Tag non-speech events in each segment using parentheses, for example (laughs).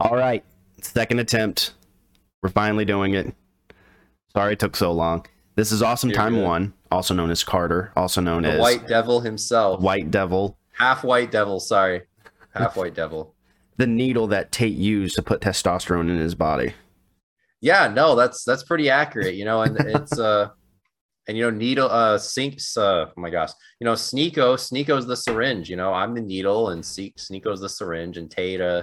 All right, second attempt. We're finally doing it. Sorry it took so long. This is Awesome You're Time. 1, also known as Carter, also known The as White Devil himself. White Devil, Half White Devil, sorry. Half White Devil. (laughs) the needle that Tate used to put testosterone in his body. Yeah, no, that's that's pretty accurate, you know, and it's uh (laughs) and you know, needle uh sinks uh oh my gosh, you know, Sneako, Sneako's the syringe, you know, I'm the needle and Sneako's the syringe, and Tate uh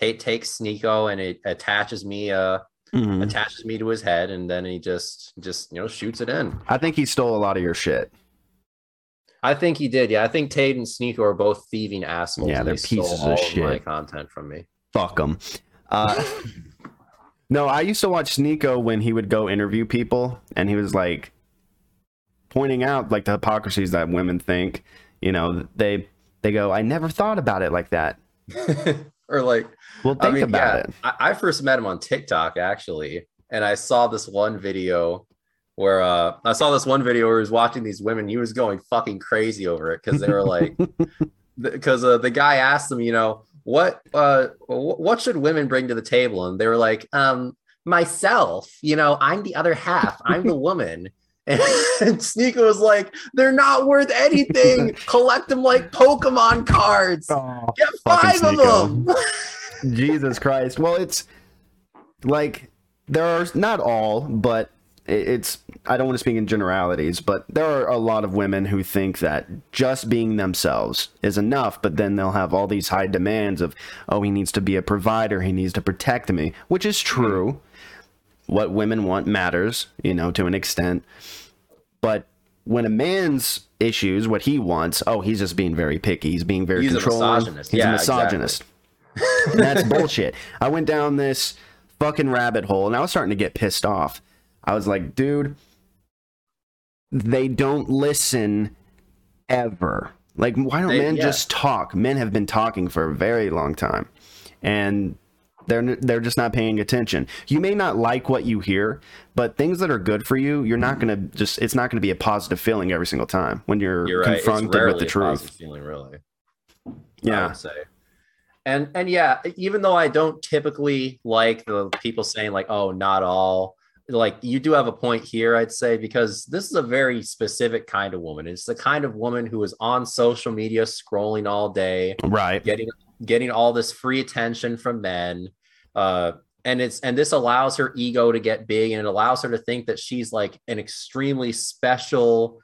Tate takes Sneako and it attaches me uh Mhm. attaches me to his head and then he just just you know shoots it in. I think he stole a lot of your shit. I think he did, yeah. I think Tate and Sneako are both thieving assholes. Yeah, they're they stole pieces of all my content from me. Fuck them. Uh, (laughs) no, I used to watch Sneako when he would go interview people, and he was like pointing out like the hypocrisies that women think. You know, they they go, "I never thought about it like that." (laughs) (laughs) or like Well, think I mean, about yeah, it. I, I first met him on TikTok actually, and I saw this one video where uh I saw this one video where he was watching these women. He was going fucking crazy over it because they were like, (laughs) because uh, the guy asked them, you know, what uh wh- what should women bring to the table, and they were like, um, myself. You know, I'm the other half. I'm the woman. (laughs) And, and Sneako was like, they're not worth anything. (laughs) Collect them like Pokemon cards. Get five of them. (laughs) Jesus Christ. Well, it's like there are not all, but it's I don't want to speak in generalities, but there are a lot of women who think that just being themselves is enough, but then they'll have all these high demands of oh, he needs to be a provider, he needs to protect me, which is mm-hmm. true. What women want matters, you know, to an extent. But when a man's issues, what he wants, oh, he's just being very picky. He's being very He's a controlling. misogynist. He's Yeah, a exactly. misogynist. That's bullshit. I went down this fucking rabbit hole and I was starting to get pissed off. I was like, dude, they don't listen ever. Like, why don't They- men yeah. just talk? Men have been talking for a very long time. And they're they're just not paying attention. You may not like what you hear, but things that are good for you, you're not gonna just. It's not gonna be a positive feeling every single time when you're, You're right. Confronted with the a truth. positive feeling, really. Yeah, say. And and yeah, even though I don't typically like the people saying like, "Oh, not all," like you do have a point here, I'd say, because this is a very specific kind of woman. It's the kind of woman who is on social media scrolling all day, right. getting getting all this free attention from men. Uh, and it's and this allows her ego to get big and it allows her to think that she's like an extremely special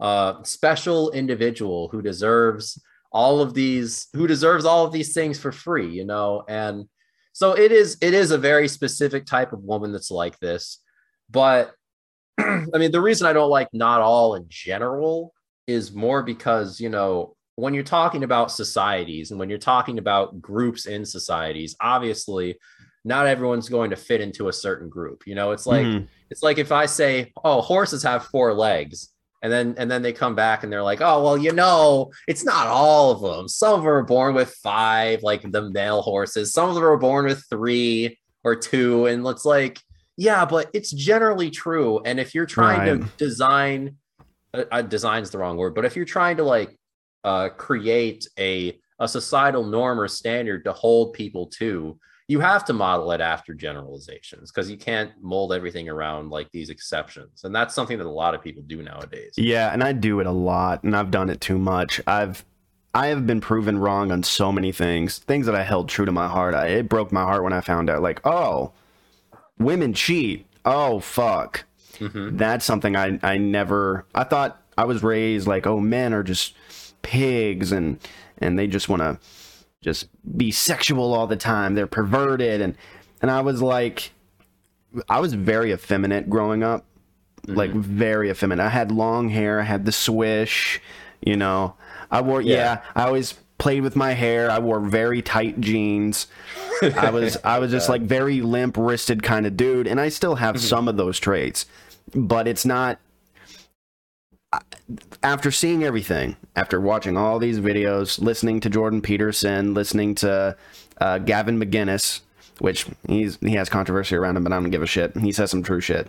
uh special individual who deserves all of these who deserves all of these things for free you know and so it is it is a very specific type of woman that's like this but (clears throat) i mean the reason i don't like not all in general is more because you know when you're talking about societies and when you're talking about groups in societies obviously not everyone's going to fit into a certain group you know it's like Mhm. it's like if i say oh horses have four legs and then and then they come back and they're like oh well you know it's not all of them some of them are born with five like the male horses some of them are born with three or two and it's like yeah but it's generally true and if you're trying to Right. design uh, uh, design's the wrong word but if you're trying to like uh, create a a societal norm or standard to hold people to you have to model it after generalizations because you can't mold everything around like these exceptions and that's something that a lot of people do nowadays Yeah, and I do it a lot, and I've done it too much. I've I have been proven wrong on so many things, things that I held true to my heart. I, it broke my heart when I found out, like, oh, women cheat. Oh, fuck. Mhm. That's something I I never. I thought I was raised like, oh, men are just pigs, and and they just want to just be sexual all the time. They're perverted, and and I was like, I was very effeminate growing up mm-hmm. like very effeminate. I had long hair, I had the swish, you know. I wore yeah, Yeah. I always played with my hair. I wore very tight jeans. I was I was just (laughs) like very limp wristed kind of dude and I still have mm-hmm. some of those traits. But it's not after seeing everything, after watching all these videos, listening to Jordan Peterson, listening to uh, Gavin McInnes, which he's he has controversy around him, but I don't give a shit. He says some true shit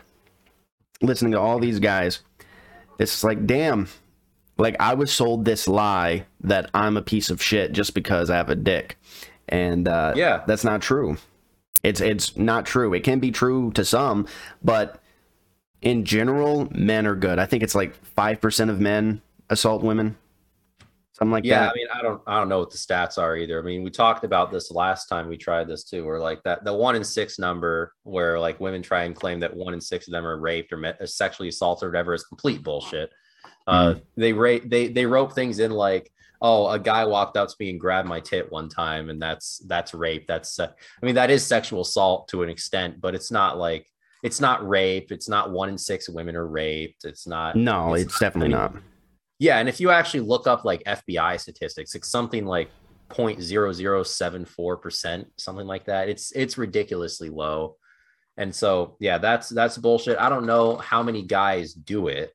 listening to all these guys, it's like, damn, like I was sold this lie that I'm a piece of shit just because I have a dick. and uh, Yeah. that's not true. It's it's not true. It can be true to some, but in general, men are good. I think it's like five percent of men assault women, something like yeah, that. Yeah, I mean, I don't, I don't know what the stats are either. I mean, we talked about this last time we tried this too, where like that the one in six number, where like women try and claim that one in six of them are raped or met, sexually assaulted or whatever, is complete bullshit. Uh, they rate, they they rope things in like, oh, a guy walked up to me and grabbed my tit one time, and that's that's rape. That's, uh, I mean, that is sexual assault to an extent, but it's not like. It's not rape. It's not one in six women are raped. It's not. no, it's, it's definitely I mean, not. Yeah, and if you actually look up like FBI statistics, it's something like 0.0074%, something like that. It's it's ridiculously low. And so, yeah, that's that's bullshit. I don't know how many guys do it.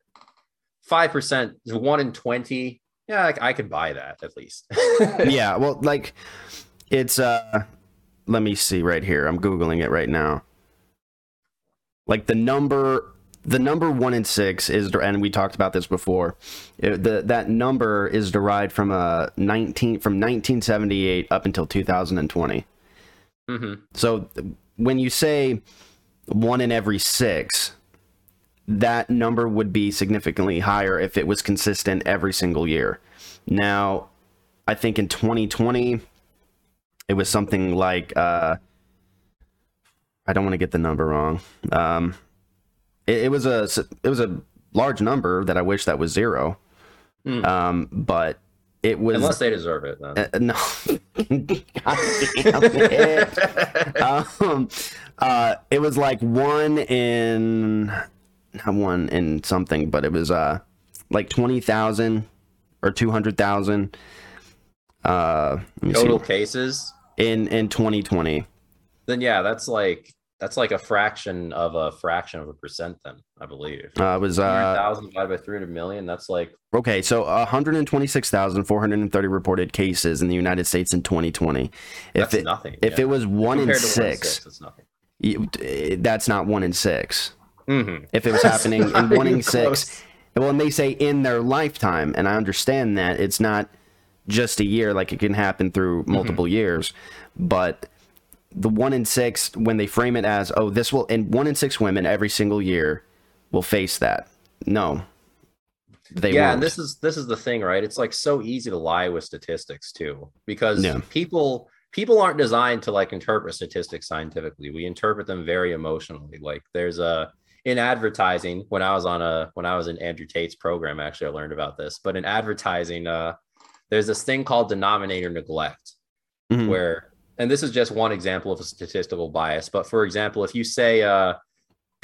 5% 1 in 20. Yeah, I, I could buy that at least. (laughs) yeah, well, like it's uh let me see right here. I'm googling it right now. Like the number the number 1 in 6 is and we talked about this before. It- the that number is derived from a 19 from 1978 up until 2020. Mhm. So when you say one in every 6, that number would be significantly higher if it was consistent every single year. Now, I think in 2020, it was something like uh, I don't want to get the number wrong. Um, it, it was a it was a large number that I wish that was zero. Hmm. Um, but it was Unless they deserve it then. uh, no. (laughs) It. (laughs) um, uh, it was like one in not one in something, but it was uh like twenty thousand or two hundred thousand. Uh, Total see. cases, in in twenty twenty. Then yeah, that's like that's like a fraction of a fraction of a percent then, I believe. Uh, it was uh 100,000 divided by 300 million, that's like okay. So one hundred and twenty six thousand four hundred and thirty reported cases in the United States in twenty twenty. If it nothing. if yeah. it was one in Compared to one in six, it's nothing. you, that's not one in six. Mhm. if it was happening (laughs) in one in six. close. Well, and they say in their lifetime, and I understand that it's not just a year, like it can happen through Mm-hmm. multiple years, but the one in six, when they frame it as, oh, this will, and one in six women every single year will face that. No, they yeah, won't. Yeah, and this is this is the thing, right? It's like so easy to lie with statistics too, because people people aren't designed to like interpret statistics scientifically. We interpret them very emotionally. Like there's a in advertising when I was on a when I was in Andrew Tate's program, actually I learned about this. But in advertising, uh, there's this thing called denominator neglect. Mhm. where and this is just one example of a statistical bias but for example if you say uh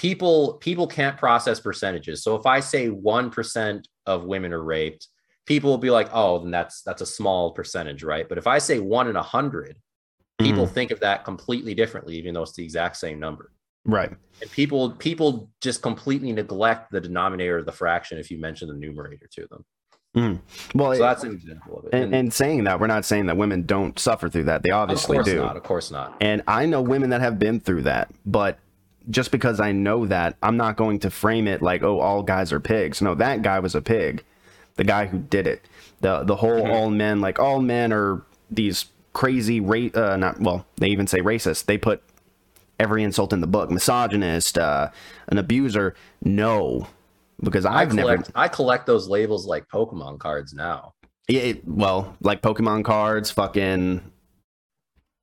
people people can't process percentages. So if i say 1% of women are raped people will be like oh then that's that's a small percentage right? But if i say 1 in a 100 people think of that completely differently even though it's the exact same number. Right. and people people just completely neglect the denominator of the fraction if you mention the numerator to them Well, so it- that's an example of it and, and saying that, we're not saying that women don't suffer through that. They of obviously course do. not of course not And I know women that have been through that, but just because I know that, I'm not going to frame it like, oh, all guys are pigs. No, that guy was a pig. The guy who did it. The the whole Mm-hmm. all men like all men are these crazy rate uh not well, they even say racist. They put every insult in the book. Misogynist, uh an abuser. No. Because I I've never collect I collect those labels like Pokemon cards now. Yeah, it- well, like Pokemon cards, fucking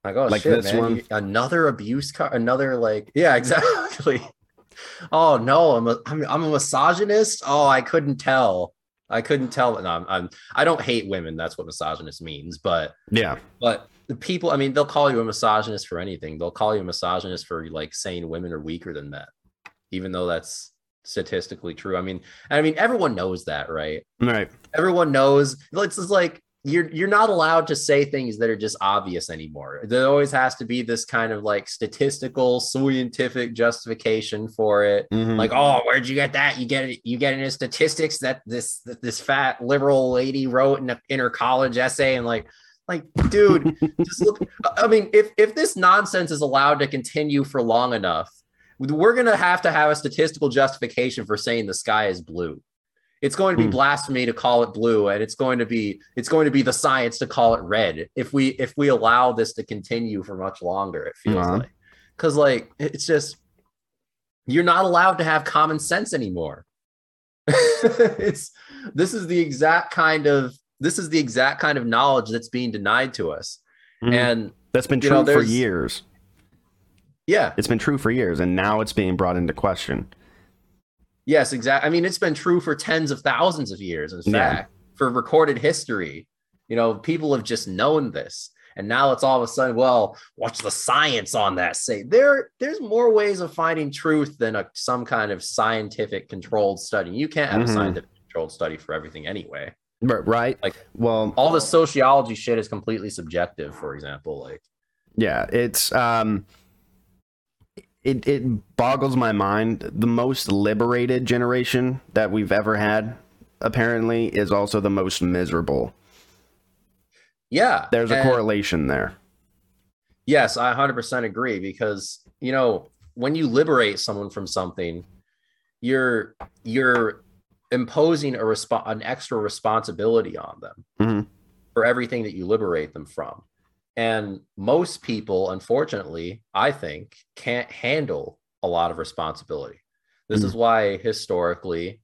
Like, oh Like shit, this man, one? another abuse card, another like, yeah, (laughs) exactly. oh no, I'm a I'm, I'm a misogynist. Oh, I couldn't tell. I couldn't tell. No, I'm, I'm I don't hate women. That's what misogynist means. But yeah. but the people, I mean, they'll call you a misogynist for anything. They'll call you a misogynist for like saying women are weaker than men, even though that's statistically true. I mean, I mean, everyone knows that, right? Right. everyone knows it's just like you're you're not allowed to say things that are just obvious anymore there always has to be this kind of like statistical scientific justification for it Mhm. like oh where'd you get that you get it you get into statistics that this that this fat liberal lady wrote in, a, in her college essay and like like dude (laughs) just look i mean if if this nonsense is allowed to continue for long enough we're gonna have to have a statistical justification for saying the sky is blue It's going to be Hmm. blasphemy to call it blue, and it's going to be it's going to be the science to call it red. If we if we allow this to continue for much longer, it feels Uh-huh. like because like it's just you're not allowed to have common sense anymore. (laughs) it's this is the exact kind of this is the exact kind of knowledge that's being denied to us, Mhm. and that's been true know, for years. Yeah, It's been true for years, and now it's being brought into question. Yes, exactly. I mean, it's been true for tens of thousands of years, in Yeah. fact, for recorded history. You know, people have just known this. And now it's all of a sudden, well, what's the science on that say? There, there's more ways of finding truth than a some kind of scientific controlled study. You can't have Mhm. a scientific controlled study for everything anyway. Right? Like- well, All the sociology shit is completely subjective, for example. Like, Yeah, it's um it it boggles my mind. The most liberated generation that we've ever had apparently is also the most miserable. yeah, There's a correlation there. Yes, I 100% agree because, you know, when you liberate someone from something, you're you're imposing a resp- an extra responsibility on them Mhm. for everything that you liberate them from. And most people, unfortunately, I think, can't handle a lot of responsibility. This is why historically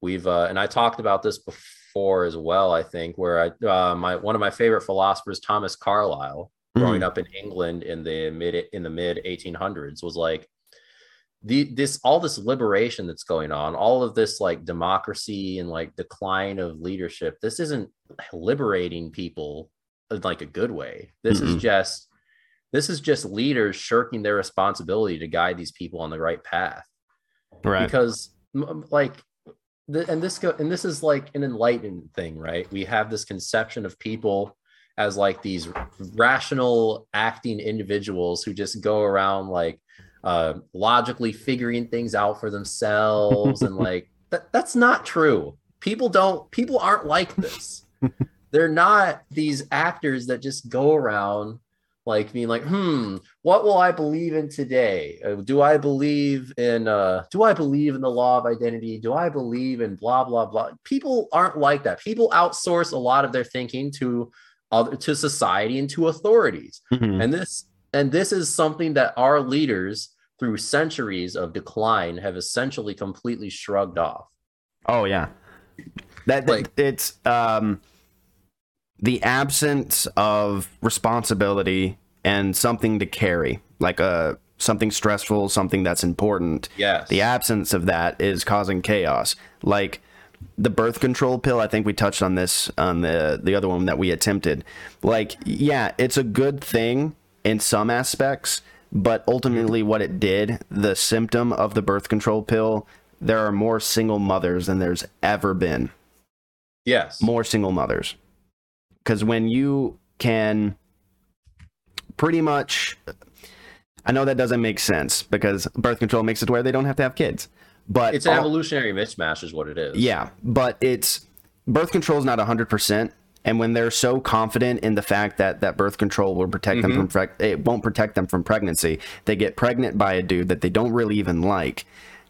we've uh, and I talked about this before as well, I think, where I uh, my one of my favorite philosophers, Thomas Carlyle, growing Mhm. up in England in the mid in the mid 1800s was like the this all this liberation that's going on all of this like democracy and like decline of leadership this isn't liberating people like a good way. This Mm-mm. is just this is just leaders shirking their responsibility to guide these people on the right path. Right. because like the, and this go and this is like an enlightened thing right? We have this conception of people as like these rational acting individuals who just go around like uh logically figuring things out for themselves and (laughs) like that, that's not true. People don't people aren't like this (laughs) they're not these actors that just go around like being like hmm what will i believe in today? Uh, do i believe in uh do i believe in the law of identity? Do i believe in blah blah blah? People aren't like that. People outsource a lot of their thinking to other to society and to authorities. Mhm. and this and this is something that our leaders through centuries of decline have essentially completely shrugged off. Oh yeah. That, that- Like- it's um the absence of responsibility and something to carry, like a something stressful, something that's important. yes The absence of that is causing chaos. Like the birth control pill, I think we touched on this on the the other one that we attempted. Like, yeah, it's a good thing in some aspects, but ultimately what it did, the symptom of the birth control pill, there are more single mothers than there's ever been. yes More single mothers. Cuz when you can pretty much I know that doesn't make sense because birth control makes it where they don't have to have kids. But it's an all- evolutionary mismatch is what it is yeah, but it's birth control is not 100%. And when they're so confident in the fact that that birth control will protect them from it won't protect them from pregnancy, they get pregnant by a dude that they don't really even like.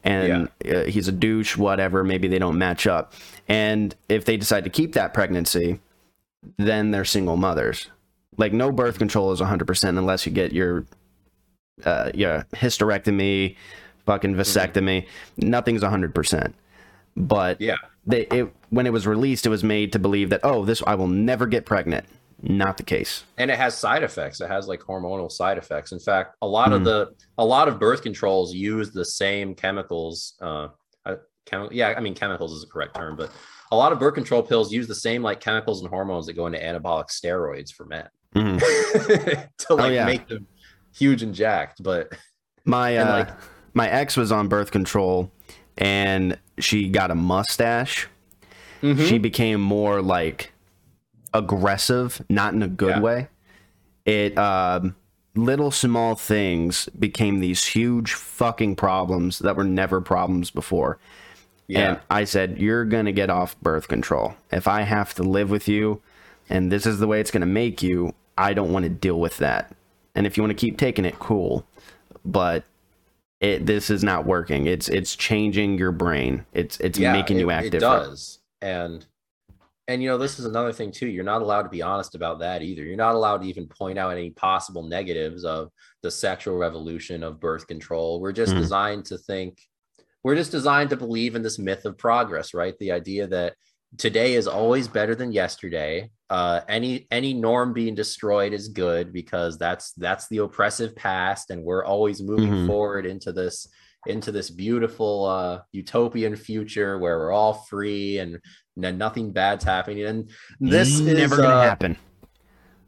And uh, he's a douche, whatever. Maybe they don't match up. And if they decide to keep that pregnancy, then they're single mothers. Like no birth control is 100% unless you get your uh, your hysterectomy, fucking vasectomy. Nothing's 100%. But yeah they it when it was released, it was made to believe that oh, this I will never get pregnant. Not the case. and it has side effects it has like hormonal side effects in fact a lot of the a lot of birth controls use the same chemicals uh, uh chem- yeah i mean chemicals is the correct term but a lot of birth control pills use the same like chemicals and hormones that go into anabolic steroids for men Mhm. (laughs) to like yeah. make them huge and jacked but (laughs) My uh, like- my ex was on birth control, and she got a mustache. Mm-hmm. She became more like aggressive, not in a good Yeah. way. It um, little small things became these huge fucking problems that were never problems before. Yeah And I said, You're going to get off birth control. If I have to live with you and this is the way it's going to make you, I don't want to deal with that. And if you want to keep taking it, cool. But it, this is not working. It's it's changing your brain. It's it's Yeah, making you it- act It different. does, and and you know this is another thing too. You're not allowed to be honest about that either. You're not allowed to even point out any possible negatives of the sexual revolution of birth control. We're just Mhm. designed to think. We're just designed to believe in this myth of progress, right? The idea that today is always better than yesterday. Uh, any any norm being destroyed is good because that's that's the oppressive past, and we're always moving Mhm. forward into this into this beautiful uh, utopian future where we're all free and n- nothing bad's happening. And this never is never gonna uh, happen.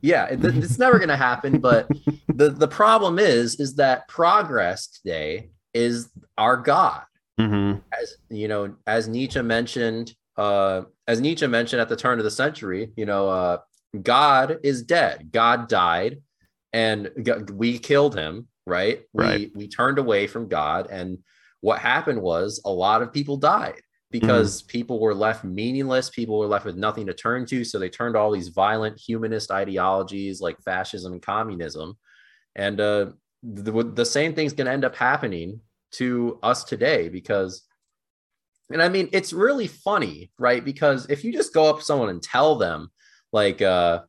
yeah, it, it's never going to happen. But (laughs) the the problem is is that progress today is our god hmm as you know, as Nietzsche mentioned, uh, as Nietzsche mentioned at the turn of the century, you know, uh, God is dead. God died, and we killed him. Right? Right. We we turned away from God, and what happened was a lot of people died because people were left meaningless. People were left with nothing to turn to, so they turned to all these violent humanist ideologies like fascism and communism, and uh, the, the same thing's going to end up happening to us today because and i mean it's really funny right? Because if you just go up to someone and tell them like uh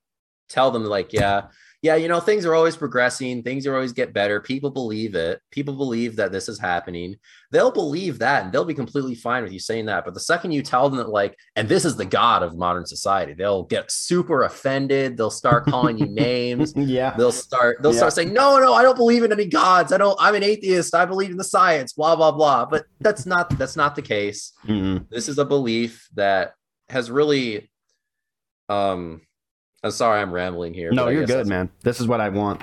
tell them like yeah yeah you know things are always progressing things are always get better people believe it people believe that this is happening they'll believe that and they'll be completely fine with you saying that but the second you tell them that like and this is the god of modern society they'll get super offended they'll start calling you (laughs) names Yeah. they'll start they'll Yeah. start saying no no i don't believe in any gods i don't i'm an atheist i believe in the science blah blah blah but that's not that's not the case Mhm. this is a belief that has really um i'm sorry i'm rambling here No, you're good, man. This is what I want.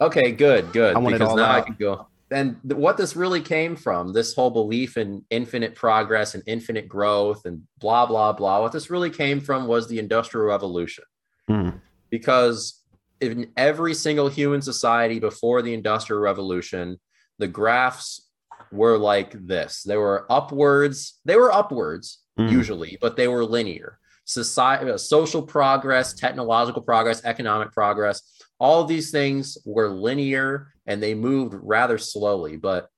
okay good good I want it all now i can go and th- what this really came from this whole belief in infinite progress and infinite growth and blah blah blah what this really came from was the industrial revolution Mhm. because in every single human society before the industrial revolution the graphs were like this they were upwards they were upwards Mhm. usually but they were linear society social progress technological progress economic progress all of these things were linear and they moved rather slowly but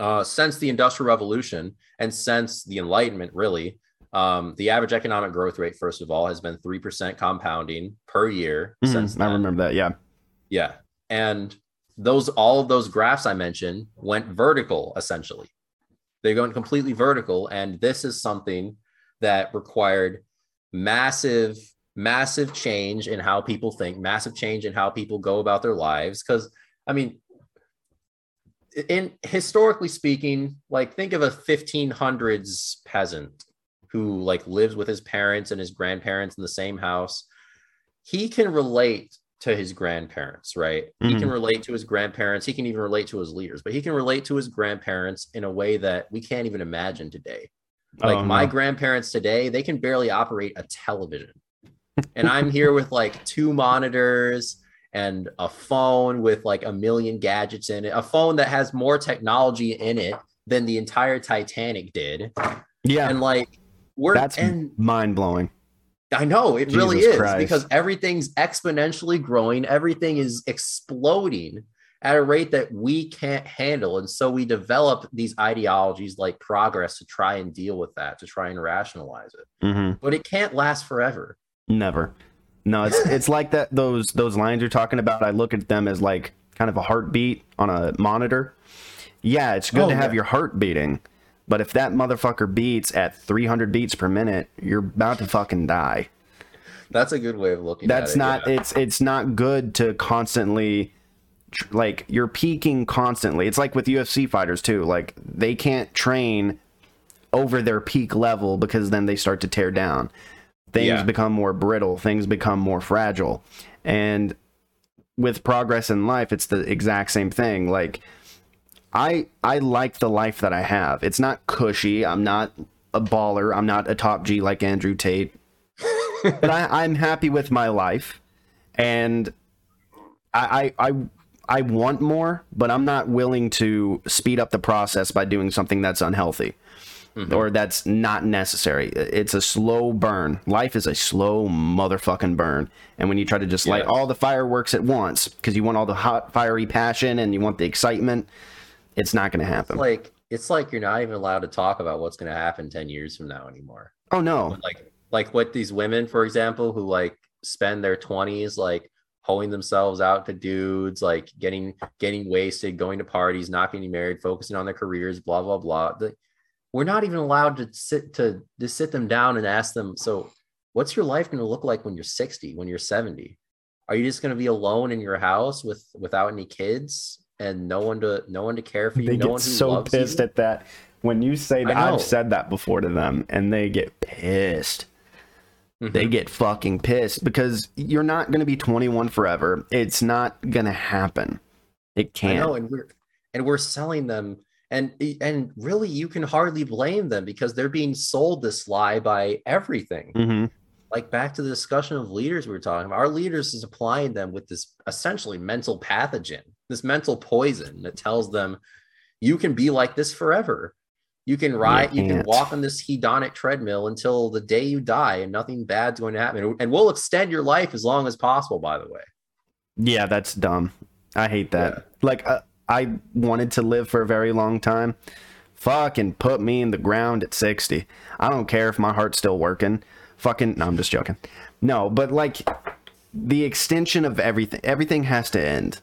uh, since the industrial revolution and since the enlightenment really um, the average economic growth rate first of all has been 3% compounding per year Mhm. since I remember that. Yeah. yeah and those all of those graphs i mentioned went vertical essentially they went completely vertical and this is something that required massive massive change in how people think massive change in how people go about their lives. Because i mean in historically speaking like think of a 1500s peasant who like lives with his parents and his grandparents in the same house. He can relate to his grandparents right? He can Mhm. relate to his grandparents. He can even relate to his leaders but he can relate to his grandparents in a way that we can't even imagine today like Oh, my no. grandparents today they can barely operate a television and i'm here with like two monitors and a phone with like a million gadgets in it a phone that has more technology in it than the entire titanic did Yeah. and like we're That's and mind blowing. I know it really is Christ. because everything's exponentially growing. Everything is exploding at a rate that we can't handle. And so we develop these ideologies like progress to try and deal with that, to try and rationalize it. hmm But it can't last forever. Never. No, it's (laughs) it's like that. Those those lines you're talking about. I look at them as like kind of a heartbeat on a monitor. Yeah, it's good Oh, to have yeah. your heart beating, but if that motherfucker beats at 300 beats per minute, you're about to fucking die. That's a good way of looking That's at it. not. yeah. It's it's not good to constantly. Tr- Like you're peaking constantly. It's like with UFC fighters too. Like they can't train over their peak level because then they start to tear down. Things Yeah. become more brittle, things become more fragile. And with progress in life, it's the exact same thing. Like I I like the life that I have. It's not cushy. I'm not a baller. I'm not a top G like Andrew Tate. (laughs) but I, I'm happy with my life. And I, I I I want more, but I'm not willing to speed up the process by doing something that's unhealthy mm-hmm. or that's not necessary. It's a slow burn. Life is a slow motherfucking burn. And when you try to just light all the fireworks at once because you want all the hot, fiery passion and you want the excitement, It's not going to It's happen. like it's like you're not even allowed to talk about what's going to happen 10 years from now anymore. oh no. Like like what these women, for example, who like spend their 20s like hoeing themselves out to dudes, like getting getting wasted, going to parties, not getting married, focusing on their careers, blah blah blah. The- we're not even allowed to sit to to sit them down and ask them, so what's your life going to look like when you're 60, when you're 70? Are you just going to be alone in your house with without any kids and no one to no one to care for you? They no get one who so pissed you? at that. When you say that. I've said that before to them, and they get pissed. They Mhm. get fucking pissed because you're not going to be 21 forever. It's not going to happen. It can't. know, and we're and we're selling them, and and really, you can hardly blame them because they're being sold this lie by everything. hmm Like back to the discussion of leaders we were talking about, our leaders is applying them with this essentially mental pathogen, this mental poison that tells them you can be like this forever. You can ride, you can can't. walk on this hedonic treadmill until the day you die, and nothing bad's going to happen. And we'll extend your life as long as possible. By the way, Yeah, that's dumb. I hate that. Yeah. Like, uh, I wanted to live for a very long time. Fucking put me in the ground at 60. I don't care if my heart's still working. Fucking, no, I'm just joking. No, but like, the extension of everything, everything has to end.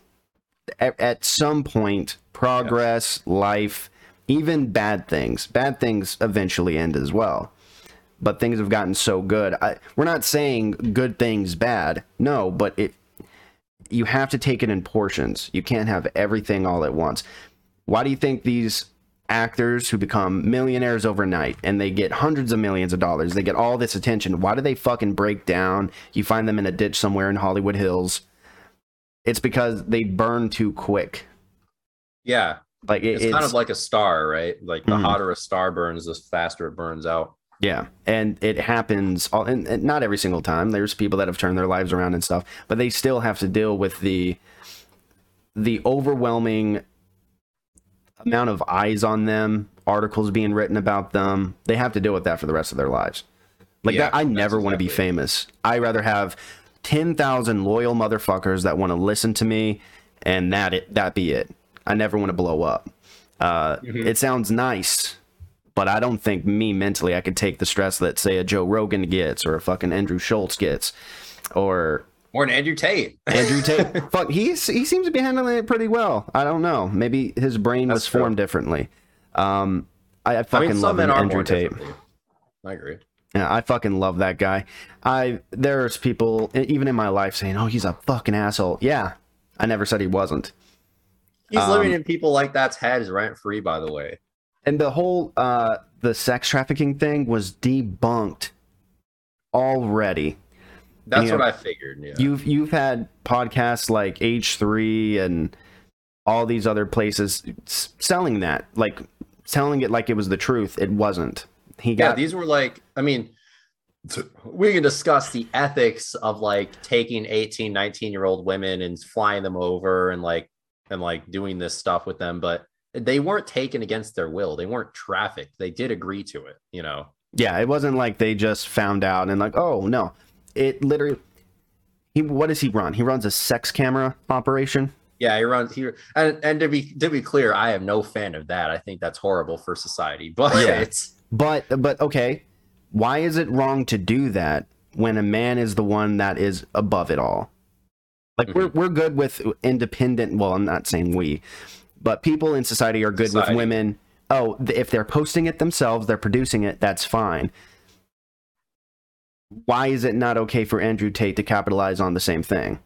At, at some point, progress, life, even bad things, bad things eventually end as well but things have gotten so good. I, we're not saying good things bad, no, but it you have to take it in portions. You can't have everything all at once. Why do you think these actors who become millionaires overnight and they get hundreds of millions of dollars, they get all this attention? Why do they fucking break down? You find them in a ditch somewhere in Hollywood Hills. It's because they burn too quick. yeah, Like it, it's, kind of like a star, right? Like the Mhm. hotter a star burns, the faster it burns out. Yeah, and it happens, all, and, and not every single time. There's people that have turned their lives around and stuff, but they still have to deal with the the overwhelming amount of eyes on them, articles being written about them. They have to deal with that for the rest of their lives. Like Yeah, that, I never want to be famous. I rather have ten thousand loyal motherfuckers that want to listen to me, and that it that be it. I never want to blow up. Uh, Mhm. It sounds nice, but I don't think me mentally I could take the stress that say a Joe Rogan gets or a fucking Andrew Schulz gets or Or an Andrew Tate. Andrew Tate. (laughs) Fuck, he's he seems to be handling it pretty well. I don't know. Maybe his brain That's was true. formed differently. Um, I, I I fucking mean, love Andrew Tate. I agree. Yeah, I fucking love that guy. I there's people even in my life saying, "Oh, he's a fucking asshole." Yeah, I never said he wasn't. He's Um, living in people like that's heads rent free, by the way. And the whole uh the sex trafficking thing was debunked already. That's Yeah. what I figured. Yeah. You've you've had podcasts like H3 and all these other places selling that, like selling it like it was the truth. It wasn't. He yeah, got these were like, I mean, we can discuss the ethics of like taking 18, 19 year old women and flying them over and like, and like doing this stuff with them, but they weren't taken against their will. They weren't trafficked. They did agree to it, you know? yeah, it wasn't like they just found out and like, oh no, it literally. He what does he run? He runs a sex camera operation. Yeah, he runs here. And, and to be, to be clear, I am no fan of that. I think that's horrible for society, (laughs) but Yeah. it's, But but okay, why is it wrong to do that when a man is the one that is above it all? Like we're we're good with independent. Well, I'm not saying we, but people in society are good Society. with women. Oh, th- if they're posting it themselves, they're producing it. That's fine. Why is it not okay for Andrew Tate to capitalize on the same thing?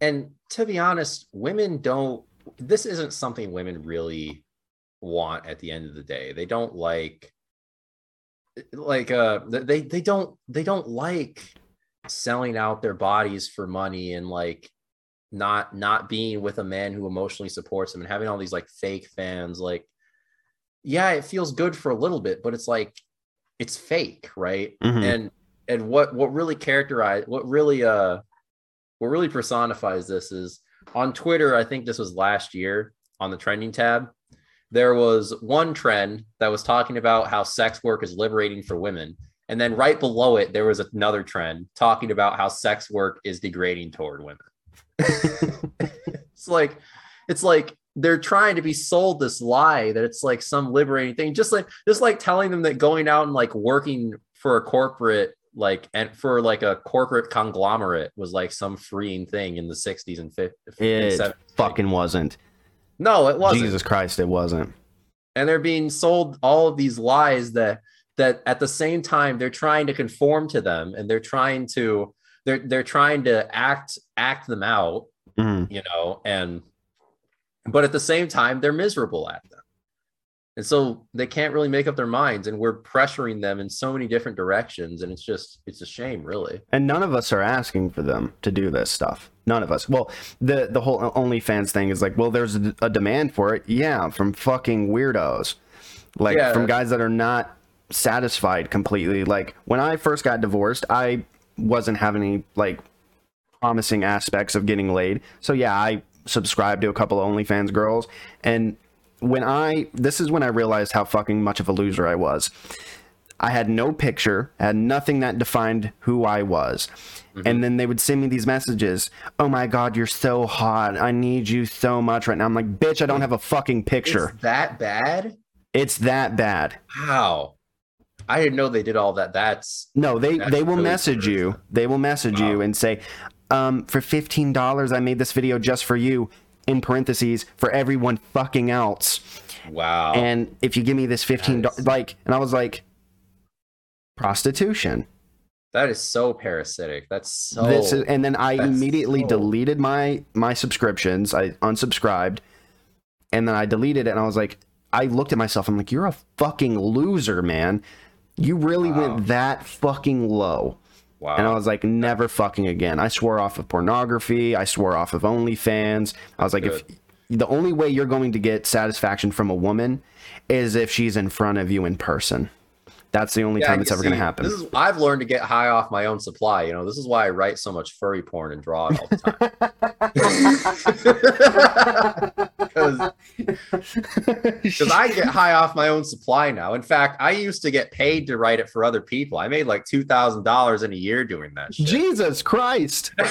and to be honest, women don't. This isn't something women really want at the end of the day. They don't like, like, uh, they they don't they don't like selling out their bodies for money and like not not being with a man who emotionally supports them and having all these like fake fans. Like, yeah, it feels good for a little bit, but it's like it's fake, right? Mhm. and and what what really characterize what really uh what really personifies this is on Twitter, I think this was last year on the trending tab, there was one trend that was talking about how sex work is liberating for women. And then right below it, there was another trend talking about how sex work is degrading toward women. (laughs) it's like, it's like they're trying to be sold this lie that it's like some liberating thing just like just like telling them that going out and like working for a corporate like and for like a corporate conglomerate was like some freeing thing in the 60s and 50s It and fucking wasn't. no it wasn't Jesus Christ, it wasn't. and they're being sold all of these lies that that at the same time they're trying to conform to them and they're trying to they're they're trying to act act them out Mhm. you know and but at the same time they're miserable at them and so they can't really make up their minds and we're pressuring them in so many different directions and it's just it's a shame really And none of us are asking for them to do this stuff. None of us. Well, the the whole OnlyFans thing is like, well, there's a, a demand for it. Yeah, from fucking weirdos, like Yeah. from guys that are not satisfied completely. Like when I first got divorced, I wasn't having any like promising aspects of getting laid. So yeah, I subscribed to a couple of OnlyFans girls, and when I this is when I realized how fucking much of a loser I was. I had no picture, had nothing that defined who I was. Mm-hmm. And then they would send me these messages. Oh my God, you're so hot. I need you so much right now. I'm like, bitch, I don't have a fucking picture. it's that bad It's that bad. how i didn't know they did all that that's No, they That's they will really message you. They will message you and say, um, for fifteen dollars, I made this video just for you. In parentheses, for everyone fucking else. wow And if you give me this fifteen is- like, and I was like, prostitution. that is so parasitic that's so this is, and then I immediately so- deleted my my subscriptions. I unsubscribed, and then I deleted it. And I was like, I looked at myself. I'm like, you're a fucking loser, man. You really Wow. went that fucking low. wow And I was like, never fucking again. I swore off of pornography. I swore off of OnlyFans. I was like, if the only way you're going to get satisfaction from a woman is if she's in front of you in person. That's the only Yeah, time it's ever going to happen. This is I've learned to get high off my own supply. You know, this is why I write so much furry porn and draw it all the time. (laughs) Because I get high off my own supply now. In fact, I used to get paid to write it for other people. I made like two thousand dollars in a year doing that shit. Jesus Christ. (laughs)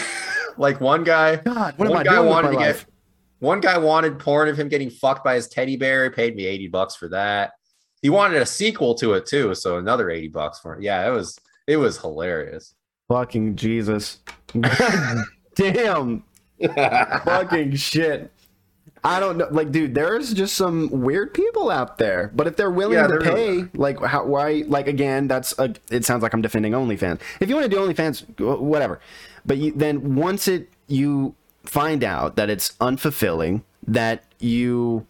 Like one guy, God, what one am I guy doing wanted to life? get one guy wanted porn of him getting fucked by his teddy bear. He paid me 80 bucks for that. He wanted a sequel to it too, so another 80 bucks for it. Yeah, it was it was hilarious. Fucking Jesus. (laughs) Damn. Fucking shit. I don't know. Like, dude, there's just some weird people out there. But if they're willing Yeah, to there pay, is. like, how, why? Like, again, that's a. It sounds like I'm defending OnlyFans. If you want to do OnlyFans, wh- whatever. But you, then once it you find out that it's unfulfilling, that you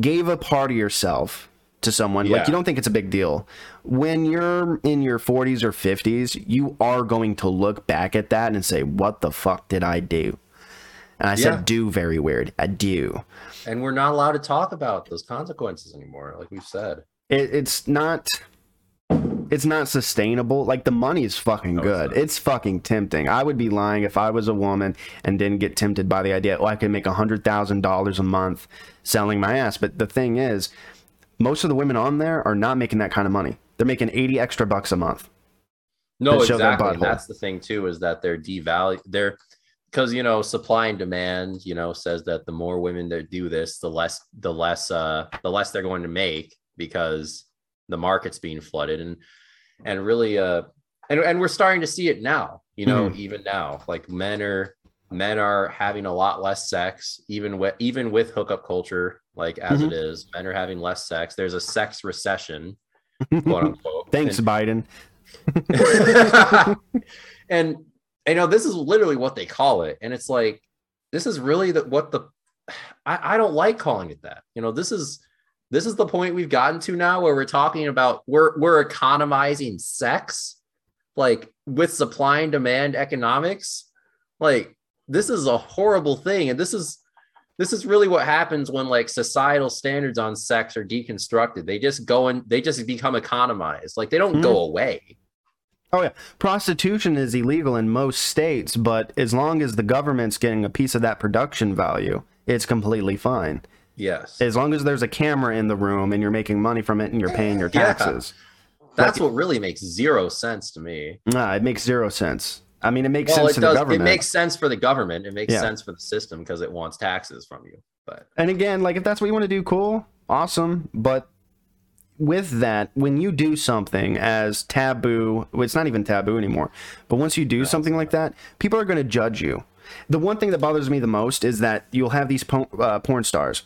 gave a part of yourself to someone, like you don't think it's a big deal. When you're in your 40s or 50s, you are going to look back at that and say, "What the fuck did I do?" And I Yeah. said, "Do very weird. I do." And we're not allowed to talk about those consequences anymore, like we've said. It, it's not. It's not sustainable. Like the money is fucking No, good. not. It's, fucking tempting. I would be lying if I was a woman and didn't get tempted by the idea. Oh, I could make a hundred thousand dollars a month selling my ass. But the thing is, most of the women on there are not making that kind of money. They're making eighty extra bucks a month. No, That show their exactly. And that's the thing too, is that they're devalued. they're because you know supply and demand, you know, says that the more women that do this, the less the less uh the less they're going to make because the market's being flooded and and really uh and, and we're starting to see it now, you know, even now. Like men are men are having a lot less sex, even with even with hookup culture, like as Mhm. it is, men are having less sex. There's a sex recession, (laughs) quote unquote. Thanks, And- Biden. (laughs) and you know this is literally what they call it and it's like this is really the, what the I, I don't like calling it that you know this is this is the point we've gotten to now where we're talking about we're we're economizing sex like with supply and demand economics like this is a horrible thing and this is this is really what happens when like societal standards on sex are deconstructed they just go and they just become economized like they don't go mm-hmm. away Oh yeah, prostitution is illegal in most states, but as long as the government's getting a piece of that production value, it's completely fine. yes As long as there's a camera in the room and you're making money from it and you're paying your (laughs) Yeah. taxes. That's what really makes zero sense to me. Nah, it makes zero sense. I mean, it makes Well, sense it does. It makes sense for the government. It makes Yeah. sense for the system because it wants taxes from you. But And again, like if that's what you want to do, cool, awesome. But with that, when you do something as taboo, well, it's not even taboo anymore. But once you do something like that, people are going to judge you. The one thing that bothers me the most is that you'll have these po- uh, porn stars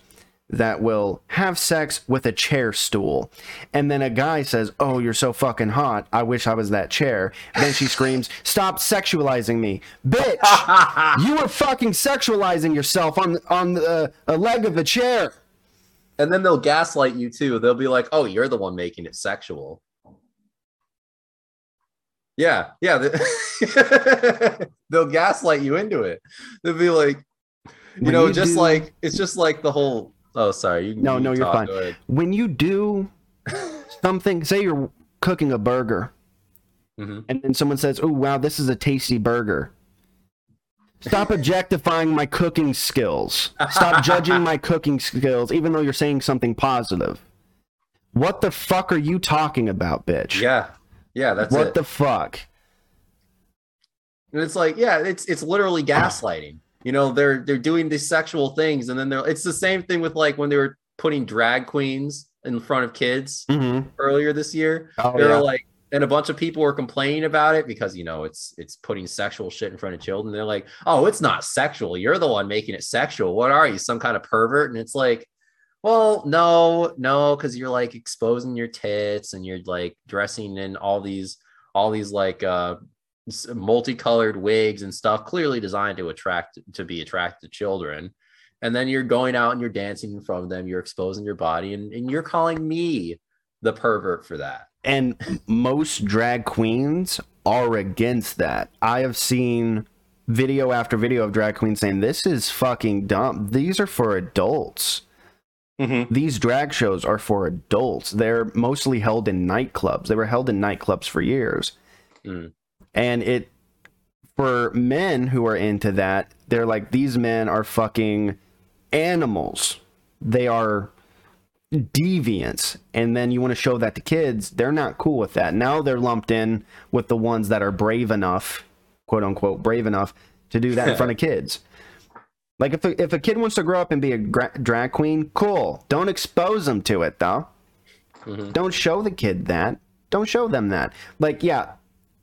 that will have sex with a chair stool. And then a guy says, Oh, you're so fucking hot. I wish I was that chair. then she screams, Stop sexualizing me. Bitch, (laughs) you were fucking sexualizing yourself on, on the, uh, a leg of a chair. and then they'll gaslight you too. They'll be like, "Oh, you're the one making it sexual." Yeah, yeah. they- (laughs) They'll gaslight you into it. They'll be like, you know, you just do- like it's just like the whole. Oh, sorry. You, No, you no, you're fine. When you do (laughs) something, say you're cooking a burger, Mhm. and then someone says, "Oh, wow, this is a tasty burger." Stop (laughs) objectifying my cooking skills. Stop judging my (laughs) cooking skills, even though you're saying something positive. What the fuck are you talking about, bitch? Yeah, yeah. That's what it. the fuck? And it's like, yeah, it's it's literally gaslighting. You know, they're they're doing these sexual things, and then they're it's the same thing with like when they were putting drag queens in front of kids Mm-hmm. earlier this year. Oh, they yeah. like, and a bunch of people were complaining about it because you know it's it's putting sexual shit in front of children. They're like, oh, it's not sexual. You're the one making it sexual. What are you, some kind of pervert? And it's like, well, no, no, because you're like exposing your tits and you're like dressing in all these all these like uh multicolored wigs and stuff clearly designed to attract to be attracted to children and then you're going out and you're dancing in front of them you're exposing your body and, and you're calling me the pervert for that and most drag queens are against that. I have seen video after video of drag queens saying this is fucking dumb. These are for adults. These drag shows are for adults. They're mostly held in nightclubs. They were held in nightclubs for years. Mm. And it for men who are into that, they're like these men are fucking animals. They are deviants. And then you want to show that to kids they're not cool with that. Now they're lumped in with the ones that are brave enough quote unquote brave enough to do that in front of (laughs) kids. Like if a, if a kid wants to grow up and be a gra- drag queen cool. Don't expose them to it though. Mhm. don't show the kid that. Don't show them that. Like yeah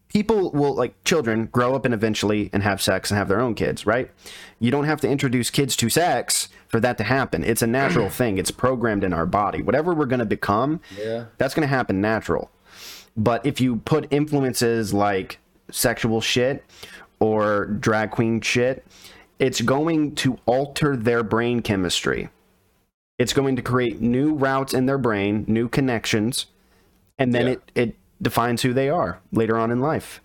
people will like children grow up and eventually and have sex and have their own kids right? You don't have to introduce kids to sex for that to happen. It's a natural (clears throat) thing. It's programmed in our body. Whatever we're going to become yeah. that's going to happen natural. But if you put influences like sexual shit or drag queen shit it's going to alter their brain chemistry. It's going to create new routes in their brain new connections and then Yeah. it it defines who they are later on in life.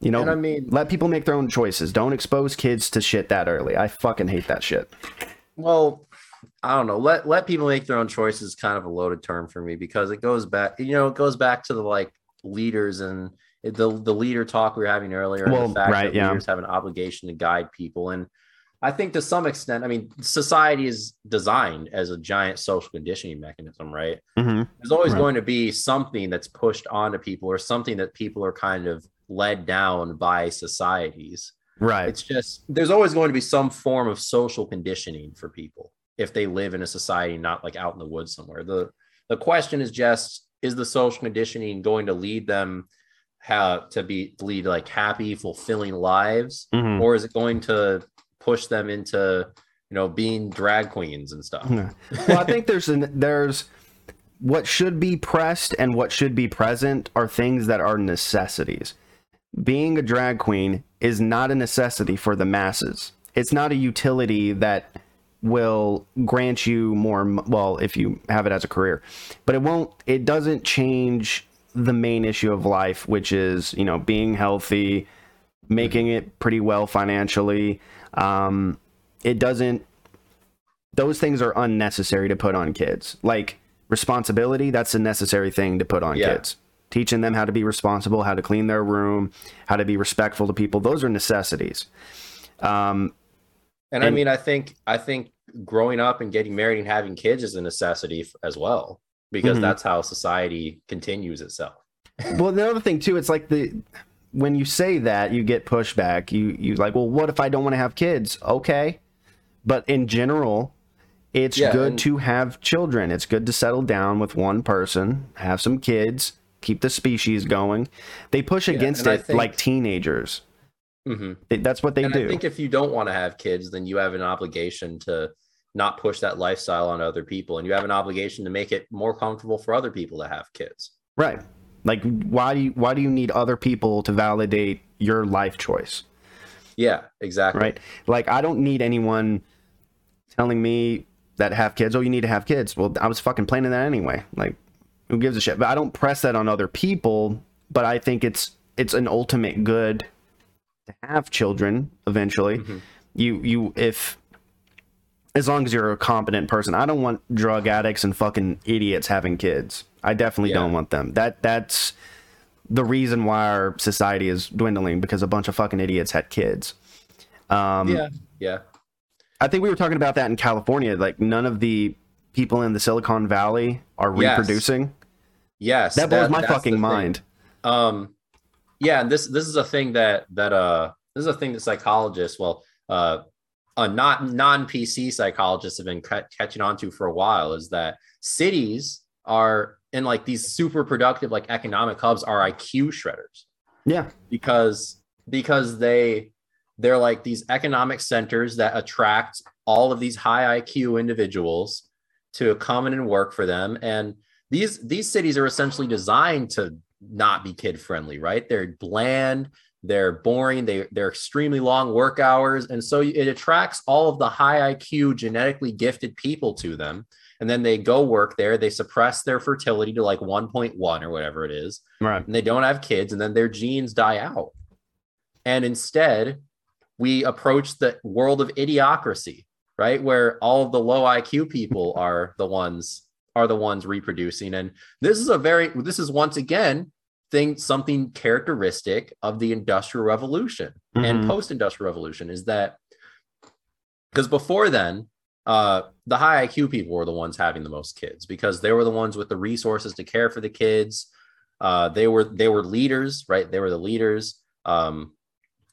You know And I mean- let people make their own choices. Don't expose kids to shit that early. I fucking hate that shit. Well i don't know. Let let people make their own choices kind of a loaded term for me because it goes back you know it goes back to the like leaders and the the leader talk we were having earlier and Well, the fact right, that yeah. leaders have an obligation to guide people. And i think to some extent i mean society is designed as a giant social conditioning mechanism right mm-hmm. there's always Right. going to be something that's pushed onto people or something that people are kind of led down by societies right it's just there's always going to be some form of social conditioning for people if they live in a society not like out in the woods somewhere the the question is just is the social conditioning going to lead them how to be lead like happy fulfilling lives Mhm. or is it going to push them into you know being drag queens and stuff well, I think there's an, there's what should be pressed and what should be present are things that are necessities. Being a drag queen is not a necessity for the masses. It's not a utility that will grant you more well if you have it as a career. But it won't it doesn't change the main issue of life which is, you know, being healthy, making it pretty well financially. Um it doesn't those things are unnecessary to put on kids. Like responsibility, that's a necessary thing to put on Yeah. kids. Teaching them how to be responsible, how to clean their room, how to be respectful to people, those are necessities. Um, And, I mean, I think I think growing up and getting married and having kids is a necessity as well because Mhm. that's how society continues itself. (laughs) well, the other thing too, it's like the when you say that, you get pushback. You you like, well, what if I don't want to have kids? Okay, but in general, It's Yeah, good and- to have children. It's good to settle down with one person, have some kids, keep the species going. They push against it think- like teenagers. hmm They- That's what they and do. I think if you don't want to have kids, then you have an obligation to not push that lifestyle on other people, and you have an obligation to make it more comfortable for other people to have kids. right. Like why do you why do you need other people to validate your life choice? Yeah, exactly. right? Like I don't need anyone telling me that have kids. Oh, you need to have kids. Well, I was fucking planning that anyway. Like, who gives a shit? But I don't press that on other people. But I think it's it's an ultimate good to have children eventually. Mhm. You you if as long as you're a competent person. I don't want drug addicts and fucking idiots having kids. I definitely Yeah. don't want them. That that's the reason why our society is dwindling because a bunch of fucking idiots had kids. Um, Yeah, yeah, I think we were talking about that in California. Like none of the people in the Silicon Valley are Yes. reproducing. yes. That blows my fucking mind. Um, yeah, and this this is a thing that that uh this is a thing that psychologists, well, uh, uh not non PC psychologists have been catching on to for a while is that cities are in like these super productive like economic hubs are IQ shredders. Yeah. because because they they're like these economic centers that attract all of these high IQ individuals to come in and work for them. And these these cities are essentially designed to not be kid friendly right? They're bland they're boring they they're extremely long work hours. And so it attracts all of the high IQ genetically gifted people to them and then they go work there they suppress their fertility to like 1.1 or whatever it is Right. and they don't have kids and then their genes die out and instead we approach the world of idiocracy right where all of the low iq people are the ones are the ones reproducing and this is a very this is once again thing something characteristic of the industrial revolution and Mhm. post-industrial revolution is that because before then uh the high iq people were the ones having the most kids because they were the ones with the resources to care for the kids uh they were they were leaders right they were the leaders um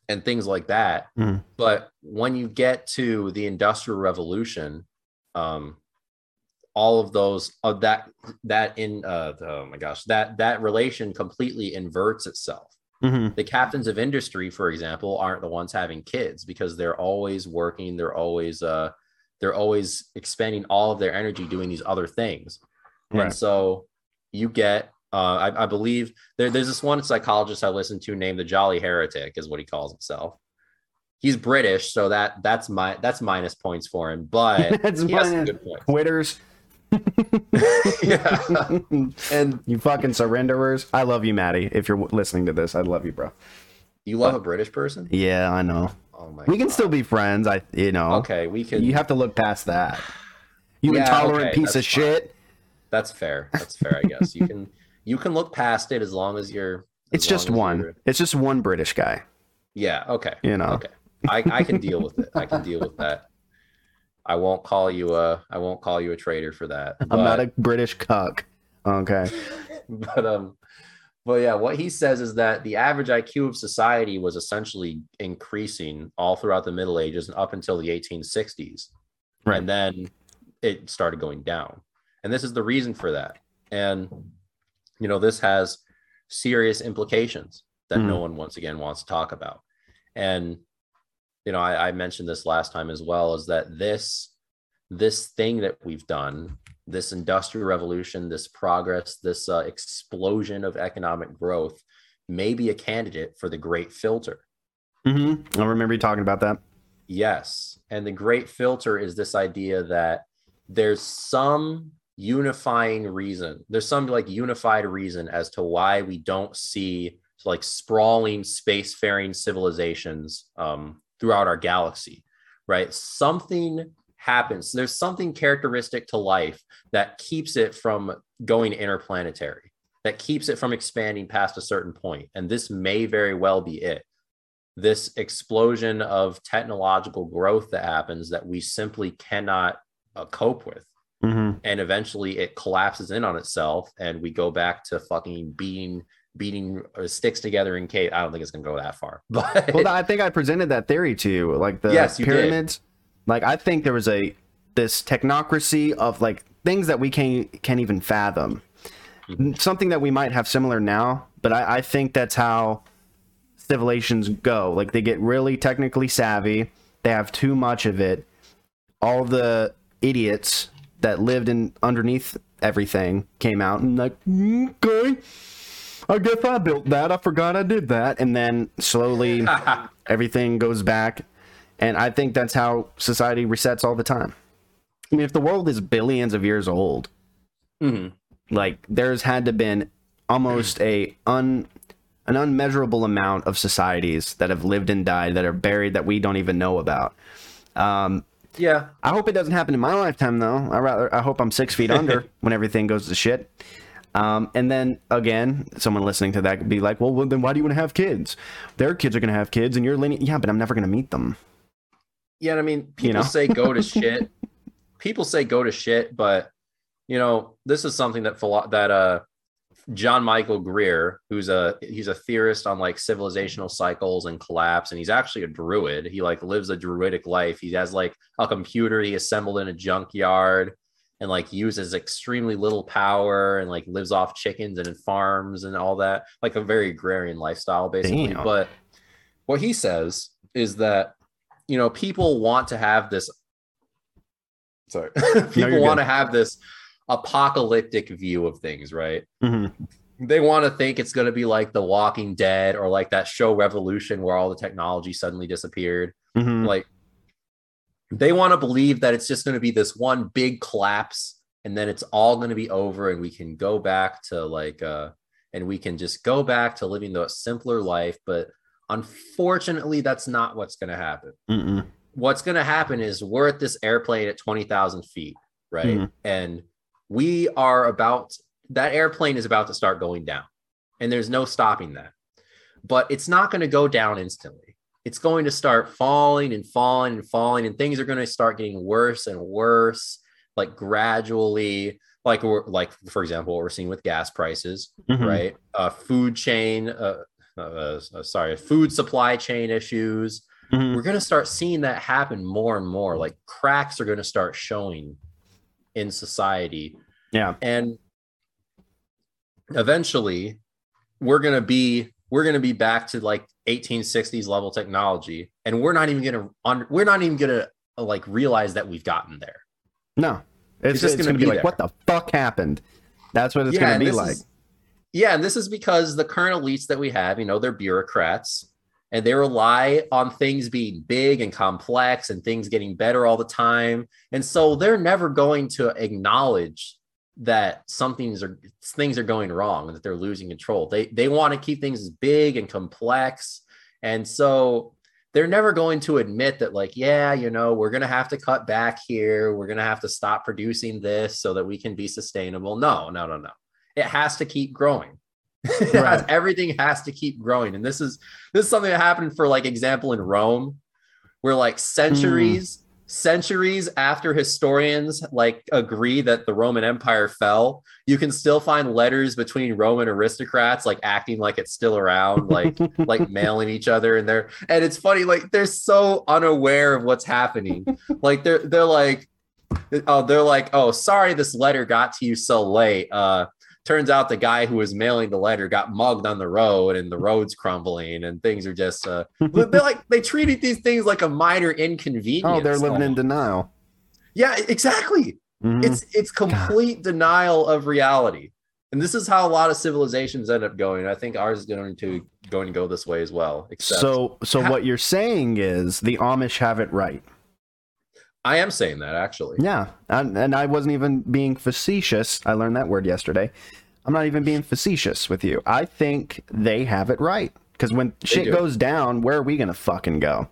and things like that Mhm. but when you get to the industrial revolution um all of those of that that in uh oh my gosh that that relation completely inverts itself Mhm. the captains of industry for example aren't the ones having kids because they're always working they're always uh they're always expending all of their energy doing these other things Right. and so you get uh i, I believe there, there's this one psychologist i listened to named the jolly heretic is what he calls himself he's british so that that's my that's minus points for him but (laughs) That's he has some good points Quitters. (laughs) yeah and you fucking surrenderers. I love you, Maddie. If you're listening to this, I love you, bro. you love a british person Yeah, I know. Oh my We can God. still be friends. I, you know. okay we can You have to look past that. You Yeah, intolerant okay, piece of fine. shit. That's fair. That's fair, I guess. You can you can look past it as long as you're. It's as just one. you're- It's just one British guy. Yeah. Okay. You know. Okay. I I can deal with it. I can deal with that. I won't call you a I won't call you a traitor for that. I'm not a British cuck. Okay. (laughs) but um but yeah what he says is that the average iq of society was essentially increasing all throughout the middle ages and up until the 1860s Right. and then it started going down and this is the reason for that and you know this has serious implications that no Mhm. one once again wants to talk about and you know I, I mentioned this last time as well is that this this thing that we've done this industrial revolution, this progress, this uh, explosion of economic growth may be a candidate for the great filter. Mm-hmm. I remember you talking about that. Yes. And the great filter is this idea that there's some unifying reason, there's some like unified reason as to why we don't see like sprawling spacefaring civilizations um, throughout our galaxy, right? Something happens. There's something characteristic to life that keeps it from going interplanetary, that keeps it from expanding past a certain point. And this may very well be it this explosion of technological growth that happens that we simply cannot uh, cope with hmm and eventually it collapses in on itself and we go back to fucking beating beating uh, sticks together in cave i don't think it's going to go that far (laughs) but Well, I think I presented that theory to you, like the Yes, you did. Like I think there was a this technocracy of like things that we can't can't even fathom. Something that we might have similar now, but I, I think that's how civilizations go. Like they get really technically savvy. They have too much of it. All the idiots that lived in underneath everything came out and like, "Mm, okay, I guess I built that. I forgot I did that, and then slowly (laughs) everything goes back. And I think that's how society resets all the time. I mean, if the world is billions of years old, Mhm. like there's had to been almost a un an unmeasurable amount of societies that have lived and died that are buried that we don't even know about. Um, Yeah. I hope it doesn't happen in my lifetime, though. I rather I hope I'm six feet under (laughs) when everything goes to shit. Um, and then again, someone listening to that could be like, "Well, well then why do you want to have kids? Their kids are going to have kids, and you're linear." Yeah, but I'm never going to meet them. Yeah, and I mean, people You know? say go to (laughs) shit. People say go to shit, but you know, this is something that philo- that uh John Michael Greer, who's a he's a theorist on like civilizational cycles and collapse, and he's actually a druid. He like lives a druidic life. He has like a computer he assembled in a junkyard and like uses extremely little power and like lives off chickens and farms and all that, like a very agrarian lifestyle, basically. Damn. But what he says is that you know people want to have this sorry. (laughs) people you're want good. to have this apocalyptic view of things right? Hmm they want to think it's going to be like the walking dead or like that show revolution where all the technology suddenly disappeared. Hmm like they want to believe that it's just going to be this one big collapse and then it's all going to be over and we can go back to like uh and we can just go back to living the simpler life but unfortunately that's not what's going to happen Mm-mm. what's going to happen is we're at this airplane at 20,000 feet, right? Mhm. And we are about that airplane is about to start going down, and there's no stopping that. But it's not going to go down instantly. It's going to start falling and falling and falling, and things are going to start getting worse and worse, like gradually. Like we're like, for example, what we're seeing with gas prices, Mhm. right? Uh, food chain, uh, uh, sorry, food supply chain issues, Mhm. we're going to start seeing that happen more and more like cracks are going to start showing in society Yeah. and eventually we're going to be we're going to be back to like 1860s level technology and we're not even going to we're not even going to like realize that we've gotten there No, it's, It's just gonna gonna, be, be like, there. what the fuck happened? That's what it's Yeah, gonna be like. is- yeah, and this is because the current elites that we have, you know, they're bureaucrats and they rely on things being big and complex and things getting better all the time. And so they're never going to acknowledge that something's are things are going wrong and that they're losing control. They they want to keep things as big and complex. And so they're never going to admit that like yeah you know we're going to have to cut back here we're going to have to stop producing this so that we can be sustainable no no no no it has to keep growing. (laughs) It has- everything has to keep growing. And this is this is something that happened for like example in rome where like centuries centuries after historians like agree that the roman empire fell you can still find letters between roman aristocrats like acting like it's still around like (laughs) like mailing each other and they're and it's funny like they're so unaware of what's happening. (laughs) Like they're they're like oh they're like oh sorry this letter got to you so late. Uh turns out the guy who was mailing the letter got mugged on the road and the road's crumbling and things are just uh (laughs) they're like they treated these things like a minor inconvenience. Oh, they're living in denial. yeah exactly. Mhm. it's it's complete denial of reality. And this is how a lot of civilizations end up going. I think ours is going to going to go this way as well except so, so Ha- what you're saying is the Amish have it right. I am saying that actually Yeah, and, and I wasn't even being facetious. I learned that word yesterday. I'm not even being facetious with you. I think they have it right because when shit do. goes down, where are we gonna fucking go?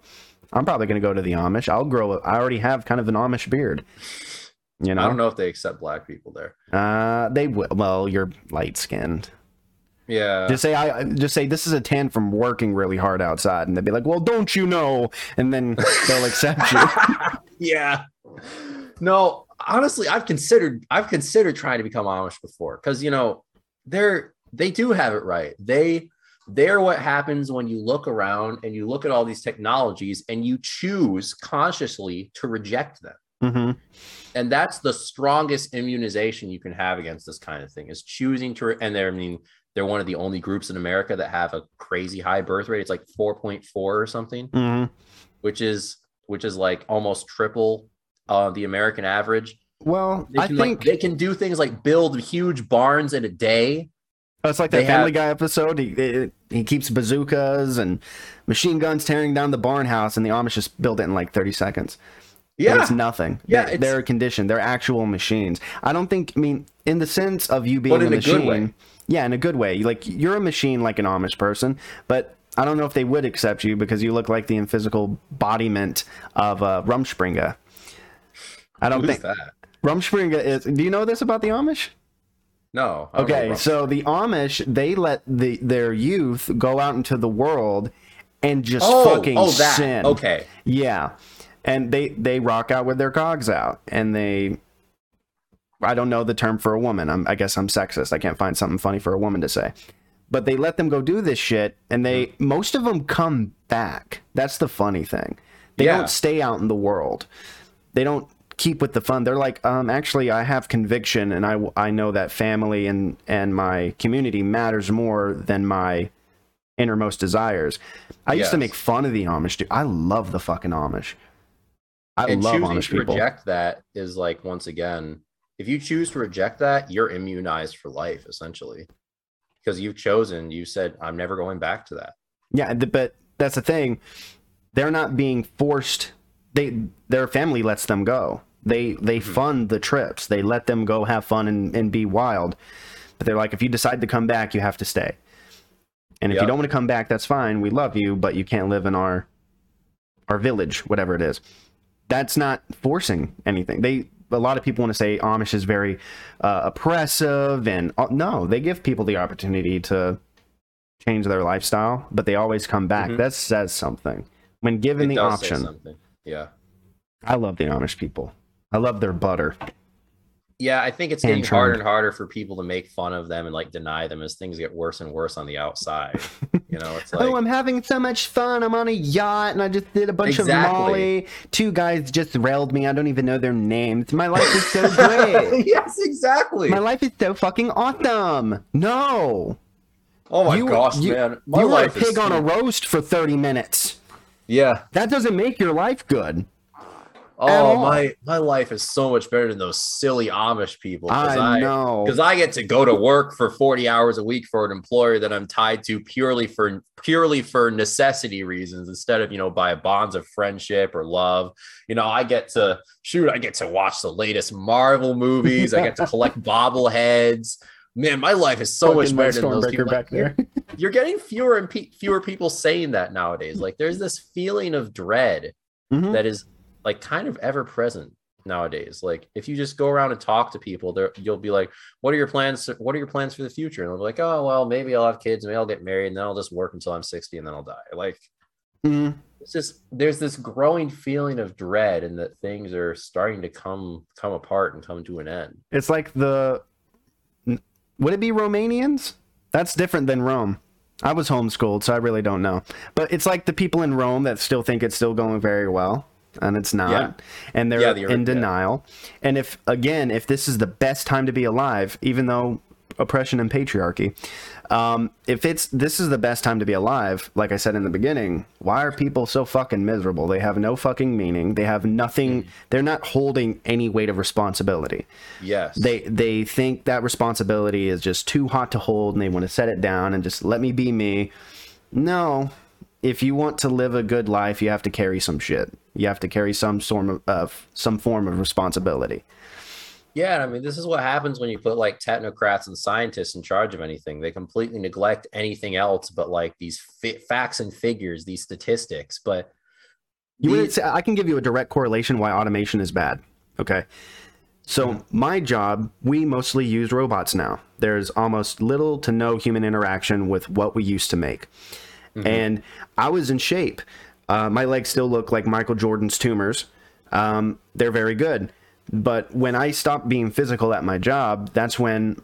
I'm probably gonna go to the Amish. I'll grow. a- I already have kind of an Amish beard. You know, i don't know if they accept black people there Uh, they will. Well, you're light skinned. yeah Just say I. Just say this is a tan from working really hard outside, and they'd be like, "Well, don't you know?" And then they'll accept you. (laughs) (laughs) yeah no honestly i've considered i've considered trying to become amish before because you know they're they do have it right they they're what happens when you look around and you look at all these technologies and you choose consciously to reject them Mm-hmm. And that's the strongest immunization you can have against this kind of thing is choosing to. And they're, I mean, they're one of the only groups in America that have a crazy high birth rate. It's like 4.4 or something, mm-hmm. which is which is like almost triple uh, the American average. Well, I think like, they can do things like build huge barns in a day. It's like that they Family have, Guy episode. He he keeps bazookas and machine guns tearing down the barn house, and the Amish just build it in like thirty seconds. Yeah, it's nothing. Yeah, they, they're conditioned. They're actual machines. I don't think. I mean, in the sense of you being a machine. Yeah, in a good way. Like you're a machine, like an Amish person, but I don't know if they would accept you because you look like the physical embodiment of uh, Rumspringa. I don't think that. Rumspringa is. Do you know this about the Amish? No. Okay, so the Amish they let the their youth go out into the world and just oh, fucking oh, that. sin. Okay. Yeah, and they they rock out with their cogs out, and they. I don't know the term for a woman. I'm, I guess I'm sexist. I can't find something funny for a woman to say but they let them go do this shit and they most of them come back. That's the funny thing. They yeah. don't stay out in the world. They don't keep with the fun. They're like um actually i have conviction and i i know that family and and my community matters more than my innermost desires. I yes. used to make fun of the amish dude. I love the fucking amish. I and love amish to people. reject that is like once again if you choose to reject that you're immunized for life essentially because you've chosen you said i'm never going back to that. Yeah but that's the thing. They're not being forced they their family lets them go. They they mm-hmm. fund the trips. They let them go have fun and, and be wild. But they're like if you decide to come back you have to stay. And if yep. you don't want to come back that's fine. We love you but you can't live in our our village whatever it is. That's not forcing anything. They a lot of people want to say Amish is very uh, oppressive, and uh, no, they give people the opportunity to change their lifestyle, but they always come back. Mm-hmm. That says something when given it the option. Yeah, I love the Amish people. I love their butter. Yeah, I think it's getting harder and harder for people to make fun of them and like deny them as things get worse and worse on the outside. (laughs) You know, it's oh, like, oh, I'm having so much fun. I'm on a yacht and I just did a bunch exactly. of Molly. Two guys just railed me. I don't even know their names. My life is so great. (laughs) yes, exactly. My life is so fucking awesome. No. Oh my you, gosh, you, man. My you were a pig on a roast for 30 minutes. Yeah. That doesn't make your life good. Oh my my life is so much better than those silly Amish people. I, I know because I get to go to work for 40 hours a week for an employer that I'm tied to purely for purely for necessity reasons instead of you know by bonds of friendship or love. You know, I get to shoot, I get to watch the latest Marvel movies, I get to (laughs) collect bobbleheads. Man, my life is so much better than those people. Back there. (laughs) You're getting fewer and pe- fewer people saying that nowadays. Like there's this feeling of dread mm-hmm. that is like kind of ever present nowadays. Like if you just go around and talk to people, there you'll be like, "What are your plans? What are your plans for the future?" And they'll be like, "Oh, well, maybe I'll have kids, maybe I'll get married, and then I'll just work until I'm 60, and then I'll die." Like mm-hmm. it's just there's this growing feeling of dread, and that things are starting to come come apart and come to an end. It's like the would it be Romanians? That's different than Rome. I was homeschooled, so I really don't know. But it's like the people in Rome that still think it's still going very well and it's not. Yeah. and they're yeah, the, in denial yeah. and if again if this is the best time to be alive even though oppression and patriarchy um, if it's this is the best time to be alive like i said in the beginning why are people so fucking miserable? They have no fucking meaning. They have nothing. Mm. they're not holding any weight of responsibility. Yes. They they think that responsibility is just too hot to hold and they want to set it down and just let me be me. No. If you want to live a good life, you have to carry some shit. You have to carry some sort of uh, some form of responsibility. Yeah, I mean, this is what happens when you put like technocrats and scientists in charge of anything. They completely neglect anything else but like these fi- facts and figures, these statistics. But you say, I can give you a direct correlation why automation is bad. Okay. So mm-hmm. my job, we mostly use robots now. There's almost little to no human interaction with what we used to make. Mm-hmm. And I was in shape. Uh, my legs still look like Michael Jordan's tumors. Um, they're very good. But when I stopped being physical at my job, that's when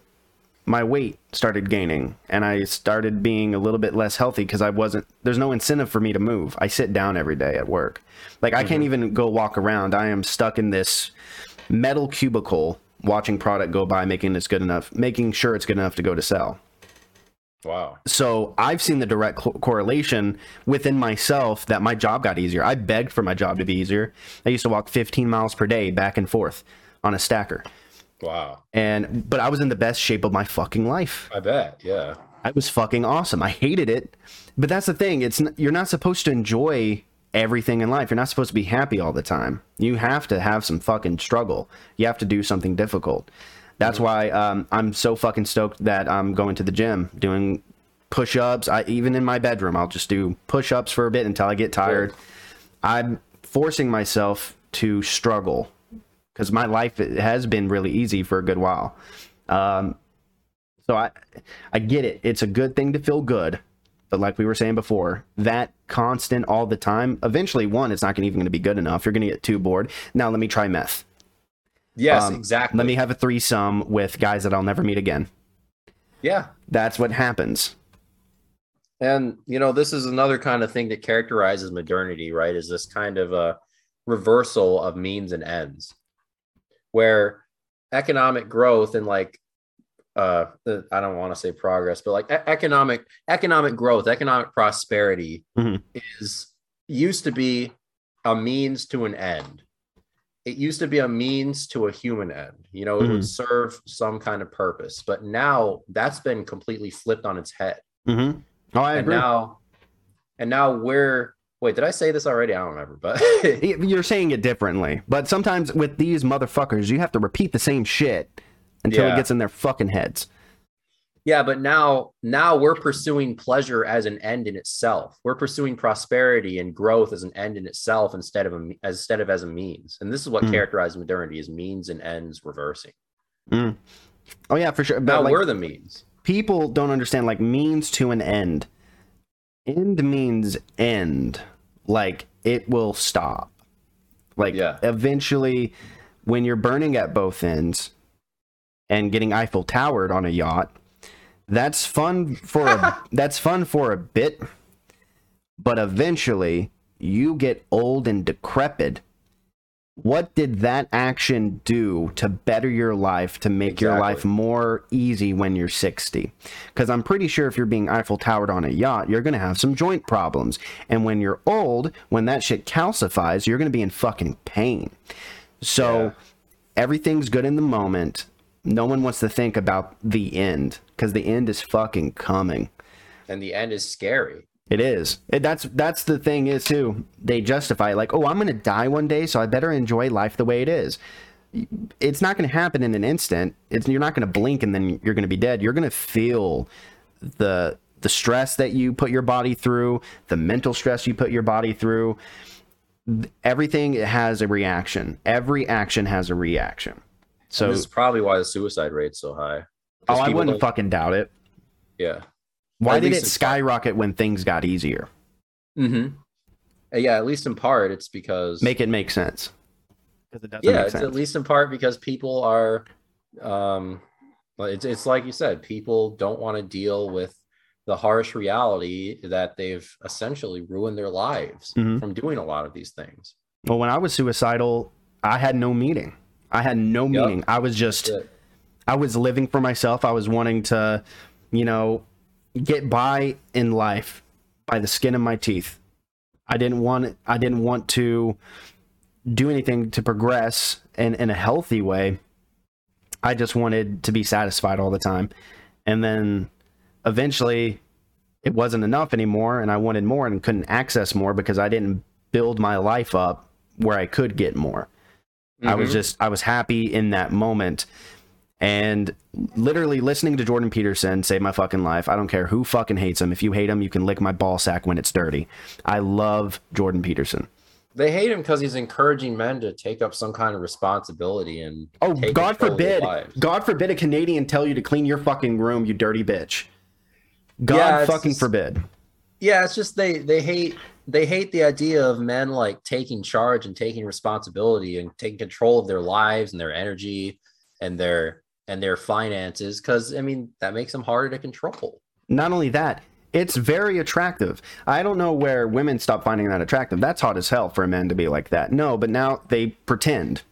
my weight started gaining and I started being a little bit less healthy because I wasn't there's no incentive for me to move. I sit down every day at work. Like I can't even go walk around. I am stuck in this metal cubicle watching product go by making this good enough making sure it's good enough to go to sell. Wow. So I've seen the direct co- correlation within myself that my job got easier. I begged for my job to be easier. I used to walk 15 miles per day back and forth on a stacker. Wow. And but I was in the best shape of my fucking life. I bet. Yeah. I was fucking awesome. I hated it. But that's the thing. It's you're not supposed to enjoy everything in life. You're not supposed to be happy all the time. You have to have some fucking struggle. You have to do something difficult. That's why um, I'm so fucking stoked that I'm going to the gym, doing push-ups. I even in my bedroom, I'll just do push-ups for a bit until I get tired. I'm forcing myself to struggle because my life has been really easy for a good while. Um, so I, I get it. It's a good thing to feel good, but like we were saying before, that constant all the time, eventually, one, it's not gonna even going to be good enough. You're going to get too bored. Now let me try meth. Yes, Um, exactly. Let me have a threesome with guys that I'll never meet again. yeah. That's what happens. And you know, this is another kind of thing that characterizes modernity, right? Is this kind of a reversal of means and ends, where economic growth and like uh I don't want to say progress, but like e- economic economic growth, economic prosperity Mhm. is used to be a means to an end. It used to be a means to a human end. You know, it would serve some kind of purpose, but now that's been completely flipped on its head Mm-hmm. Oh, I and agree. now and now we're wait did i say this already i don't remember but (laughs) You're saying it differently, but sometimes with these motherfuckers, you have to repeat the same shit until Yeah. it gets in their fucking heads. Yeah but now now we're pursuing pleasure as an end in itself we're pursuing prosperity and growth as an end in itself instead of a as instead of as a means and this is what Mm. characterizes modernity is means and ends reversing Mm. Oh yeah, for sure. But now like, we're the means people don't understand like means to an end. End means end. Like it will stop. Like Yeah. eventually when you're burning at both ends and getting Eiffel Towered on a yacht, that's fun for a (laughs) that's fun for a bit, but eventually you get old and decrepit. What did that action do to better your life to make your life more easy when you're 60? Because I'm pretty sure if you're being Eiffel Towered on a yacht, you're going to have some joint problems. And when you're old, when that shit calcifies, you're going to be in fucking pain. So Yeah. everything's good in the moment. No one wants to think about the end because the end is fucking coming. and the end is scary It is. It, that's that's the thing is too. They justify it like, oh, I'm gonna die one day, so I better enjoy life the way it is. It's not gonna happen in an instant. It's you're not gonna blink and then you're gonna be dead. You're gonna feel the the stress that you put your body through, the mental stress you put your body through. Everything has a reaction. Every action has a reaction. So So, this is probably why the suicide rate's so high Oh, I wouldn't don't- fucking doubt it. yeah Why At did it it's- skyrocket when things got easier? mm-hmm. yeah at least in part it's because Make it make sense. Because it doesn't yeah make it's sense. at least in part because people are um it's, it's like you said people don't want to deal with the harsh reality that they've essentially ruined their lives Mhm. from doing a lot of these things Well, when I was suicidal, I had no meaning. I had no Yep. meaning. I was just, I was living for myself. I was wanting to, you know, get by in life by the skin of my teeth. I didn't want, I didn't want to do anything to progress in, in a healthy way. I just wanted to be satisfied all the time. And then eventually it wasn't enough anymore and I wanted more and couldn't access more because I didn't build my life up where I could get more. I was Mhm. just I was happy in that moment. And literally listening to Jordan Peterson save my fucking life. I don't care who fucking hates him. If you hate him, you can lick my ball sack when it's dirty. I love Jordan Peterson. they hate him because he's encouraging men to take up some kind of responsibility and Oh, God control of their forbid. God forbid a Canadian tell you to clean your fucking room, you dirty bitch. God Yeah, fucking just- forbid. yeah it's just they they hate they hate the idea of men like taking charge and taking responsibility and taking control of their lives and their energy and their and their finances because I mean that makes them harder to control. Not only that, it's very attractive. I don't know where women stop finding that attractive. That's hot as hell for a man to be like that. No, but now they pretend.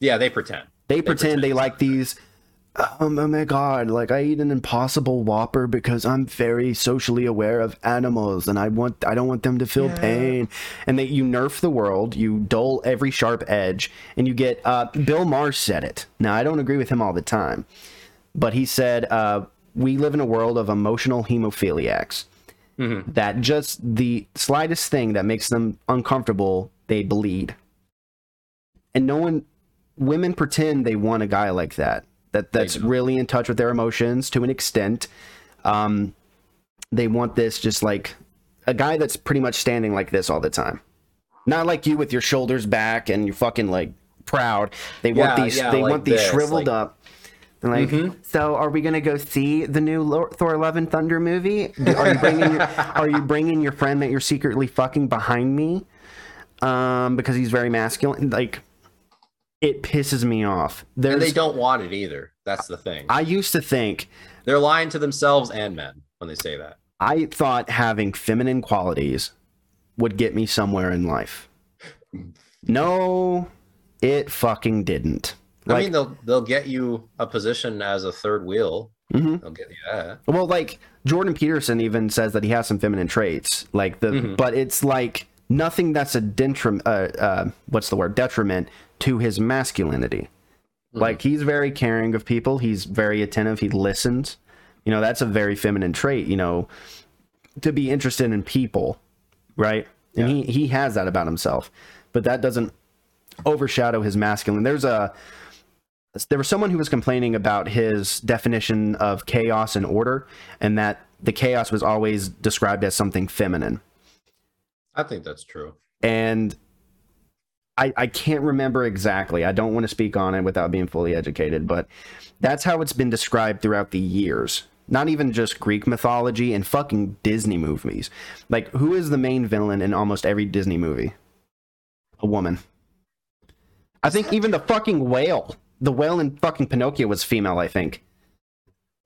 Yeah, they pretend. They, pretend, they like these. Um, oh my god! Like I eat an Impossible Whopper because I'm very socially aware of animals, and I want I don't want them to feel pain. And that you nerf the world, you dull every sharp edge, and you get. Uh, Bill Maher said it. Now I don't agree with him all the time, but he said uh, we live in a world of emotional hemophiliacs. That just the slightest thing that makes them uncomfortable, they bleed. And no one, women pretend they want a guy like that. That that's really in touch with their emotions to an extent. Um, they want this just like a guy that's pretty much standing like this all the time. Not like you with your shoulders back and you're fucking like proud. They want these. yeah, they like want these this, shriveled like- up. And like, so are we gonna go see the new Thor: Love and Thunder movie? Are you bringing your, Are you bringing your friend that you're secretly fucking behind me? Um, because he's very masculine. Like, it pisses me off. There's, And they don't want it either. That's the thing. I used to think They're lying to themselves and men when they say that. I thought having feminine qualities would get me somewhere in life. (laughs) No, it fucking didn't. I mean, they'll they'll get you a position as a third wheel. Mhm. They'll get you that. well, like Jordan Peterson even says that he has some feminine traits, like the, Mm-hmm. but it's like nothing that's a detriment. Uh, uh, what's the word? Detriment to his masculinity. Mm-hmm. Like he's very caring of people. He's very attentive. He listens. You know, that's a very feminine trait. You know, to be interested in people, right? And he he has that about himself, but that doesn't overshadow his masculine. There's a there was someone who was complaining about his definition of chaos and order, and that the chaos was always described as something feminine. I think that's true. And I I can't remember exactly. I don't want to speak on it without being fully educated, but that's how it's been described throughout the years. Not even just Greek mythology and fucking Disney movies. Like, who is the main villain in almost every Disney movie? A woman. I think even the fucking whale, the whale in fucking Pinocchio was female, I think.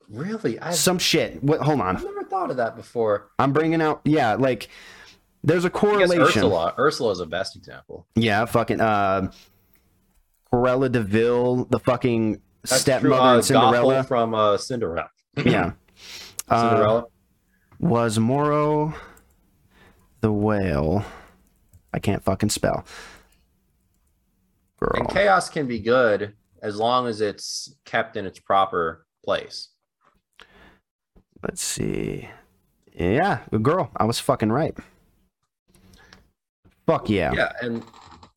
Really, I've, Some shit. What, hold on. I've never thought of that before. I'm bringing out, yeah, like, there's a correlation. Ursula. Ursula is a best example. Yeah, fucking uh Cruella de Vil, the fucking That's stepmother. Uh, in Cinderella. Gothel from uh, Cinderella. (clears throat) yeah. (clears throat) Uh, Cinderella. was Moro the whale. I can't fucking spell. Girl. and chaos can be good as long as it's kept in its proper place. Let's see. Yeah, girl, I was fucking right. Fuck yeah. yeah and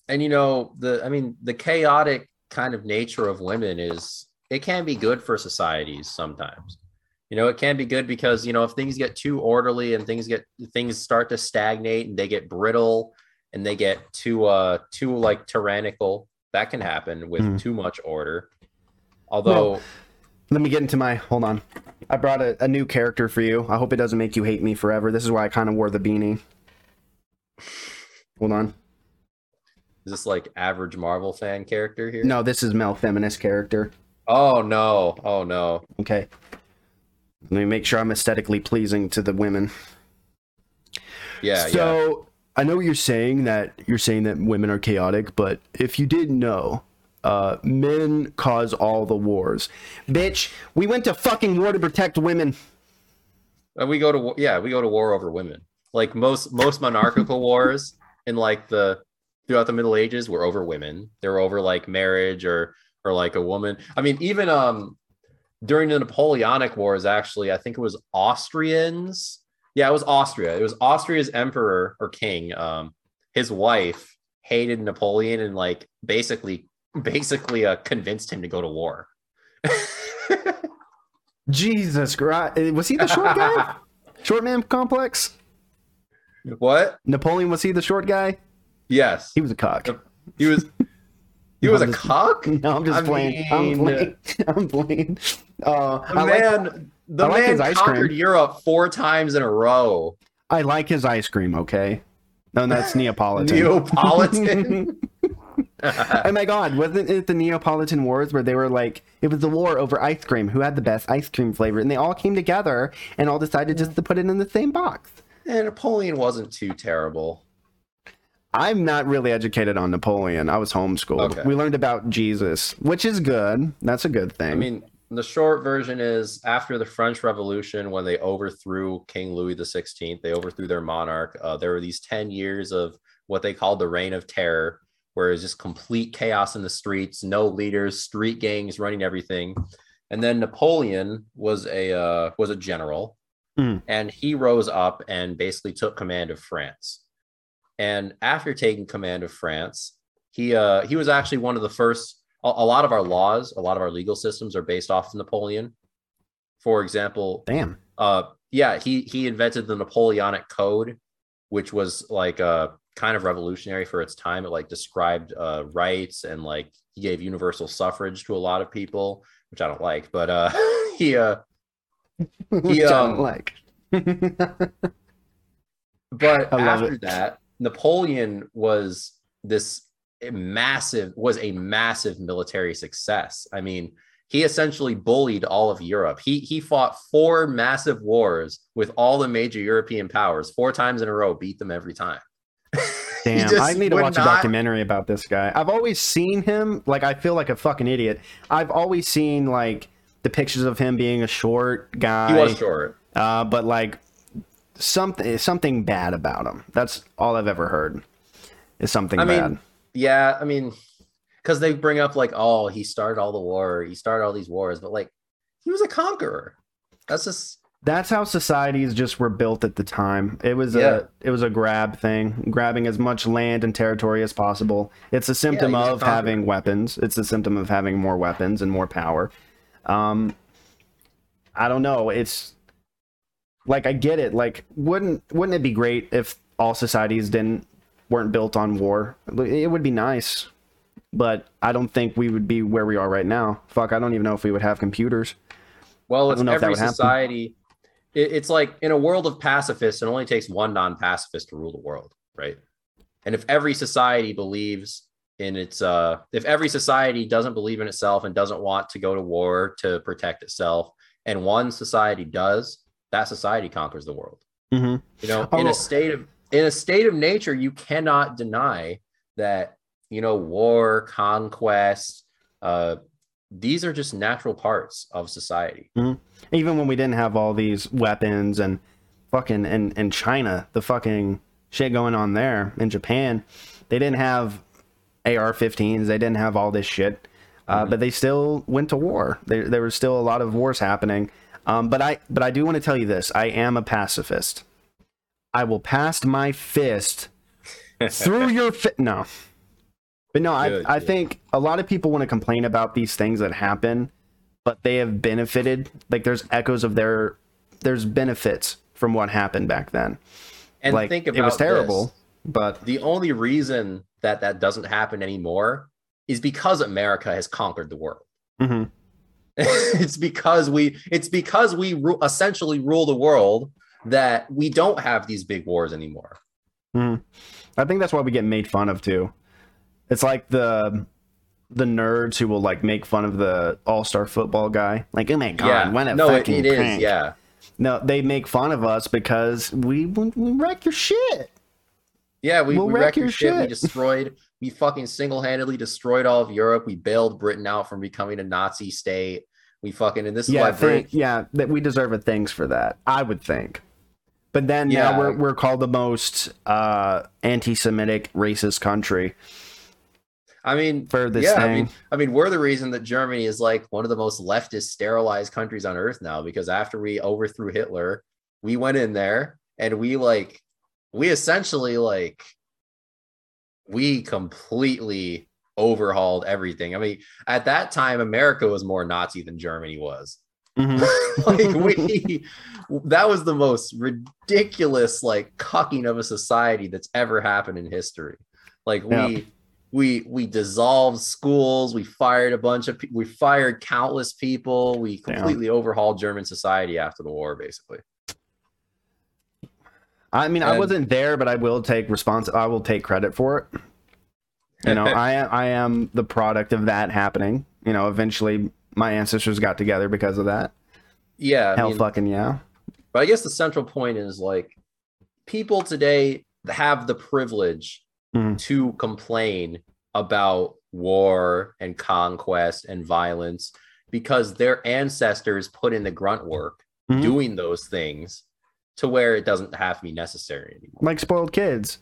and you know the i mean the chaotic kind of nature of women is it can be good for societies sometimes you know it can be good because you know if things get too orderly and things get things start to stagnate and they get brittle and they get too uh too like tyrannical that can happen with Mhm. too much order although Let me get into my. Hold on. I brought a, a new character for you. I hope it doesn't make you hate me forever. This is why I kind of wore the beanie. Hold on. is this like average marvel fan character here No, this is male Feminist character. oh no oh no Okay. Let me make sure I'm aesthetically pleasing to the women. yeah yeah so I know you're saying that you're saying that women are chaotic, but if you didn't know, uh, men cause all the wars. Bitch, we went to fucking war to protect women. And we go to yeah, we go to war over women. Like most most monarchical wars in like the throughout the Middle Ages were over women. They were over like marriage or or like a woman. I mean, even um during the Napoleonic Wars, actually, I think it was Austrians. Yeah, it was Austria. It was Austria's emperor or king. Um, his wife hated Napoleon and like basically basically uh, convinced him to go to war. (laughs) Jesus Christ. Was he the short guy? (laughs) short man complex? What? Napoleon, was he the short guy? Yes. He was a cock. He was he was a just- cock. (laughs) No, I'm just I playing. I'm playing. (laughs) I'm playing. Uh, The I, like, man, the I like man ice conquered cream. Europe four times in a row. I like his ice cream, okay? No, that's (laughs) Neapolitan. Neapolitan. oh my god, wasn't it the Neapolitan Wars where they were like, it was the war over ice cream, who had the best ice cream flavor, and they all came together and all decided just to put it in the same box. And Napoleon wasn't too terrible. I'm not really educated on Napoleon. I was homeschooled. Okay. We learned about Jesus, which is good. That's a good thing. I mean, the short version is after the French Revolution, when they overthrew King Louis XVI, they overthrew their monarch. Uh, there were these 10 years of what they called the Reign of Terror, where it was just complete chaos in the streets, no leaders, street gangs running everything. And then Napoleon was a uh, was a general, Mm. and he rose up and basically took command of France. And after taking command of France, he uh, he was actually one of the first. A, a lot of our laws, a lot of our legal systems are based off of Napoleon. For example, Damn. uh, yeah, he he invented the Napoleonic Code, which was like uh kind of revolutionary for its time. It like described uh, rights and like he gave universal suffrage to a lot of people, which I don't like. But uh, (laughs) he uh, (laughs) (laughs) I um, don't like. but after it. that, Napoleon was this massive was a massive military success. I mean, he essentially bullied all of Europe. He he fought four massive wars with all the major European powers, four times in a row, beat them every time. (laughs) Damn, I need to watch a documentary about this guy. I've always seen him, like, I feel like a fucking idiot. I've always seen, like, the pictures of him being a short guy. He was short. Uh, but, like, something something bad about him. That's all I've ever heard. Is something I mean, bad. Yeah, I mean, because they bring up like, oh, he started all the war, he started all these wars, but like, he was a conqueror. That's just That's how societies just were built at the time. It was Yeah. a it was a grab thing, grabbing as much land and territory as possible. It's a symptom a of having weapons. It's a symptom of having more weapons and more power. Um I don't know. It's like I get it. Like wouldn't wouldn't it be great if all societies didn't weren't built on war? It would be nice. But I don't think we would be where we are right now. Fuck, I don't even know if we would have computers. well, it's if every would happen. society. It's like in a world of pacifists, it only takes one non-pacifist to rule the world, right? And if every society believes in its, uh, if every society doesn't believe in itself and doesn't want to go to war to protect itself, and one society does, that society conquers the world. Mm-hmm. you know in Oh. a state of in a state of nature you cannot deny that you know war conquest uh these are just natural parts of society even when we didn't have all these weapons and fucking in, in China, the fucking shit going on there in Japan, they didn't have AR-15s. They didn't have all this shit, uh, but they still went to war. There, there was still a lot of wars happening. Um, but I, but I do want to tell you this: I am a pacifist. I will pass my fist through your fi- no. But no, Good, I, I think a lot of people want to complain about these things that happen, but they have benefited. Like there's echoes of their, there's benefits from what happened back then. and like think about it was terrible, this. but the only reason that that doesn't happen anymore is because america has conquered the world mhm. (laughs) it's because we it's because we ru- essentially rule the world that we don't have these big wars anymore Mhm. I think that's why we get made fun of too. It's like the the nerds who will like make fun of the all star football guy. Like, oh my god, yeah what a no it, fucking it is yeah No, they make fun of us because we we wreck your shit. Yeah, we, We'll we wreck your your shit. We destroyed, we fucking single handedly destroyed all of Europe. We bailed Britain out from becoming a Nazi state. We fucking, and this is Yeah, why think, yeah, that we deserve a thanks for that. I would think. But then Yeah. now we're we're called the most uh, anti-Semitic, racist country I mean, for this yeah, thing. I mean, I mean, we're the reason that Germany is like one of the most leftist, sterilized countries on earth now. Because after we overthrew Hitler, we went in there and we like, we essentially like, we completely overhauled everything. I mean, at that time, America was more Nazi than Germany was. Mhm. (laughs) like we that was the most ridiculous like cucking of a society that's ever happened in history like we Yeah. we we dissolved schools we fired a bunch of we fired countless people we Damn. completely overhauled german society after the war basically I mean, I wasn't there, but I will take respons- I will take credit for it. You know, (laughs) I am I am the product of that happening. You know, eventually my ancestors got together because of that. Yeah, I Hell mean, fucking yeah. but I guess the central point is like people today have the privilege Mhm. to complain about war and conquest and violence because their ancestors put in the grunt work Mhm. doing those things to where it doesn't have to be necessary anymore. Like spoiled kids.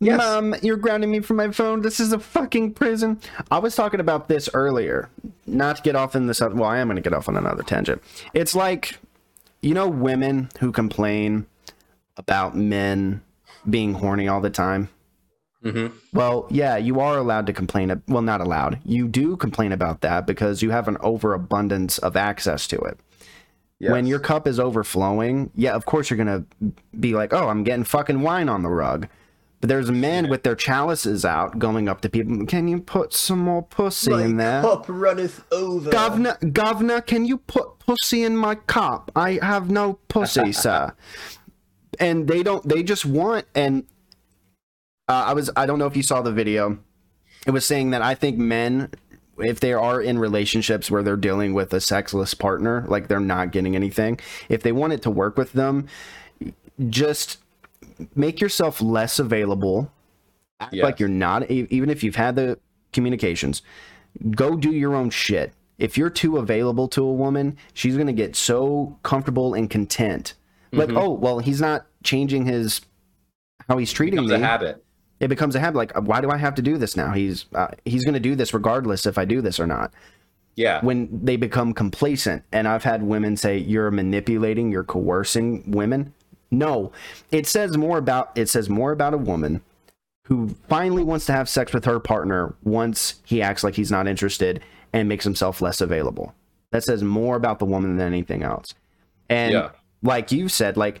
Yes. Mom, you're grounding me from my phone. This is a fucking prison. I was talking about this earlier. Not to get off in this. Well, I am going to get off on another tangent. It's like, you know, women who complain about men being horny all the time. Mhm. Well, yeah, you are allowed to complain. Well, not allowed. You do complain about that because you have an overabundance of access to it. When your cup is overflowing, yeah, of course you're gonna be like, "Oh, I'm getting fucking wine on the rug." But there's men with their chalices out, going up to people. Can you put some more pussy in there? cup runneth over. Governor, governor, can you put pussy in my cup? I have no pussy, (laughs) sir. And they don't. They just want. And uh, I was. I don't know if you saw the video. It was saying that I think men, if they are in relationships where they're dealing with a sexless partner, like they're not getting anything, if they want it to work with them, just make yourself less available. Act Yes. like you're not, even if you've had the communications go do your own shit. If you're too available to a woman, she's gonna get so comfortable and content. Like, Mm-hmm. oh well, he's not changing his how he's treating me. a habit. It becomes a habit. Like, why do I have to do this now? He's uh, he's gonna do this regardless if I do this or not. Yeah. When they become complacent, and I've had women say you're manipulating, you're coercing women. No, it says more about it says more about a woman who finally wants to have sex with her partner once he acts like he's not interested and makes himself less available. That says more about the woman than anything else. And Yeah. like you said, like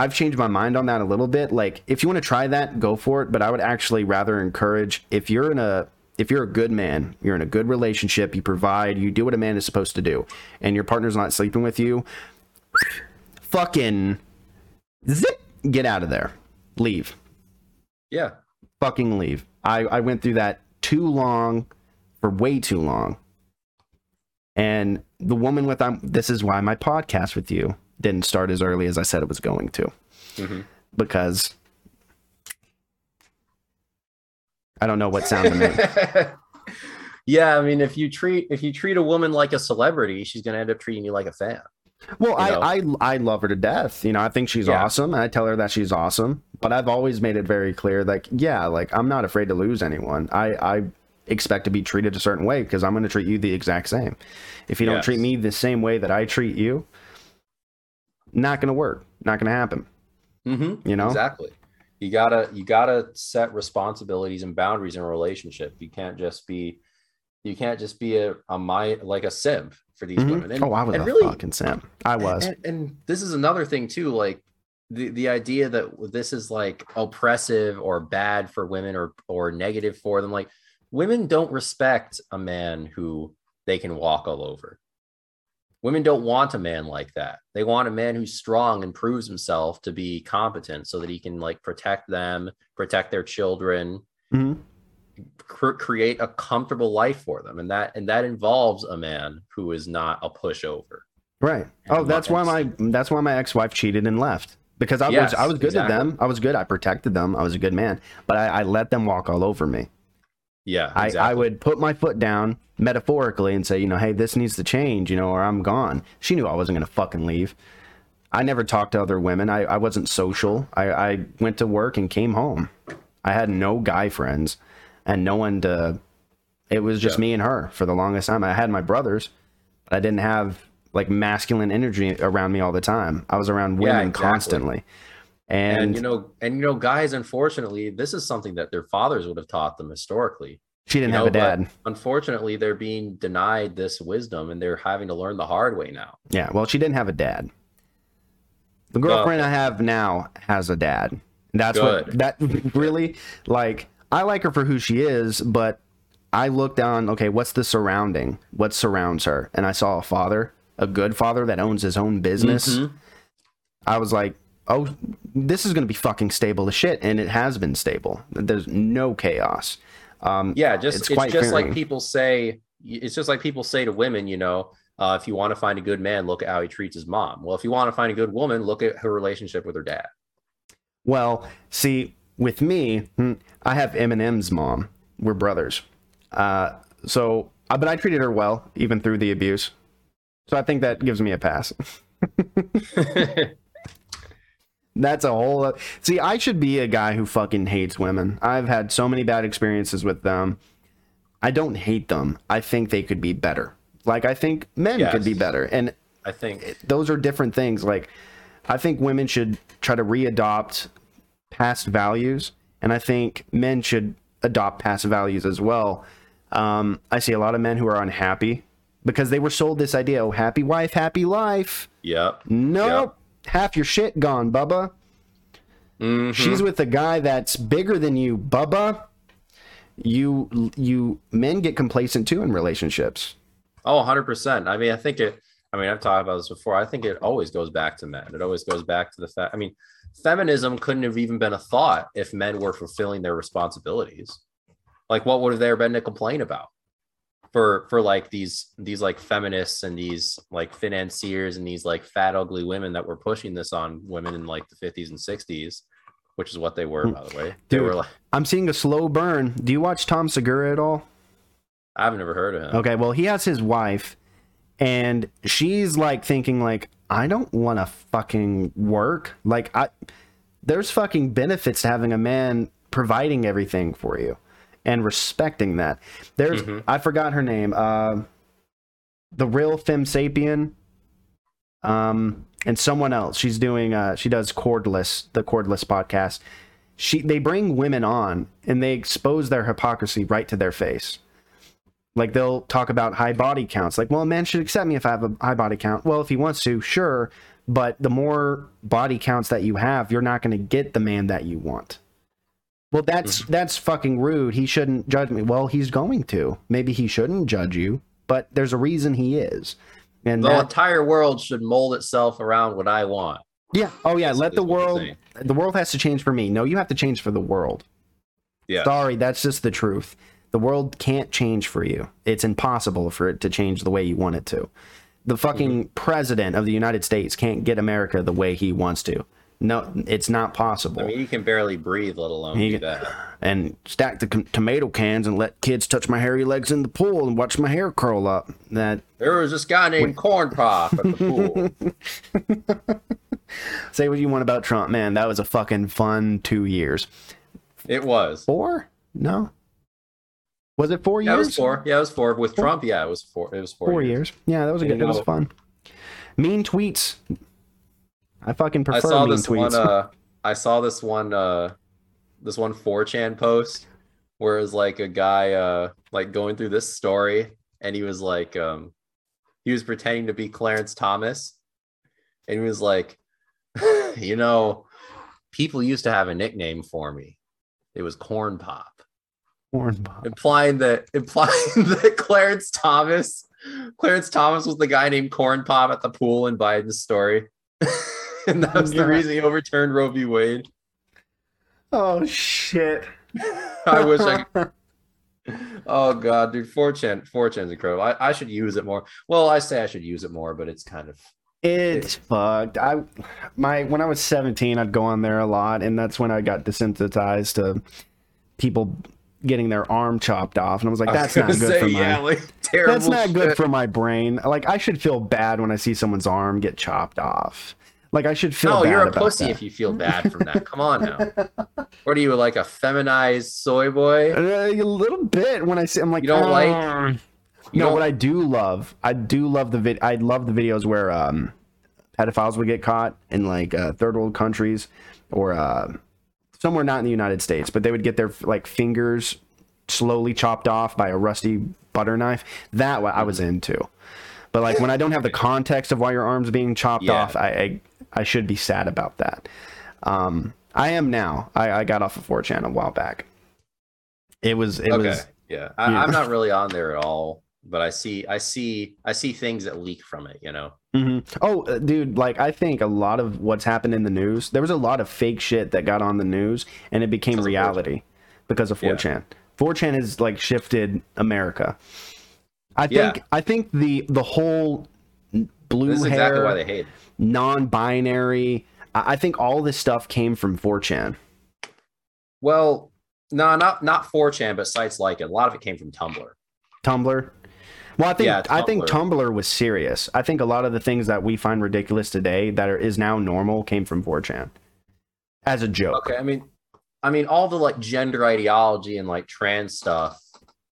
I've changed my mind on that a little bit. Like if you want to try that, go for it. But I would actually rather encourage if you're in a if you're a good man, you're in a good relationship, you provide, you do what a man is supposed to do, and your partner's not sleeping with you, fucking zip, get out of there. Leave Yeah. fucking leave. I, I went through that too long for way too long. And the woman with I'm this is why my podcast with you didn't start as early as I said it was going to. Mhm. Because I don't know what sound to make. (laughs) yeah, I mean, if you treat if you treat a woman like a celebrity, she's gonna end up treating you like a fan. Well, I, I I love her to death. You know, I think she's Yeah. awesome, I tell her that she's awesome. But I've always made it very clear, like, yeah, like I'm not afraid to lose anyone. I I expect to be treated a certain way because I'm going to treat you the exact same. If you don't treat me the same way that I treat you, not going to work. Not going to happen. Mm-hmm. You know? exactly. You gotta you gotta set responsibilities and boundaries in a relationship. You can't just be you can't just be a, a my like a simp for these Mhm. women. And, oh, I was a really, fucking simp. I was. And, and this is another thing too, like the, the idea that this is like oppressive or bad for women or or negative for them. Like women don't respect a man who they can walk all over. Women don't want a man like that. They want a man who's strong and proves himself to be competent so that he can like protect them, protect their children, Mhm. cr- create a comfortable life for them. And that and that involves a man who is not a pushover. Right. Oh, that's why my that's why my ex-wife cheated and left. Because I Yes, was I was good exactly. to them. I was good. I protected them. I was a good man. But I, I let them walk all over me. Yeah, I, I would put my foot down metaphorically and say, you know, hey, this needs to change, you know, or I'm gone. She knew I wasn't going to fucking leave. I never talked to other women. I, I wasn't social. I, I went to work and came home. I had no guy friends and no one to. It was just Yeah. me and her for the longest time. I had my brothers, but I didn't have like masculine energy around me all the time. I was around Yeah, women exactly. constantly. And, and you know and you know guys unfortunately this is something that their fathers would have taught them historically she didn't you have a dad. unfortunately they're being denied this wisdom and they're having to learn the hard way now Yeah, well, she didn't have a dad. The girlfriend I have now has a dad. That's what that (laughs) really like. I like her for who she is, but I looked on, Okay, what's the surrounding? What surrounds her? And I saw a father, a good father that owns his own business. Mhm. I was like, oh, this is going to be fucking stable as shit, and it has been stable. There's no chaos. Um, Yeah, just It's it's, quite just like people say. It's just like people say to women, you know, uh, if you want to find a good man, look at how he treats his mom. Well, if you want to find a good woman, look at her relationship with her dad. Well, see, with me, hmm, I have Eminem's mom. We're brothers. Uh, so, uh, but I treated her well, even through the abuse. So I think that gives me a pass. (laughs) (laughs) That's a whole. See, I should be a guy who fucking hates women. I've had so many bad experiences with them. I don't hate them. I think they could be better. Like I think men could be better, and I think those are different things. Like, I think women should try to readopt past values, and I think men should adopt past values as well. Um, I see a lot of men who are unhappy because they were sold this idea: oh, happy wife, happy life. Yep. Nope, half your shit gone, Bubba. Mhm. She's with a guy that's bigger than you, Bubba. You you men get complacent too in relationships. Oh, 100%. I mean, I think it, I mean, I've talked about this before. I think it always goes back to men. It always goes back to the fact, I mean, feminism couldn't have even been a thought if men were fulfilling their responsibilities. Like, what would have there been to complain about? For, for like these these like feminists and these like financiers and these like fat ugly women that were pushing this on women in like the 50s and 60s which is what they were hmm. by the way they Dude. were like I'm seeing a slow burn. Do you watch Tom Segura at all? i've never heard of him Okay, well, he has his wife, and she's like thinking like, I don't want to fucking work. Like, I there's fucking benefits to having a man providing everything for you and respecting that. There's Mhm. I forgot her name. Uh, the real Fem Sapien. Um, and someone else. She's doing. Uh, she does cordless, the cordless podcast. She they bring women on and they expose their hypocrisy right to their face. Like they'll talk about high body counts. Like, well, a man should accept me if I have a high body count. Well, if he wants to, sure. But the more body counts that you have, you're not going to get the man that you want. Well, that's mm-hmm. that's fucking rude. He shouldn't judge me. Well, he's going to. Maybe he shouldn't judge you, but there's a reason he is. And the that, entire world should mold itself around what i want yeah, oh yeah, let the world. The world has to change for me. No, you have to change for the world. yeah Sorry, that's just the truth. The world can't change for you. It's impossible for it to change the way you want it to. The fucking mm-hmm. president of the United States can't get America the way he wants to. No, it's not possible. I mean, you can barely breathe, let alone He- do that. and stack the com- tomato cans and let kids touch my hairy legs in the pool and watch my hair curl up. That There was this guy named Corn Pop at the (laughs) pool. say what you want about Trump, man. That was a fucking fun two years. It was. Four? No. Was it four Yeah, it was four. Yeah, it was four. With Trump, yeah, it was four. It was four, Four years. years. Yeah, that was a good. It was fun. Mean tweets. I fucking prefer I saw mean this tweets. one. Uh, I saw this one. Uh, this one 4chan post where it was like a guy uh like going through this story, and he was like, um, he was pretending to be Clarence Thomas, and he was like, (laughs) you know, people used to have a nickname for me. It was Corn Pop. Corn pop. implying that (laughs) implying that Clarence Thomas Clarence Thomas was the guy named Corn Pop at the pool in Biden's story. (laughs) (laughs) and that was Yeah. the reason he overturned Roe v. Wade. Oh shit. (laughs) I wish I could. (laughs) Oh god, dude, 4chan 4chan's incredible. I, I should use it more. Well, I say I should use it more, but it's kind of It's fucked. I my when I was 17, I'd go on there a lot, and that's when I got desensitized to people getting their arm chopped off, and I was like, I was that's not good say, for my. yeah, like terrible. that's not good for my brain. Like I should feel bad when I see someone's arm get chopped off. Like I should feel. No, you're a pussy that. if you feel bad from that. Come on now. (laughs) What are you like a feminized soy boy? Uh, a little bit when I see. I'm like, You don't like- "Ah." You no, don't- what I do love, I do love the vid. I love the videos where um, pedophiles would get caught in like uh, third world countries or uh, somewhere not in the United States, but they would get their like fingers slowly chopped off by a rusty butter knife. That what I was into. But like when I don't have the context of why your arm's being chopped Yeah. off, I, I I should be sad about that. Um, I am now. I, I got off of 4chan a while back. It was it okay. was yeah. I, yeah. I'm not (laughs) really on there at all, but I see I see I see things that leak from it, you know. hmm Oh, uh, dude, like I think a lot of what's happened in the news, there was a lot of fake shit that got on the news and it became Because of 4chan. reality because of Yeah. 4chan. 4chan has like shifted America. I think Yeah. I think the the whole blue This is hair exactly why they hate. Non-binary I I think all this stuff came from 4chan. Well, no, not not 4chan, but sites like it. A lot of it came from Tumblr. Tumblr. Well, I think Yeah, I think Tumblr. Tumblr was serious. I think a lot of the things that we find ridiculous today that are, is now normal came from 4chan as a joke. Okay, I mean, I mean, all the like gender ideology and like trans stuff,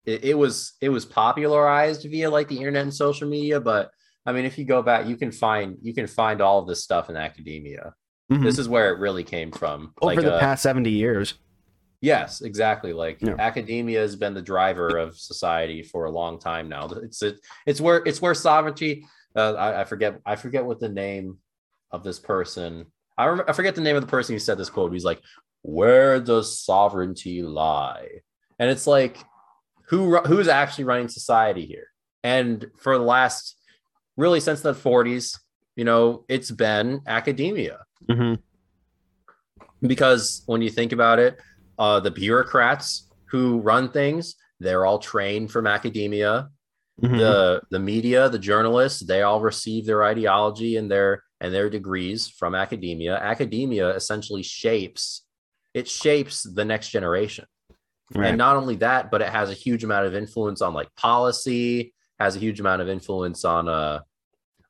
it, it was it was popularized via like the internet and social media. But I mean, if you go back, you can find you can find all of this stuff in academia. Mhm. This is where it really came from. Over like, the uh, past 70 years. Yes, exactly. Like Yeah. academia has been the driver of society for a long time now. It's it, it's where it's where sovereignty. Uh, I, I forget I forget what the name of this person. I I forget the name of the person who said this quote. He's like, "Where does sovereignty lie?" And it's like, who who's actually running society here? And for the last, really since the 40s, you know, it's been academia hmm because when you think about it, uh, the bureaucrats who run things, they're all trained from academia. Mm-hmm. The the media, the journalists, they all receive their ideology and their and their degrees from academia. Academia essentially shapes it shapes the next generation. Right. And not only that, but it has a huge amount of influence on like policy, has a huge amount of influence on uh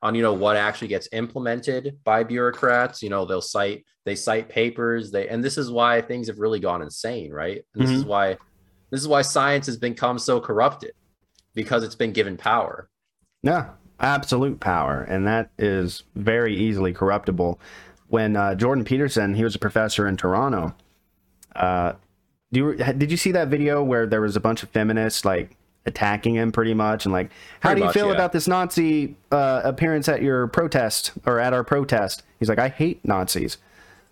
on you know what actually gets implemented by bureaucrats. You know, they'll cite they cite papers, they and this is why things have really gone insane, right? And this is why this is why science has become so corrupted because it's been given power. Yeah, absolute power, and that is very easily corruptible. When uh, Jordan Peterson, he was a professor in Toronto. Uh, do you did you see that video where there was a bunch of feminists like attacking him pretty much and like, how Pretty do you much, feel yeah. about this Nazi uh, appearance at your protest or at our protest? He's like, I hate Nazis.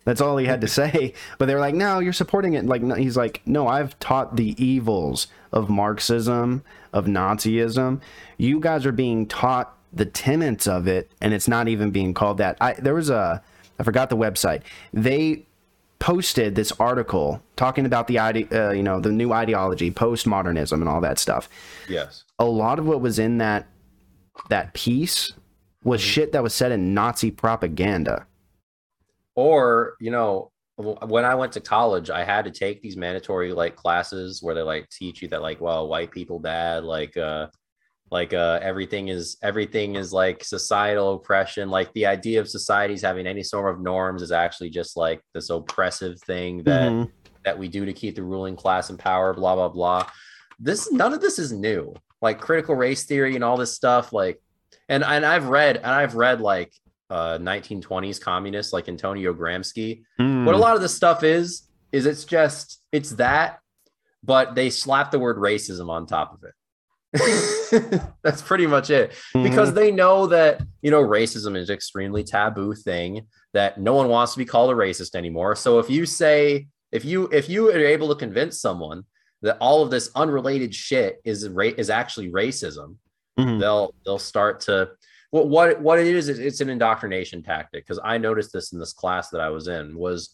That's all he had to (laughs) say. But they were like, no, you're supporting it. Like, no, he's like, no, I've taught the evils of Marxism, of Nazism. You guys are being taught the tenets of it, and it's not even being called that. I there was a, I forgot the website. They posted this article talking about the ide- uh, you know, the new ideology, postmodernism, and all that stuff. Yes. A lot of what was in that that piece was shit that was said in Nazi propaganda. or you know when i went to college i had to take these mandatory like classes where they like teach you that like well white people bad like uh like uh everything is everything is like societal oppression like the idea of societies having any sort of norms is actually just like this oppressive thing that Mhm. that we do to keep the ruling class in power blah blah blah this none of this is new like critical race theory and all this stuff like and and i've read and i've read like uh 1920s communists like antonio gramsci Mm. what a lot of this stuff is is it's just it's that but they slap the word racism on top of it (laughs) that's pretty much it because Mhm. they know that you know racism is an extremely taboo thing that no one wants to be called a racist anymore so if you say if you if you are able to convince someone that all of this unrelated shit is ra- is actually racism Mhm. they'll they'll start to what what what it is is it's an indoctrination tactic because I noticed this in this class that I was in was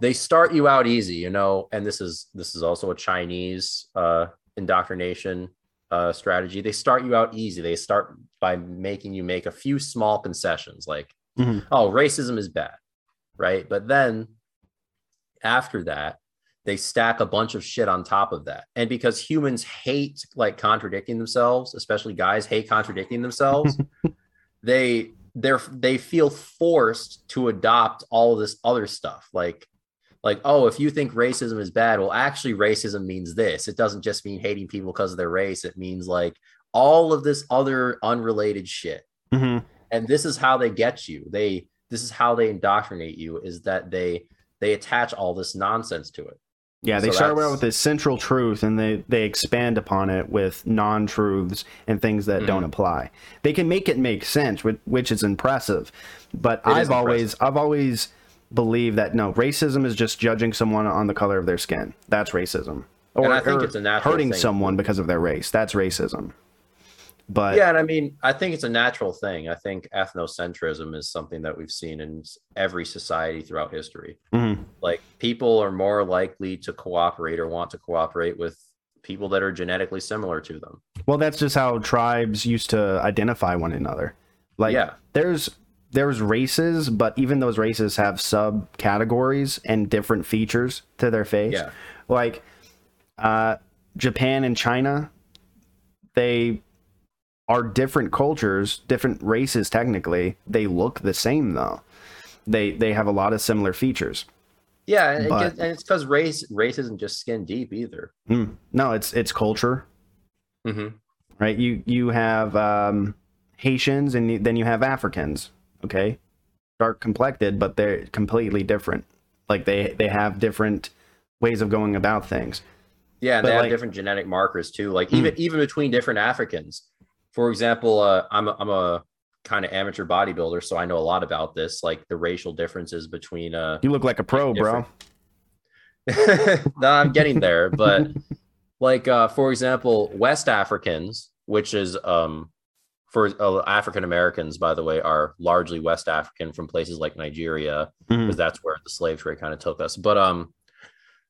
they start you out easy you know and this is this is also a Chinese uh indoctrination uh strategy they start you out easy. They start by making you make a few small concessions like Mhm. oh racism is bad right? But then after that they stack a bunch of shit on top of that. And because humans hate like contradicting themselves especially guys hate contradicting themselves (laughs) they they're they feel forced to adopt all of this other stuff. Like like oh if you think racism is bad well actually racism means this it doesn't just mean hating people because of their race it means like all of this other unrelated shit Mhm. and this is how they get you they this is how they indoctrinate you is that they they attach all this nonsense to it Yeah, they So start out with this central truth and they, they expand upon it with non truths and things that Mm-hmm. don't apply. They can make it make sense, which, which is impressive. But It is I've always I've always believed that no, racism is just judging someone on the color of their skin. That's racism. Or, And I think it's a natural hurting thing. someone because of their race. That's racism. But yeah and i mean i think it's a natural thing i think ethnocentrism is something that we've seen in every society throughout history Mhm. like people are more likely to cooperate or want to cooperate with people that are genetically similar to them. Well, that's just how tribes used to identify one another. Like Yeah. there's there's races, but even those races have subcategories and different features to their face. Yeah. Like uh Japan and China, they are different cultures, different races technically. They look the same though. They they have a lot of similar features. Yeah, and, it gets- and it's because race race isn't just skin deep either. Mm. No, it's it's culture. Mm-hmm. right? You you have um, Haitians and you, then you have Africans. Okay, dark complected, but they're completely different. Like they they have different ways of going about things. Yeah, But, they have like- different genetic markers too. Like Hmm. even even between different Africans. For example, uh, I'm a, I'm a kind of amateur bodybuilder, so I know a lot about this, like the racial differences between. Uh, You look like a pro, bro. No, (laughs) I'm getting there, but (laughs) like uh, for example, West Africans, which is um, for uh, African Americans, by the way, are largely West African from places like Nigeria, because that's where the slave trade kind of took us. But um,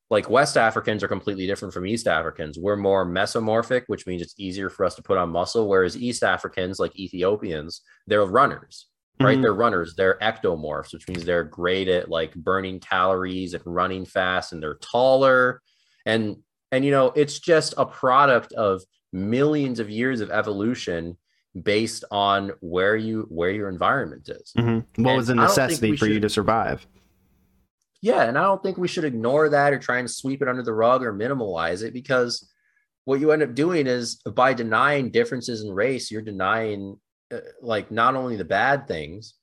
like West Africans are completely different from East Africans. We're more mesomorphic, which means it's easier for us to put on muscle. Whereas East Africans, like Ethiopians, they're runners, right? Mhm. They're runners. They're ectomorphs, which means they're great at like burning calories and running fast, and they're taller. And and you know, it's just a product of millions of years of evolution based on where you where your environment is. Mhm. What And was a necessity for you to survive? Yeah, and I don't think we should ignore that or try and sweep it under the rug or minimalize it because what you end up doing is by denying differences in race, you're denying uh, like not only the bad things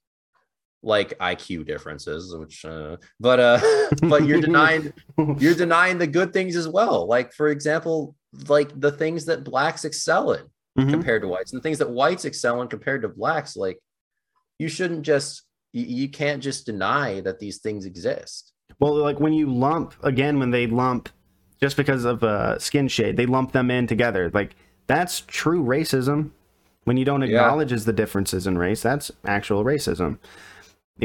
like IQ differences, which uh, but uh (laughs) but you're denying you're (laughs) denying the good things as well. Like for example, like the things that blacks excel in Mhm. compared to whites and the things that whites excel in compared to blacks like you shouldn't just you, you can't just deny that these things exist Well, like when you lump again, when they lump just because of uh, skin shade, they lump them in together. Like that's true racism. When you don't Yeah. acknowledge the differences in race, that's actual racism.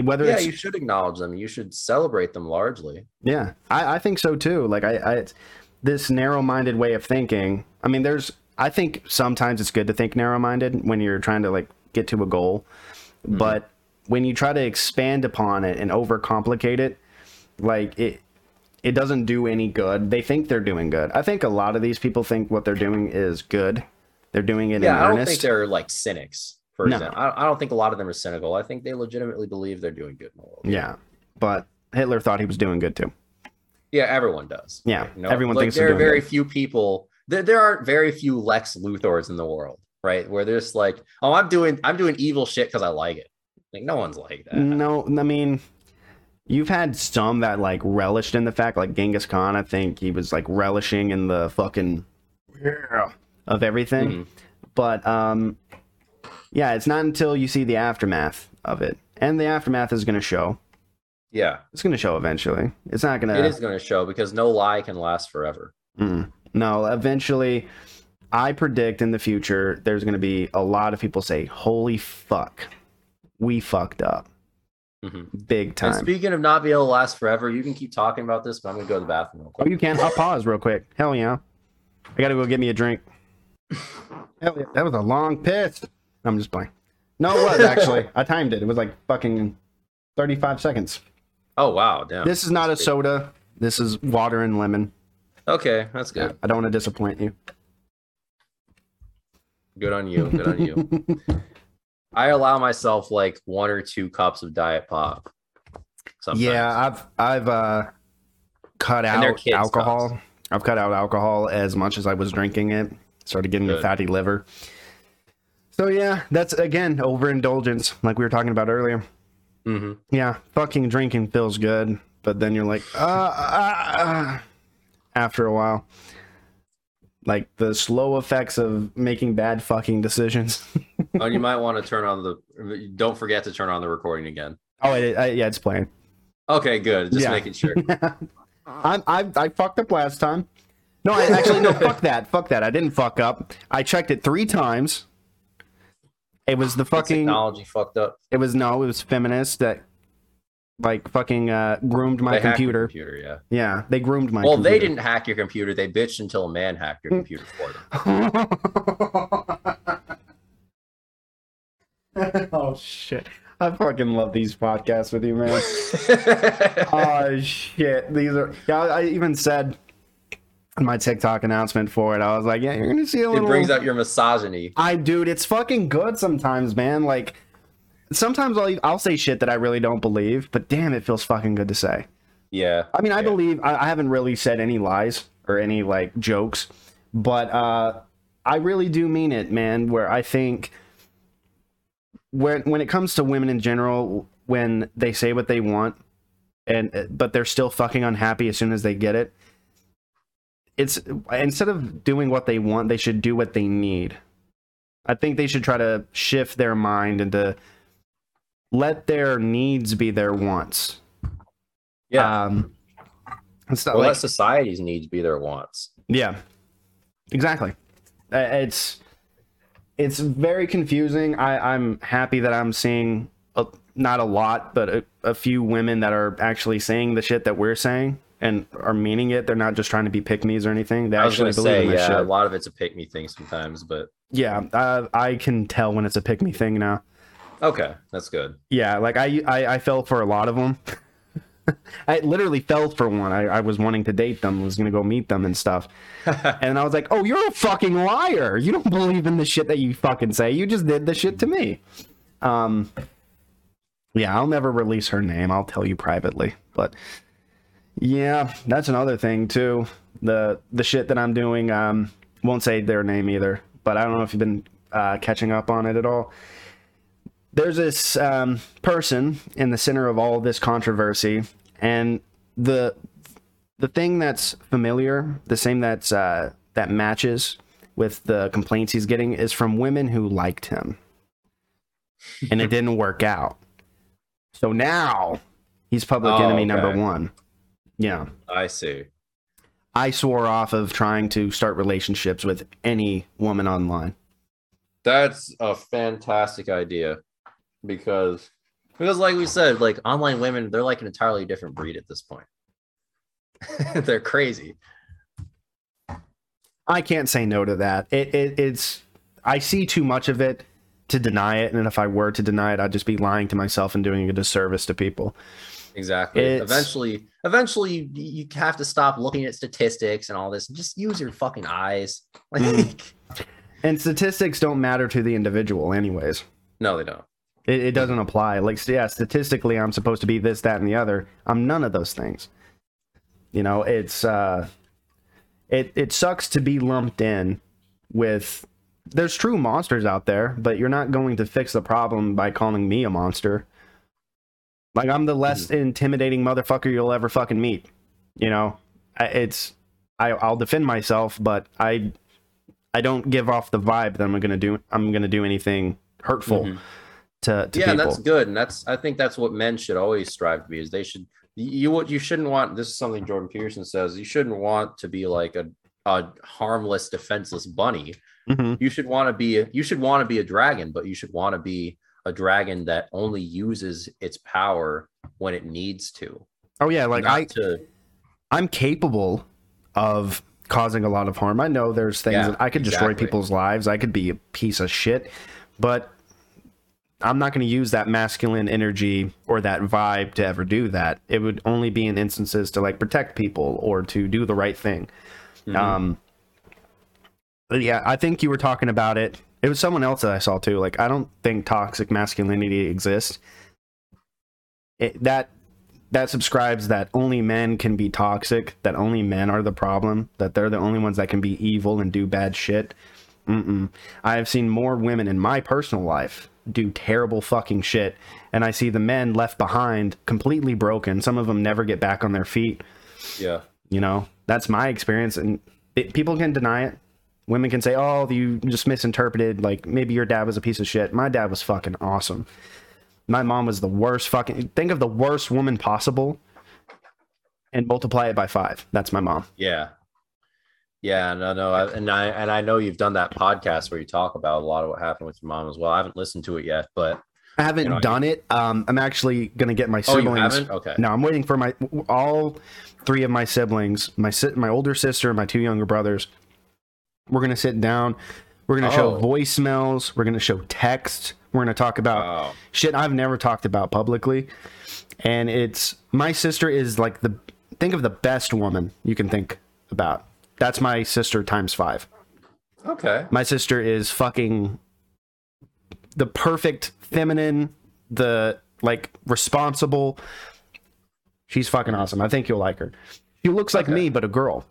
Whether yeah you should acknowledge them you should celebrate them largely Yeah, I, I think so too. Like I, I it's, this narrow-minded way of thinking. I mean, there's. I think sometimes it's good to think narrow-minded when you're trying to like get to a goal, mm-hmm. but when you try to expand upon it and overcomplicate it, like it, it doesn't do any good. They think they're doing good. I think a lot of these people think what they're doing is good. They're doing it yeah in i don't earnest. think they're like cynics for No. example I, I don't think a lot of them are cynical i think they legitimately believe they're doing good in the world yeah, but Hitler thought he was doing good too. yeah everyone does Yeah, Like, no, everyone like, thinks they're there are very good. few people there, there aren't very few lex luthors in the world right where they're just like oh i'm doing i'm doing evil shit because i like it like no one's like that No, I mean, you've had some that like relished in the fact, like Genghis Khan. I think he was like relishing in the fucking yeah of everything. Mhm. But um, yeah, it's not until you see the aftermath of it, and the aftermath is going to show. yeah It's going to show eventually. It's not going to. It is going to show because no lie can last forever Mm. No, eventually, I predict in the future there's going to be a lot of people say, "Holy fuck, we fucked up Mhm. big And time." speaking of not being able to last forever, you can keep talking about this, but I'm gonna go to the bathroom real quick. Oh, quick. you can. I'll pause real quick. Hell yeah. I gotta go get me a drink. (laughs) Hell yeah. That was a long piss. I'm just playing. No, it was actually. (laughs) I timed it. It was like fucking 35 seconds. Oh wow, damn. This is not a That's big. soda. This is water and lemon. Okay, that's good. I don't want to disappoint you. Good on you. Good on you. (laughs) I allow myself like one or two cups of diet pop. Sometimes. yeah, I've I've uh cut out alcohol. cups. I've cut out alcohol as much as I was drinking it. Started getting a Good. fatty liver. So yeah, that's again overindulgence, like we were talking about earlier. Mhm. Yeah, fucking drinking feels good, but then you're like, uh, uh, uh, after a while, like the slow effects of making bad fucking decisions. (laughs) oh, you might want to (laughs) turn on the. Don't forget to turn on the recording again. oh, it, I, yeah, it's playing. Okay, good. Just Yeah. making sure. (laughs) I, I I fucked up last time. No, I actually no. fuck that. Fuck that. I didn't fuck up. I checked it three times. It was the fucking. Technology fucked up. It was no. It was feminist that like fucking uh, groomed my They hacked your computer. computer, yeah. Yeah, they groomed my. Well, they didn't hack your computer. They bitched until a man hacked your computer for them. (laughs) oh shit! I fucking love these podcasts with you, man. (laughs) oh shit! These are. Yeah, I even said in my TikTok announcement for it. I was like, yeah, you're gonna see a little. It brings out your misogyny. I dude, it's fucking good sometimes, man. Like sometimes I'll I'll say shit that I really don't believe, but damn, it feels fucking good to say. Yeah. I mean, I Yeah. believe I, I haven't really said any lies or any like jokes, but uh, I really do mean it, man. Where I think when when it comes to women in general, when they say what they want, and but they're still fucking unhappy as soon as they get it. It's instead of doing what they want, they should do what they need. I think they should try to shift their mind into let their needs be their wants. Yeah. Um, it's not well, like, let society's needs be their wants. yeah, exactly. Uh, It's it's very confusing. I, I'm happy that I'm seeing a, not a lot, but a, a few women that are actually saying the shit that we're saying and are meaning it. They're not just trying to be pick me's or anything. They I was actually believe say, in this yeah, a lot of it's a pick me thing sometimes, but Yeah, uh, I can tell when it's a pick me thing now. Okay, that's good. Yeah, like I I, I fell for a lot of them. (laughs) I literally fell for one. I, I was wanting to date them, was gonna go meet them and stuff. (laughs) and I was like, "Oh, you're a fucking liar! You don't believe in the shit that you fucking say. You just did the shit to me." Um, yeah, I'll never release her name. I'll tell you privately. But yeah, that's another thing too. The the shit that I'm doing. Um, won't say their name either. But I don't know if you've been uh, catching up on it at all there's this um, person in the center of all this controversy, and the the thing that's familiar, the same that's uh, that matches with the complaints he's getting, is from women who liked him, and it didn't work out. So now he's public Oh, enemy number one. Yeah, I see. I swore off of trying to start relationships with any woman online. That's a fantastic idea because because like we said, like online women, they're like an entirely different breed at this point. (laughs) they're crazy. I can't say no to that. It, it it's I see too much of it to deny it, and if I were to deny it, I'd just be lying to myself and doing a disservice to people. Exactly. It's- Eventually, eventually you have to stop looking at statistics and all this and just use your fucking eyes. (laughs) Like Mm. And statistics don't matter to the individual, anyways. no, they don't. It, it doesn't apply. Like, yeah, statistically, I'm supposed to be this, that, and the other. I'm none of those things. You know, it's uh, it it sucks to be lumped in with. There's true monsters out there, but you're not going to fix the problem by calling me a monster. Like I'm the less intimidating motherfucker you'll ever fucking meet. You know, it's I I'll defend myself, but I I don't give off the vibe that I'm gonna do I'm gonna do anything hurtful Mhm. To, to yeah, people. that's good, and that's I think that's what men should always strive to be. Is they should you what you shouldn't want. This is something Jordan Peterson says. You shouldn't want to be like a a harmless, defenseless bunny. Mhm. You should want to be you should want to be a dragon, but you should want to be a dragon that only uses its power when it needs to. Oh yeah, like I to I'm capable of causing a lot of harm. I know there's things Yeah, that I could destroy people's lives. I could be a piece of shit, but I'm not going to use that masculine energy or that vibe to ever do that. It would only be in instances to like protect people or to do the right thing. Mhm. Um, but yeah, I think you were talking about it. It was someone else that I saw too. Like, I don't think toxic masculinity exists. It, that that subscribes that only men can be toxic, that only men are the problem, that they're the only ones that can be evil and do bad shit. Mm-mm. I have seen more women in my personal life do terrible fucking shit, and I see the men left behind completely broken. Some of them never get back on their feet. yeah. You know, that's my experience, and it, people can deny it. Women can say, "Oh, you just misinterpreted. Like maybe your dad was a piece of shit." My dad was fucking awesome. My mom was the worst fucking. Think of the worst woman possible, and multiply it by five. That's my mom. Yeah. Yeah, no, no, I, and I and I know you've done that podcast where you talk about a lot of what happened with your mom as well. I haven't listened to it yet, but I haven't You know, done it. Um, I'm actually gonna get my Oh, siblings. haven't? Okay. No, I'm waiting for my all three of my siblings, my si- my older sister, and my two younger brothers. We're gonna sit down. We're gonna show Oh. voicemails. We're gonna show text. We're gonna talk about Wow. shit I've never talked about publicly. And it's my sister is like the think of the best woman you can think about. That's my sister times five. Okay. My sister is fucking the perfect feminine, the like responsible. She's fucking awesome. I think you'll like her. She looks like Okay. me, but a girl.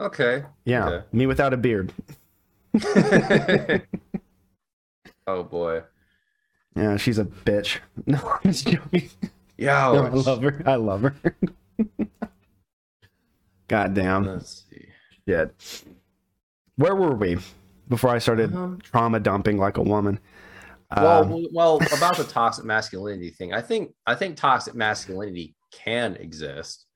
Okay. Yeah, Okay. me without a beard. (laughs) (laughs) oh boy. Yeah, she's a bitch. (laughs) No, I'm just joking. Yeah. No, oh, I love her. I love her. God damn. Let's see. Shit. Where were we before I started Um, trauma dumping like a woman? well, Um, well, about the toxic masculinity thing, I think I think toxic masculinity can exist.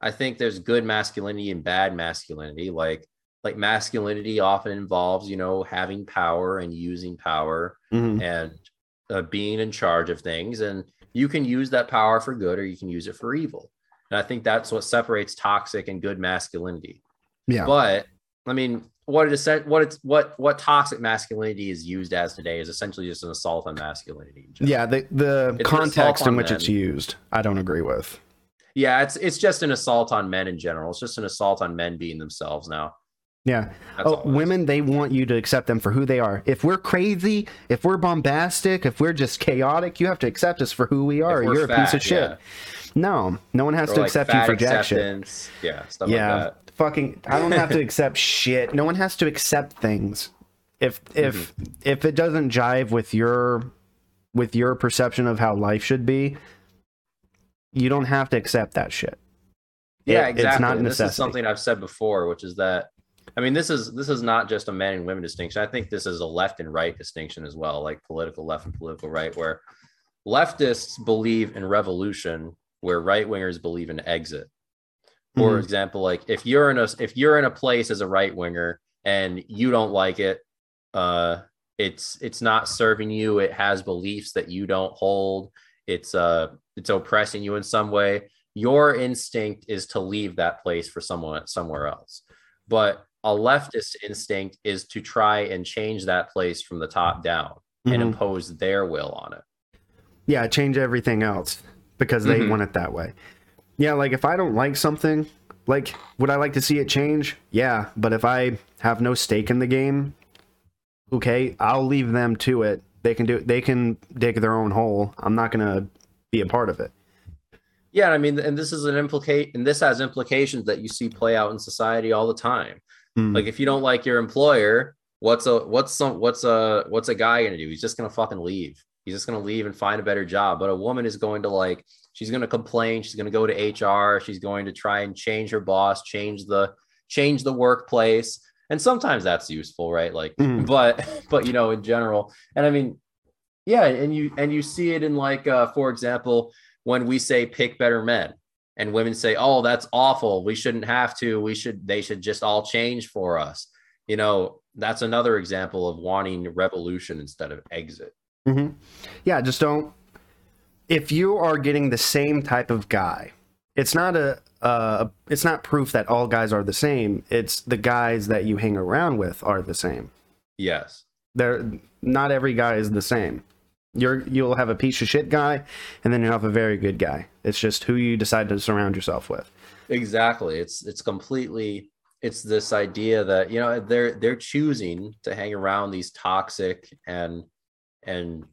I think there's good masculinity and bad masculinity. Like like masculinity often involves, you know, having power and using power mhm. and uh, being in charge of things, and you can use that power for good or you can use it for evil. And I think that's what separates toxic and good masculinity. Yeah. But I mean, what it is what it's what what toxic masculinity is used as today is essentially just an assault on masculinity. Yeah, the the It's context in which it's used, I don't agree with. Yeah, it's it's just an assault on men in general. It's just an assault on men being themselves now. Yeah. That's oh, all it is. women, they want you to accept them for who they are. If we're crazy, if we're bombastic, if we're just chaotic, you have to accept us for who we are. If or we're You're a piece of shit. yeah. No, no one has Or to like accept you for jack shit. Yeah, stuff Yeah, like that. fucking. I don't have to (laughs) accept shit. No one has to accept things. If if Mm-hmm. if it doesn't jive with your with your perception of how life should be, you don't have to accept that shit. Yeah, It- exactly. It's not this is something I've said before, which is that I mean, this is this is not just a men and women distinction. I think this is a left and right distinction as well, like political left and political right, where leftists believe in revolution, where right wingers believe in exit. For Mhm. example, like if you're in a if you're in a place as a right winger and you don't like it, uh, it's it's not serving you. It has beliefs that you don't hold. It's uh it's oppressing you in some way. Your instinct is to leave that place for someone somewhere else. But a leftist instinct is to try and change that place from the top down and Mhm. impose their will on it. Yeah, change everything else because they Mhm. want it that way. Yeah, like if I don't like something, like would I like to see it change? Yeah, but if I have no stake in the game, okay, I'll leave them to it. They can do they can dig their own hole. I'm not going to be a part of it. Yeah, I mean, and this is an implicate, and this has implications that you see play out in society all the time. Hmm. Like, if you don't like your employer, what's a what's some what's a what's a guy gonna do? He's just gonna fucking leave. He's just gonna leave and find a better job. But a woman is going to like, she's gonna complain. She's gonna go to HR. She's going to try and change her boss, change the change the workplace. And sometimes that's useful, right? Like, Mhm. but but you know, in general, and I mean, yeah, and you and you see it in like, uh, for example, when we say pick better men and women say oh that's awful we shouldn't have to we should they should just all change for us you know that's another example of wanting revolution instead of exit hmm Yeah, just don't. If you are getting the same type of guy, it's not a. Uh, it's not proof that all guys are the same. It's the guys that you hang around with are the same. yes They're not every guy is the same. You're you'll have a piece of shit guy, and then you'll have a very good guy. It's just who you decide to surround yourself with. exactly it's it's completely it's this idea that you know they're they're choosing to hang around these toxic and and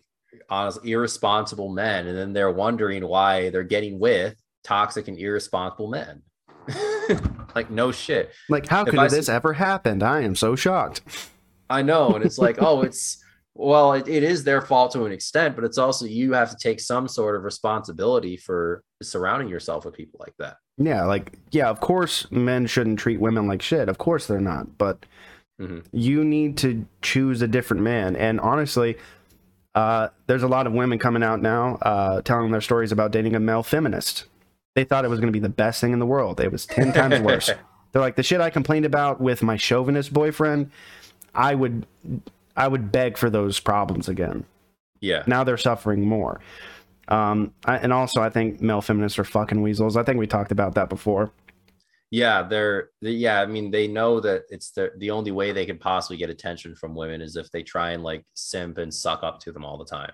honestly irresponsible men and then they're wondering why they're getting with toxic and irresponsible men (laughs) like no shit Like, how could this ever happened? I am so shocked. I know, and it's like, oh, it's well, it, it is their fault to an extent, but it's also you have to take some sort of responsibility for surrounding yourself with people like that. Yeah, like yeah, of course men shouldn't treat women like shit. Of course they're not, but Mhm. you need to choose a different man. And honestly, uh, there's a lot of women coming out now uh, telling their stories about dating a male feminist. They thought it was going to be the best thing in the world. It was ten times (laughs) worse. They're like the shit I complained about with my chauvinist boyfriend. I would, I would beg for those problems again. Yeah. Now they're suffering more. Um, I, and also, I think male feminists are fucking weasels. I think we talked about that before. Yeah, they're they, yeah. I mean, they know that it's the the only way they could possibly get attention from women is if they try and like simp and suck up to them all the time.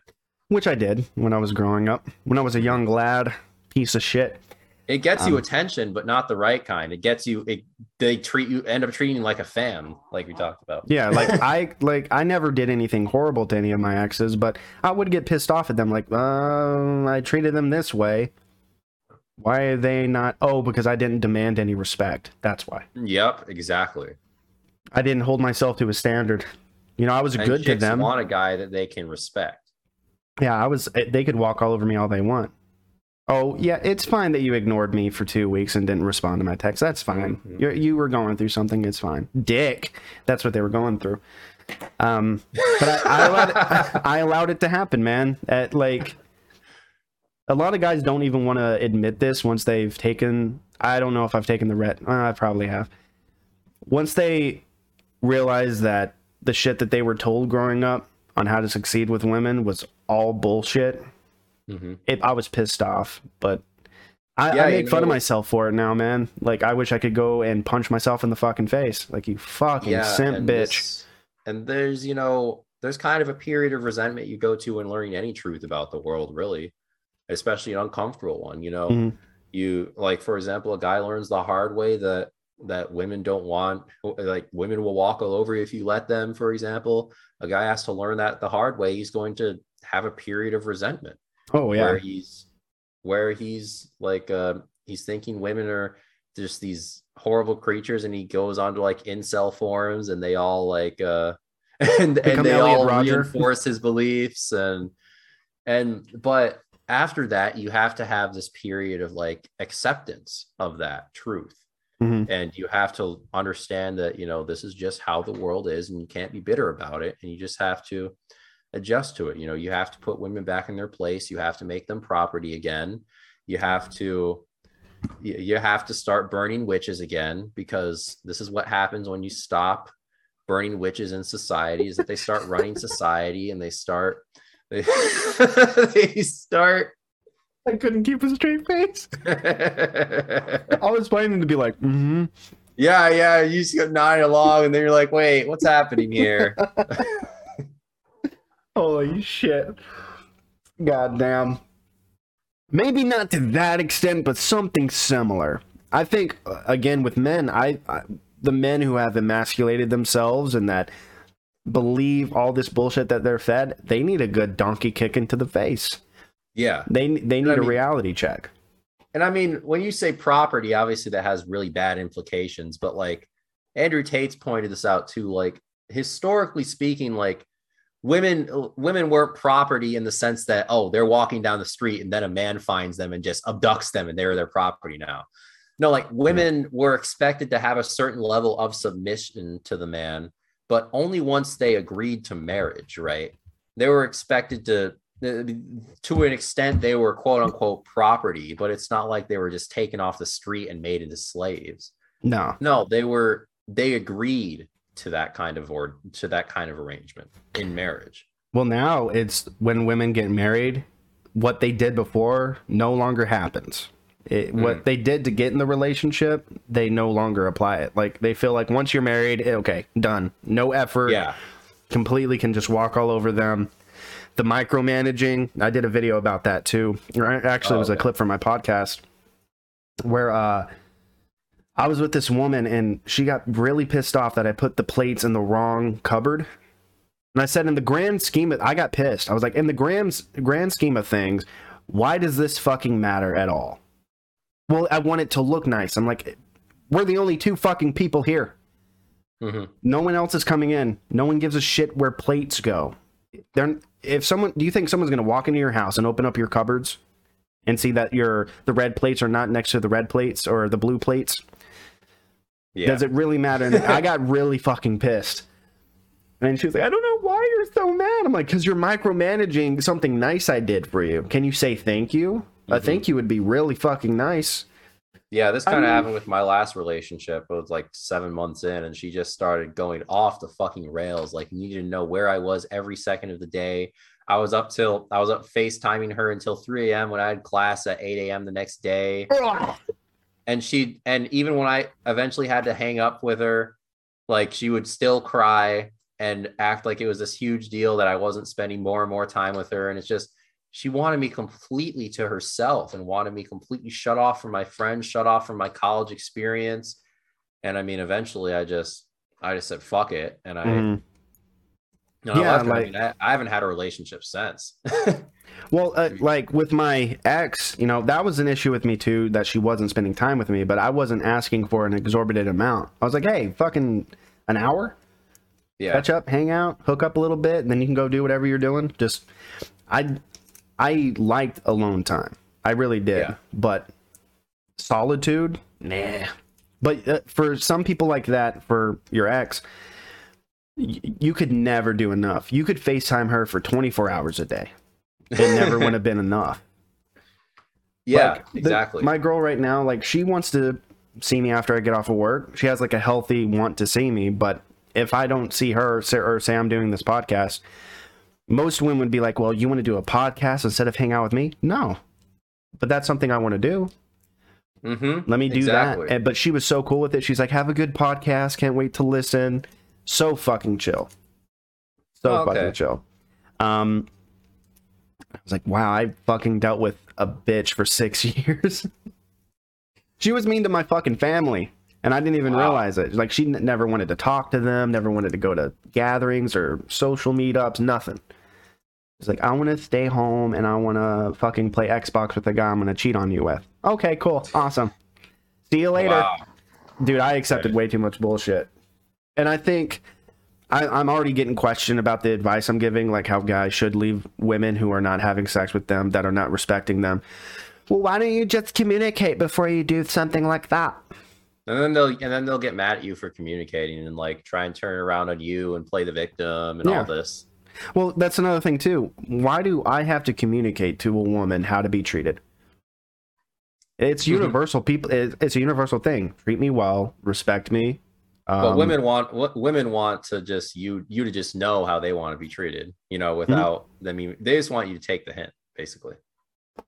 Which I did when I was growing up. When I was a young lad, piece of shit. It gets you Um, attention, but not the right kind. It gets you. It, they treat you end up treating you like a fan, like we talked about. Yeah, like (laughs) I like I never did anything horrible to any of my exes, but I would get pissed off at them. Like, um, I treated them this way. Why are they not? Oh, because I didn't demand any respect. That's why Yep, exactly. I didn't hold myself to a standard. You know, I was And good to them. want a guy that they can respect. Yeah, I was. eh, They could walk all over me all they want. Oh yeah, it's fine that you ignored me for two weeks and didn't respond to my text. That's fine. Mhm. You you were going through something. It's fine. Dick. That's what they were going through. Um, but I, I allowed it, (laughs) I allowed it to happen, man. At like, a lot of guys don't even want to admit this once they've taken. I don't know if I've taken the ret. Uh, I probably have. Once they realize that the shit that they were told growing up on how to succeed with women was all bullshit, hmm it, I was pissed off. But I, Yeah, I make fun of myself for it now, man. Like I wish I could go and punch myself in the fucking face. Like you fucking simp and bitch. this- and there's you know there's kind of a period of resentment you go to when learning any truth about the world, really, especially an uncomfortable one. You know, Mhm. you like for example, a guy learns the hard way that that women don't want like women will walk all over you if you let them for example a guy has to learn that the hard way he's going to have a period of resentment Oh yeah. where he's where he's like uh he's thinking women are just these horrible creatures and he goes on to like incel forums and they all like uh (laughs) and, and they Elliot all Rodger. reinforce his beliefs and and but after that you have to have this period of like acceptance of that truth. Mhm. and you have to understand that you know this is just how the world is and you can't be bitter about it. And you just have to adjust to it. You know you have to put women back in their place. You have to make them property again. You have to you have to start burning witches again because this is what happens when you stop burning witches in society is that they start running society and they start they, (laughs) they start I couldn't keep a straight face. I was planning to be like, mm-hmm. Yeah, yeah. You just got nodding along, and then you're like, "Wait, what's happening here?" (laughs) Holy shit. God damn. Maybe not to that extent, but something similar. I think, uh, again, with men, I, I the men who have emasculated themselves and that believe all this bullshit that they're fed, they need a good donkey kick into the face. yeah, They they need I a mean- reality check. and I mean, when you say property, obviously that has really bad implications. But like Andrew Tate's pointed this out too. Like historically speaking, like women women weren't property in the sense that oh they're walking down the street and then a man finds them and just abducts them and they're their property now. No, like women were expected to have a certain level of submission to the man, but only once they agreed to marriage, right? They were expected to, uh, to an extent, they were quote unquote property, but it's not like they were just taken off the street and made into slaves. No. No, they were, they agreed to that kind of or to that kind of arrangement in marriage. Well, now it's when women get married, what they did before no longer happens. It, What they did to get in the relationship, they no longer apply it. Like they feel like once you're married, eh, okay, done. No effort. Yeah. Completely can just walk all over them. The micromanaging, I did a video about that too. Actually, it Oh, was a clip from my podcast where uh, I was with this woman and she got really pissed off that I put the plates in the wrong cupboard. And I said, in the grand scheme of, I got pissed. I was like, in the grand, grand scheme of things, why does this fucking matter at all? Well, I want it to look nice. I'm like, we're the only two fucking people here. Mhm. No one else is coming in. No one gives a shit where plates go. They're, if someone, do you think someone's gonna walk into your house and open up your cupboards and see that your the red plates are not next to the red plates or the blue plates? Yeah. Does it really matter? And I got (laughs) really fucking pissed. And she was like, I don't know why you're so mad. I'm like, because you're micromanaging something nice I did for you. Can you say thank you? A Mhm. thank you would be really fucking nice. Yeah, this kind of mean- happened with my last relationship. It was like seven months in, and she just started going off the fucking rails. Like, you needed to know where I was every second of the day. I was up till I was up FaceTiming her until 3 a.m. when I had class at 8 a.m. the next day. And she and even when I eventually had to hang up with her, like she would still cry and act like it was this huge deal that I wasn't spending more and more time with her. And it's just she wanted me completely to herself and wanted me completely shut off from my friends, shut off from my college experience. And I mean, eventually I just I just said fuck it. And I no, I Yeah. I, like- mean, I, I haven't had a relationship since. (laughs) Well, uh, like with my ex, you know, that was an issue with me too, that she wasn't spending time with me, but I wasn't asking for an exorbitant amount. I was like, hey, fucking an hour, yeah. catch up, hang out, hook up a little bit, and then you can go do whatever you're doing. Just, I, I liked alone time. I really did. Yeah. But solitude, nah. But uh, for some people like that, for your ex, y- you could never do enough. You could FaceTime her for 24 hours a day. It never (laughs) would have been enough. yeah, Like, the- exactly. my girl right now, like she wants to see me after I get off of work. She has like a healthy want to see me, but if I don't see her or say I'm doing this podcast, most women would be like, "Well, you want to do a podcast instead of hang out with me?" No, but that's something I want to do. mm-hmm. Let me do Exactly. that. And, but she was so cool with it. She's like, "Have a good podcast. Can't wait to listen." So fucking chill. So Oh, okay. fucking chill. Um, I was like, "Wow, I fucking dealt with a bitch for six (laughs) years." she was mean to my fucking family, and I didn't even Wow. realize it. Like, she n- never wanted to talk to them, never wanted to go to gatherings or social meetups, nothing. She's like, I want to stay home and I want to fucking play Xbox with the guy I'm going to cheat on you with. Okay, cool. Awesome. See you later. Wow. Dude, I accepted way too much bullshit. And I think I, I'm already getting questioned about the advice I'm giving, like how guys should leave women who are not having sex with them, that are not respecting them. Well, why don't you just communicate before you do something like that? And then they'll and then they'll get mad at you for communicating and like try and turn around on you and play the victim and Yeah. all this. Well, that's another thing too. Why do I have to communicate to a woman how to be treated? It's Mhm. universal. People, it's a universal thing. Treat me well, respect me. But Um, women want what women want to just you you to just know how they want to be treated, you know, without I mean they just want you to take the hint, basically.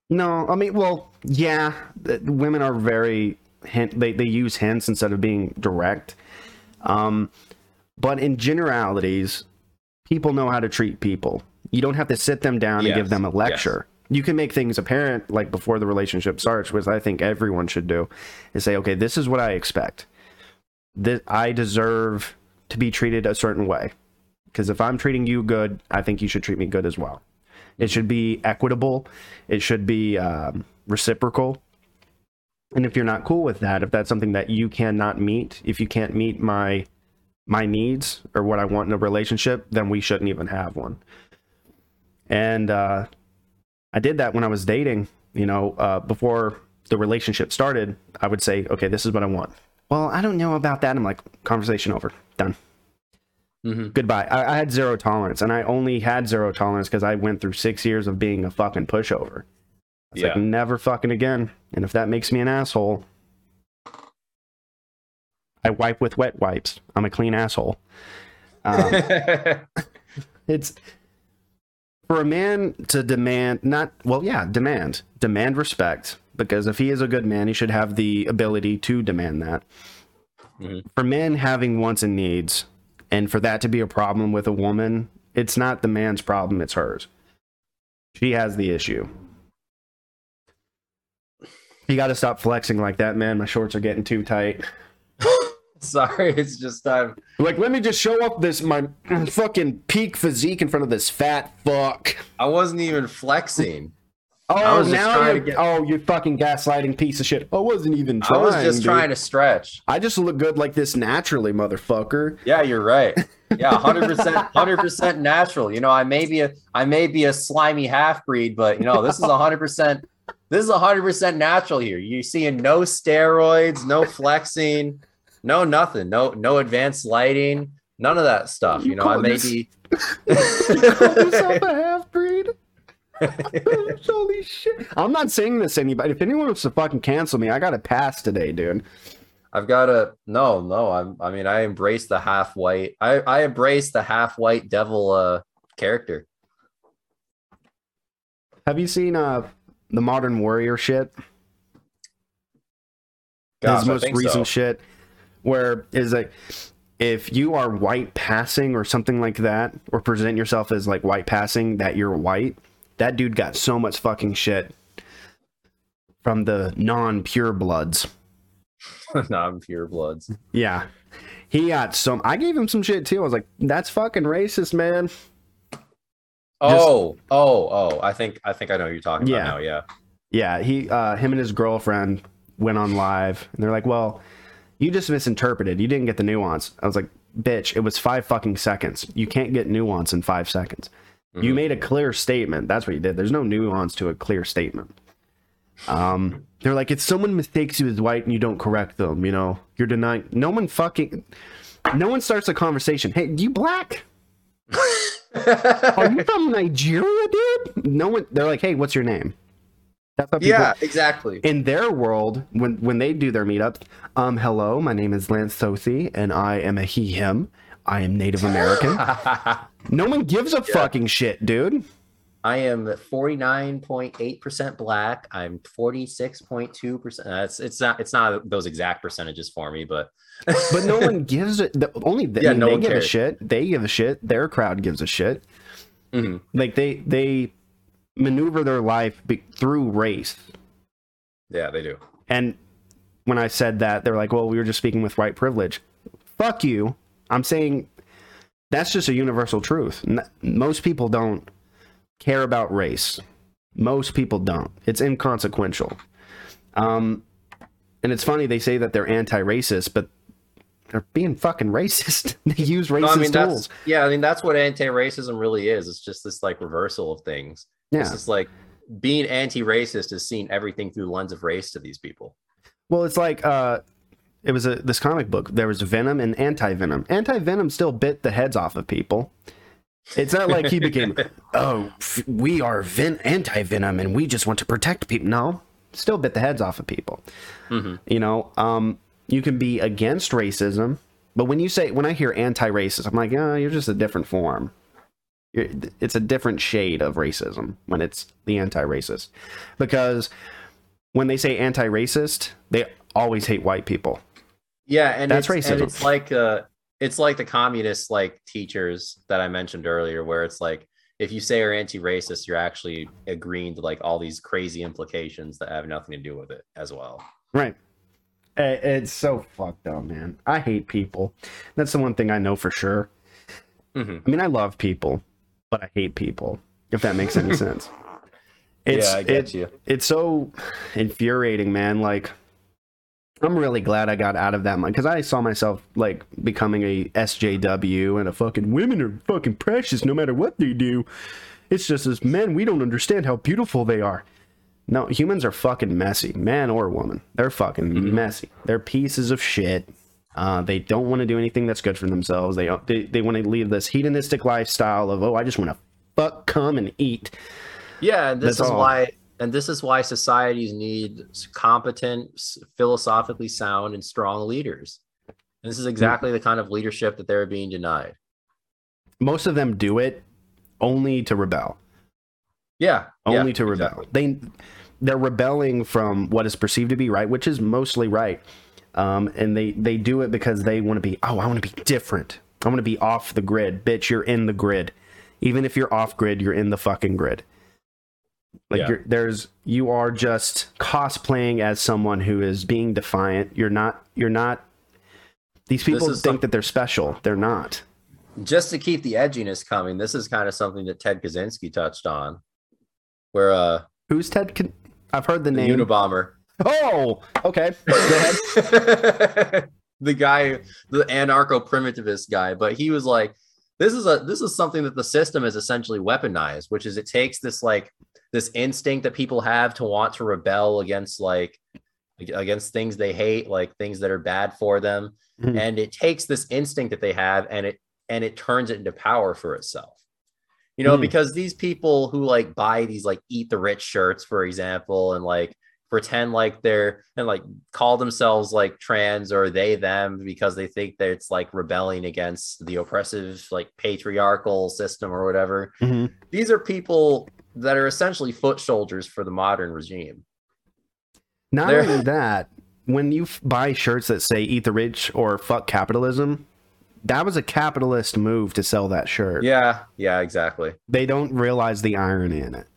No, I mean, well, yeah, women are very hint. They they use hints instead of being direct. Um, but in generalities, people know how to treat people. You don't have to sit them down and give them a yes. lecture. You can make things apparent, like before the relationship starts, which I think everyone should do, is say, okay, this is what I expect. That I deserve to be treated a certain way. Because if I'm treating you good, I think you should treat me good as well. It should be equitable. It should be um, reciprocal. And if you're not cool with that, if that's something that you cannot meet, if you can't meet my my needs or what I want in a relationship, then we shouldn't even have one. And uh, I did that when I was dating. You know, uh, before the relationship started, I would say, "Okay, this is what I want." Well, I don't know about that. I'm like, conversation over, done Mm-hmm. goodbye. I, I had zero tolerance, and I only had zero tolerance because I went through six years of being a fucking pushover. It's like Yeah. never fucking again. And if that makes me an asshole, I wipe with wet wipes. I'm a clean asshole. Um, (laughs) it's for a man to demand not well, yeah, demand demand respect because if he is a good man, he should have the ability to demand that. Mhm. For men having wants and needs, and for that to be a problem with a woman, it's not the man's problem; it's hers. She has the issue. You got to stop flexing like that, man. My shorts are getting too tight. (laughs) (laughs) Sorry, it's just I'm Like, let me just show up this my fucking peak physique in front of this fat fuck. I wasn't even flexing. Oh, now you to get- oh, you fucking gaslighting piece of shit. I wasn't even trying. I was just dude. trying to stretch. I just look good like this naturally, motherfucker. Yeah, you're right. Yeah, hundred percent, (laughs) hundred percent natural. You know, I may be a, I may be a slimy half breed, but you know, this is hundred percent, this is hundred percent natural here. You're seeing no steroids, no flexing, no nothing, no no advanced lighting, none of that stuff. You You know, I call may this- be. (laughs) yourself (laughs) a half breed. (laughs) Holy shit! I'm not saying this anybody. If anyone wants to fucking cancel me, I got a pass today, dude. I've got a no, no. I'm. I mean, I embrace the half white. I I embrace the half white devil uh character. Have you seen uh the Modern Warrior shit? Gosh, His most recent so. shit, where is like if you are white passing or something like that, or present yourself as like white passing that you're white, that dude got so much fucking shit from the non pure bloods. (laughs) non-pure bloods. Yeah. He got some I gave him some shit too. I was like, that's fucking racist, man. Oh, oh, oh! I think I think I know what you're talking Yeah. about now. Yeah. Yeah, he uh him and his girlfriend went on live and they're like, Well, you just misinterpreted. You didn't get the nuance. I was like, bitch, it was five fucking seconds. You can't get nuance in five seconds. You Mhm. made a clear statement. That's what you did. There's no nuance to a clear statement. Um, they're like, if someone mistakes you as white and you don't correct them, you know, you're denying. No one fucking, no one starts a conversation. Hey, you black? (laughs) Are you from Nigeria, dude? No one. They're like, hey, what's your name? That's people. yeah, exactly. In their world, when when they do their meetups, um, hello, my name is Lance Sosi, and I am a he him. I am Native American. (laughs) no one gives a fucking shit, dude. I am 49.8% black. I'm 46.2%. That's it's not it's not those exact percentages for me, but (laughs) But no one gives it. The, only the, Yeah, I mean, no they one give a shit. They give a shit. Their crowd gives a shit. Mhm. Like they they maneuver their life be, through race. yeah, they do. And when I said that, they're like, "Well, we were just speaking with white privilege." Fuck you. I'm saying that's just a universal truth. Most people don't care about race. Most people don't. It's inconsequential. Um, and it's funny they say that they're anti-racist, but they're being fucking racist. (laughs) they use racist No, I mean tools. yeah, I mean that's what anti-racism really is. It's just this like reversal of things. Yeah. It's just like being anti-racist is seeing everything through the lens of race to these people. Well, it's like uh, it was a this comic book. There was Venom and Anti Venom. Anti Venom still bit the heads off of people. It's not like he (laughs) became, oh, f- we are Ven- Anti Venom and we just want to protect people. No, still bit the heads off of people. Mhm. You know, um, you can be against racism, but when you say when I hear anti-racist, I'm like, oh, you're just a different form. It's a different shade of racism when it's the anti-racist, because when they say anti-racist, they always hate white people. Yeah, and That's it's, and racism. it's like uh it's like the communist like teachers that I mentioned earlier, where it's like if you say you're anti-racist, you're actually agreeing to like all these crazy implications that have nothing to do with it as well. Right. It's so fucked up, man. I hate people. That's the one thing I know for sure. Mhm. I mean, I love people, but I hate people. If that makes any (laughs) sense. It's, yeah, I get it- you. it's so infuriating, man. Like, I'm really glad I got out of that because I saw myself like becoming a SJW and a fucking women are fucking precious no matter what they do. It's just as men, we don't understand how beautiful they are. No, humans are fucking messy, man or woman. They're fucking mm-hmm. messy. They're pieces of shit. Uh, they don't want to do anything that's good for themselves. They they, they want to leave this hedonistic lifestyle of oh, I just want to fuck, come, and eat. Yeah, and this That's is all. why and this is why societies need competent, philosophically sound and strong leaders. And this is exactly the kind of leadership that they're being denied. Most of them do it only to rebel. Yeah, only yeah, to rebel. exactly. They they're rebelling from what is perceived to be right, which is mostly right. Um, and they they do it because they want to be. Oh, I want to be different. I want to be off the grid, bitch. You're in the grid. Even if you're off grid, you're in the fucking grid. Like Yeah. you're, there's you are just cosplaying as someone who is being defiant. You're not. You're not. These people think some- that they're special. They're not. just to keep the edginess coming, this is kind of something that Ted Kaczynski touched on, where uh, Who's Ted? Con- I've heard the the name. Unabomber, oh, okay. (laughs) The guy, the anarcho primitivist guy, but he was like, this is a this is something that the system is essentially weaponized, which is it takes this like this instinct that people have to want to rebel against like against things they hate, like things that are bad for them, Mhm. and it takes this instinct that they have and it and it turns it into power for itself. You know, Mm. because these people who like buy these like eat the rich shirts, for example, and like pretend like they're and like call themselves like trans or they them because they think that it's like rebelling against the oppressive like patriarchal system or whatever Mhm. these are people that are essentially foot soldiers for the modern regime. Not They're- only that, when you f- buy shirts that say "Eat the Rich" or "Fuck Capitalism," that was a capitalist move to sell that shirt. Yeah, yeah, exactly. They don't realize the irony in it.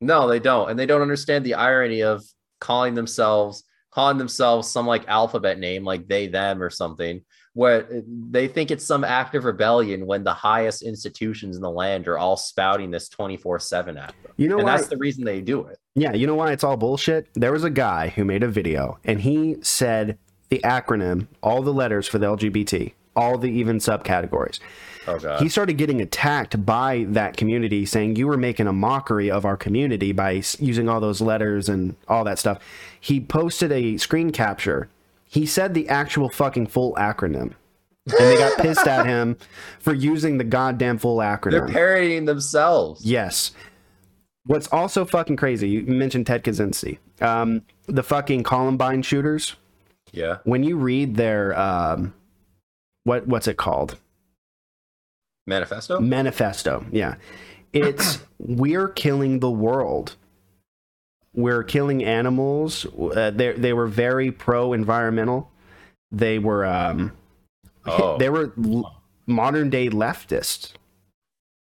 No, they don't, and they don't understand the irony of calling themselves calling themselves some like alphabet name, like they them or something, where they think it's some act of rebellion when the highest institutions in the land are all spouting this twenty four seven at them, You know and why? that's the reason they do it. Yeah, you know why it's all bullshit? There was a guy who made a video and he said the acronym, all the letters for the LGBT, all the even subcategories. Oh god, He started getting attacked by that community saying you were making a mockery of our community by using all those letters and all that stuff. He posted a screen capture. He said the actual fucking full acronym. And they got pissed at him for using the goddamn full acronym. they're parodying themselves. Yes. What's also fucking crazy, you mentioned Ted Kaczynski. Um, the fucking Columbine shooters, Yeah, when you read their um, what what's it called? Manifesto. Manifesto. Yeah. It's (clears throat) we're killing the world. We're killing animals. Uh, they they were very pro environmental. They were um Oh, they were l- modern day leftists.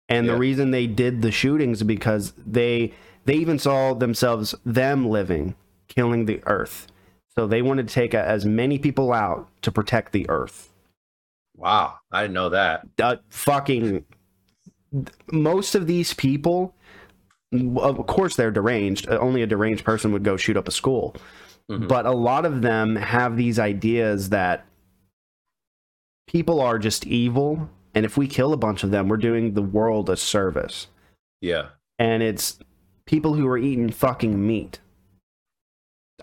And Yeah. the reason they did the shootings is because they they even saw themselves them living killing the earth. So they wanted to take a, as many people out to protect the earth. Wow, I didn't know that. uh, fucking most of these people of course they're deranged Uh, only a deranged person would go shoot up a school Mhm. but a lot of them have these ideas that people are just evil and if we kill a bunch of them we're doing the world a service Yeah, and it's people who are eating fucking meat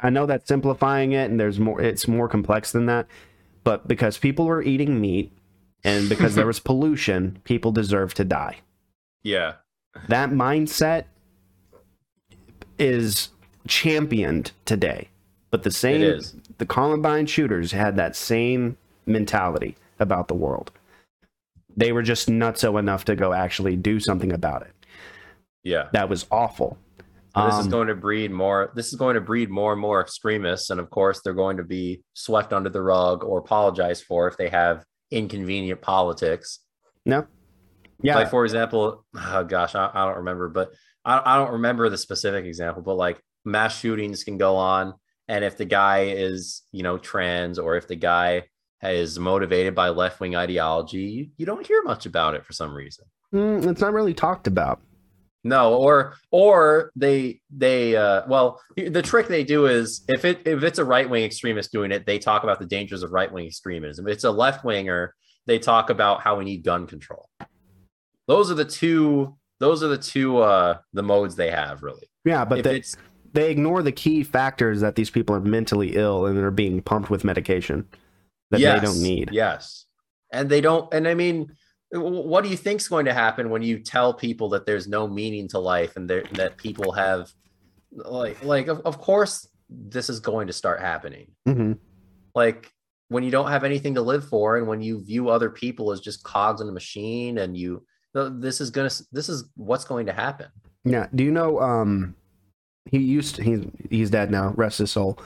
i know that's simplifying it and there's more it's more complex than that but because people were eating meat and because there (laughs) was pollution people deserve to die. Yeah, that mindset is championed today. But the same the columbine shooters had that same mentality about the world. They were just nutso enough to go actually do something about it. Yeah. that was awful And this is Um, going to breed more. This is going to breed more and more extremists, and of course, they're going to be swept under the rug or apologized for if they have inconvenient politics. no yeah Like for example, oh gosh, I, I don't remember, but I, I don't remember the specific example. But like mass shootings can go on, and if the guy is you know trans or if the guy is motivated by left wing ideology, you, you don't hear much about it for some reason. Mm, it's not really talked about. No, or or they they uh well the trick they do is if it if it's a right wing extremist doing it, they talk about the dangers of right wing extremism. If it's a left winger, they talk about how we need gun control. Those are the two those are the two uh the modes they have really. Yeah, but if they, it's they ignore the key factors that these people are mentally ill and they're being pumped with medication that yes, they don't need. Yes. And they don't and I mean what do you think's going to happen when you tell people that there's no meaning to life and that people have like like of, of course this is going to start happening hmm like when you don't have anything to live for and when you view other people as just cogs in a machine and you this is gonna this is what's going to happen Yeah. Do you know? Um, he used to, he's he's dead now. Rest his soul.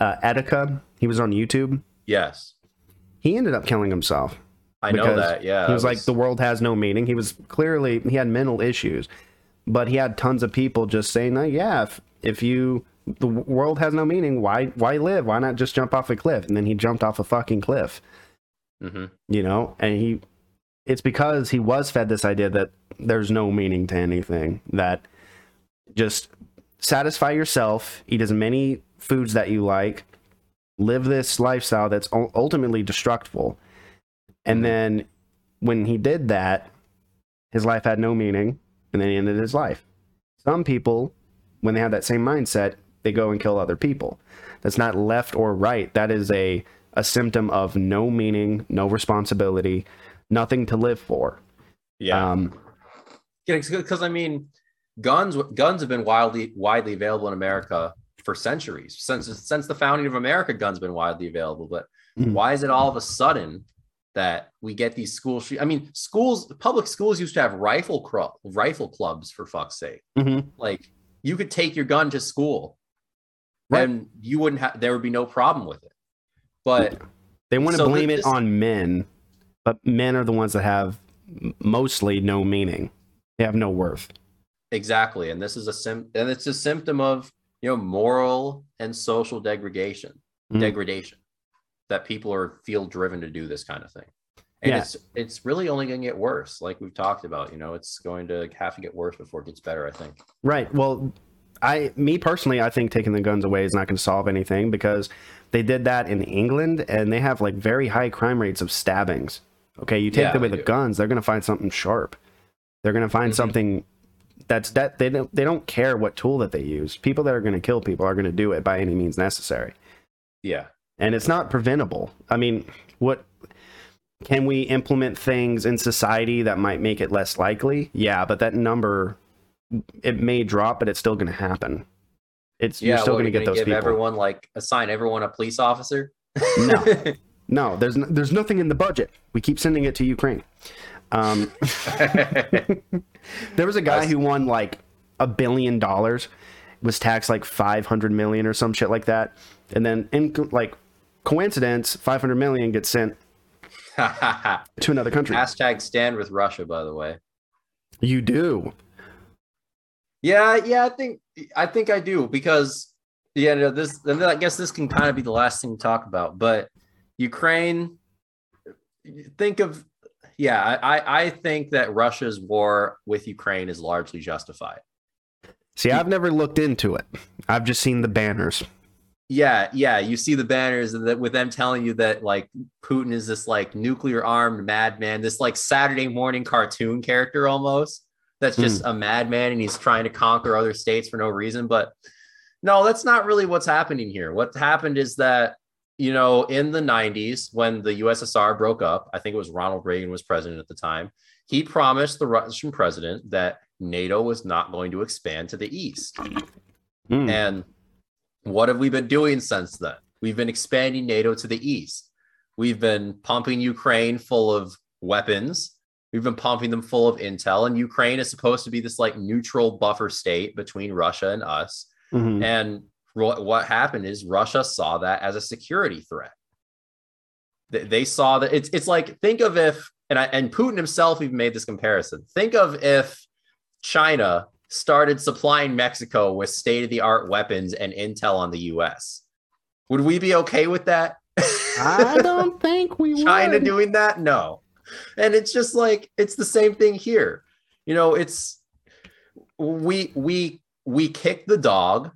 Uh, Etika. He was on YouTube. yes He ended up killing himself. I know that yeah he it was, like, the world has no meaning. He was clearly he had mental issues, but he had tons of people just saying, like, yeah, if if you the world has no meaning, why why live? Why not just jump off a cliff? And then he jumped off a fucking cliff. Mhm. you know and he it's because he was fed this idea that there's no meaning to anything that just satisfy yourself eat as many foods that you like live this lifestyle that's ultimately destructible and Mhm. then when he did that his life had no meaning and then he ended his life some people when they have that same mindset they go and kill other people that's not left or right that is a a symptom of no meaning no responsibility nothing to live for yeah um because I mean, guns guns have been widely widely available in America for centuries since since the founding of America. Guns been widely available, but Mhm. why is it all of a sudden that we get these school shoot. I mean, schools, public schools used to have rifle cru- rifle clubs for fuck's sake. Mhm. Like you could take your gun to school, Right. and you wouldn't have. There would be no problem with it. But They want to So blame this- it on men, but men are the ones that have mostly no meaning. They have no worth. exactly, and this is a sim, and it's a symptom of you know moral and social degradation. Mhm. Degradation that people are feel driven to do this kind of thing. And Yeah. it's it's really only going to get worse, like we've talked about. You know, it's going to have to get worse before it gets better. I think. Right. Well, I, me personally, I think taking the guns away is not going to solve anything because they did that in England and they have like very high crime rates of stabbings. Okay, you take Yeah, away the do. guns, they're going to find something sharp. They're going to find Mhm. something that's that they don't they don't care what tool that they use. People that are going to kill people are going to do it by any means necessary. Yeah. And it's not preventable. I mean, what can we implement things in society that might make it less likely? Yeah, but that number it may drop, but it's still going to happen. It's you're still going to get those give people. everyone like assign everyone a police officer. No. (laughs) No, there's n- there's nothing in the budget. We keep sending it to Ukraine. Um, (laughs) there was a guy who won like a billion dollars, was taxed like five hundred million or some shit like that, and then in like coincidence, five hundred million gets sent (laughs) to another country. Hashtag stand with Russia, by the way. You do. Yeah, yeah, I think I think I do because yeah, no, this and then I guess this can kind of be the last thing to talk about. But Ukraine, think of yeah, I- I think that Russia's war with Ukraine is largely justified. See, I've never looked into it. I've just seen the banners. Yeah, yeah, you see the banners and that with them telling you that like Putin is this like nuclear armed madman, this like Saturday morning cartoon character almost. That's just a madman and he's trying to conquer other states for no reason. But no, that's not really what's happening here. What happened is that you know in the 90s when the USSR broke up, I think it was Ronald Reagan was president at the time. He promised the Russian president that NATO was not going to expand to the east. Mm. And what have we been doing since then? We've been expanding NATO to the east. We've been pumping Ukraine full of weapons. We've been pumping them full of intel. And Ukraine is supposed to be this like neutral buffer state between Russia and us. Mhm. And what what happened is Russia saw that as a security threat. They, they saw that it's it's like think of if and I, and Putin himself even made this comparison. Think of if China started supplying Mexico with state of the art weapons and intel on the U.S. Would we be okay with that? I (laughs) don't think we China would. doing that? No. And it's just like it's the same thing here. You know, it's we we we kicked the dog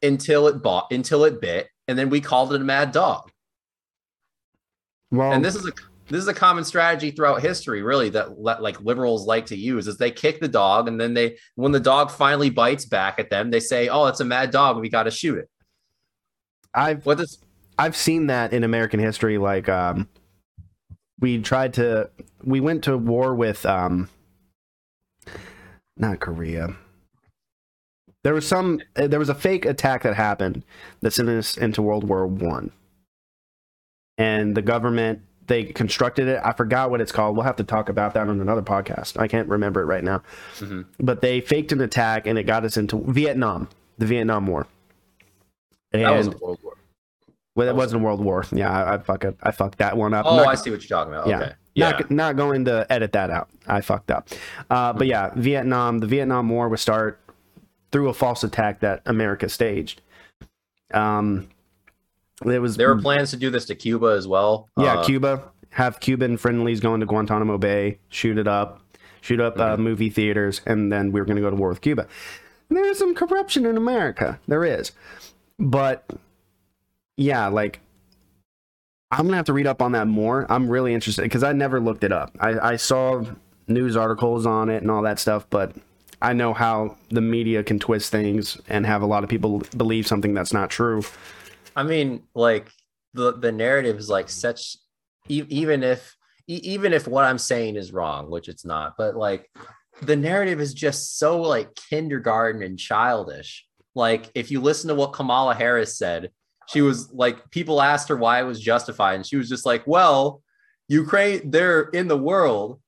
until it bought until it bit, and then we called it a mad dog. Well, And this is a this is a common strategy throughout history, really, that like liberals like to use is they kick the dog, and then they when the dog finally bites back at them, they say, "Oh, it's a mad dog. We got to shoot it." I've What does I've seen that in American history. Like, um, we tried to, we went to war with, um, not Korea. There was some, uh, there was a fake attack that happened that sent us into World War One, and the government they constructed it. I forgot what it's called. We'll have to talk about that on another podcast. I can't remember it right now. Mhm. But they faked an attack, and it got us into Vietnam, the Vietnam War. And that was a World War? well, it That wasn't a World War. Yeah, I, I fuck it. I fucked that one up. Oh, Not- I see what you're talking about. yeah. Okay, yeah, Not, not going to edit that out. I fucked up. Uh, but yeah, Vietnam. The Vietnam War was start through a false attack that America staged. Um, it was there were plans to do this to Cuba as well. yeah, Uh, Cuba have Cuban friendlies going to Guantanamo Bay, shoot it up, shoot up uh, Mm-hmm. movie theaters, and then we were going to go to war with Cuba. There's some corruption in America. There is, but yeah, like I'm gonna have to read up on that more. I'm really interested because I never looked it up. I, I saw news articles on it and all that stuff, but I know how the media can twist things and have a lot of people believe something that's not true. I mean, like the the narrative is like such, e- even if e- even if what I'm saying is wrong, which it's not, but like the narrative is just so like kindergarten and childish. Like if you listen to what Kamala Harris said, she was like, people asked her why it was justified, and she was just like, well. Ukraine, they're in the world.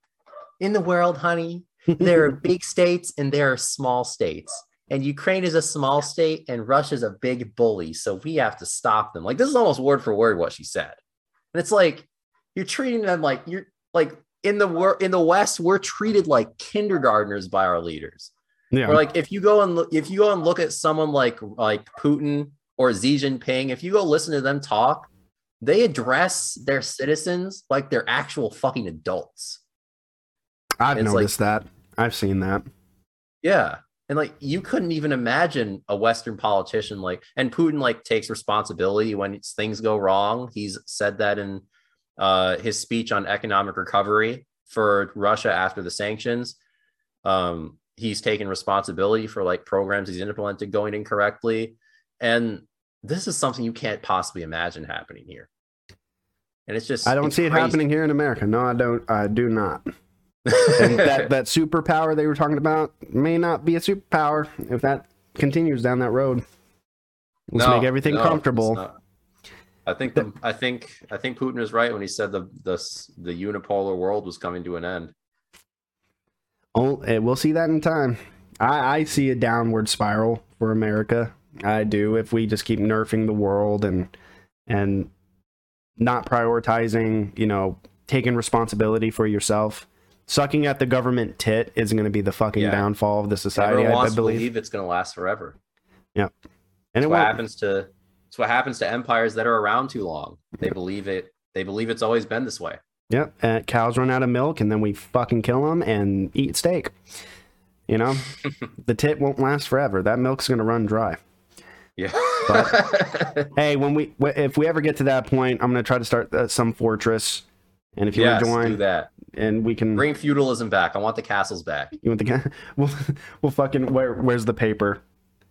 In the world, honey, there are (laughs) big states and there are small states. And Ukraine is a small state and Russia's a big bully. So we have to stop them. Like this is almost word for word what she said. And it's like you're treating them like you're like in the world in the West, we're treated like kindergartners by our leaders. Yeah. Or like if you go and look, if you go and look at someone like like Putin or Xi Jinping, if you go listen to them talk, they address their citizens like they're actual fucking adults. I've it's like- noticed that. I've seen that. Yeah. And like you couldn't even imagine a Western politician like and Putin like takes responsibility when things go wrong. He's said that in uh his speech on economic recovery for Russia after the sanctions. Um he's taken responsibility for like programs he's implemented going incorrectly. And this is something you can't possibly imagine happening here. And it's just I don't see it happening here in America. No, I don't. I do not. And (laughs) that that superpower they were talking about may not be a superpower if that continues down that road. Let's No, make everything no, comfortable. I think the, I think I think Putin is right when he said the the the unipolar world was coming to an end. Oh, eh, we'll see that in time. I, I see a downward spiral for America. I do. If we just keep nerfing the world and and not prioritizing, you know, taking responsibility for yourself, sucking at the government tit isn't going to be the fucking Yeah. downfall of the society. Everyone I, I wants to believe. believe it's going to last forever. Yeah. And It's it what won't. happens to it's what happens to empires that are around too long. They believe it. They believe it's always been this way. Yep. Uh, cows run out of milk, and then we fucking kill them and eat steak. You know, (laughs) the tit won't last forever. That milk's gonna run dry. Yeah. (laughs) Hey, when we if we ever get to that point, I'm gonna try to start uh, some fortress, and if you yes, want to do join, that. and we can, Bring feudalism back. I want the castles back. you want the guy? (laughs) We'll we'll fucking where where's the paper?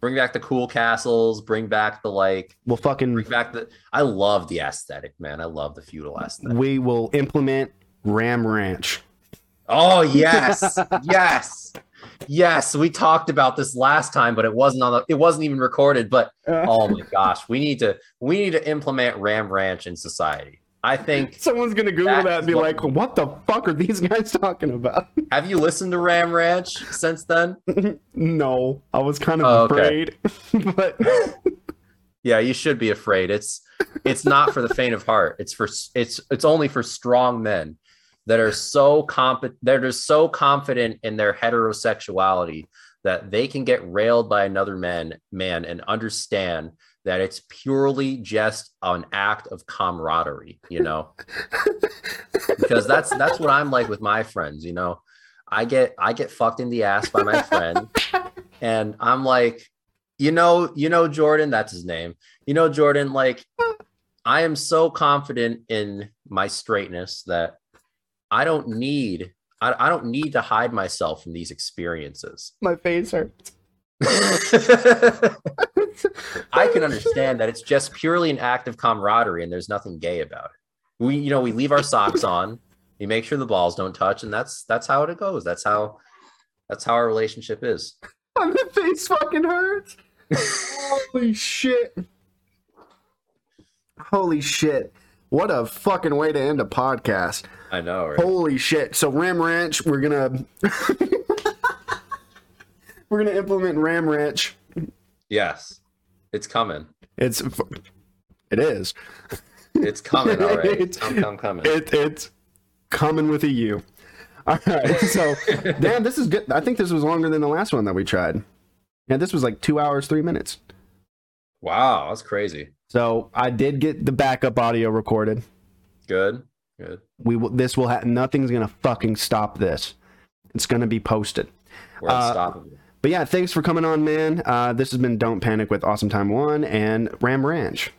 Bring back the cool castles. Bring back the like. We'll fucking Bring back the. I love the aesthetic, man. I love the feudal aesthetic. we will implement Ram Ranch. Oh (laughs) yes, yes, yes. We talked about this last time, but it wasn't on the. It wasn't even recorded. But (laughs) oh my gosh, we need to. We need to implement Ram Ranch in society. I think. (laughs) Someone's gonna Google That that and be what- like, "What the fuck are these (laughs) guys talking about?" Have you listened to Ram Ranch since then? (laughs) no, I was kind of Oh, okay. afraid, but Yeah, you should be afraid. It's it's not for the faint of heart. It's for it's it's only for strong men that are so competent that are so confident in their heterosexuality that they can get railed by another man man and understand that it's purely just an act of camaraderie, you know. because that's that's what I'm like with my friends, you know. I get I get fucked in the ass by my friend and I'm like you know, you know, Jordan, that's his name. You know, Jordan, like I am so confident in my straightness that I don't need, I, I don't need to hide myself from these experiences. my face hurts. (laughs) I can understand that it's just purely an act of camaraderie and there's nothing gay about it. We, you know, we leave our socks on, we make sure the balls don't touch, and that's that's how it goes. That's how that's how our relationship is. (laughs) My face fucking hurts. Holy shit. Holy shit. What a fucking way to end a podcast. I know, right? Holy shit. So Ram Ranch, we're gonna (laughs) We're gonna implement Ram Ranch. Yes. It's coming. It's it is. It's coming, all right. It's- It's come, come, coming. It it's coming with a U. All right. So (laughs) damn, this is good. I think this was longer than the last one that we tried. Yeah, this was like two hours, three minutes. Wow, that's crazy. So I did get the backup audio recorded. Good. Good. We will. This will have nothing's gonna fucking stop this. It's gonna be posted. We're Uh, unstoppable. But yeah, thanks for coming on, man. Uh, this has been Don't Panic with Awesome Time One and Ram Ranch.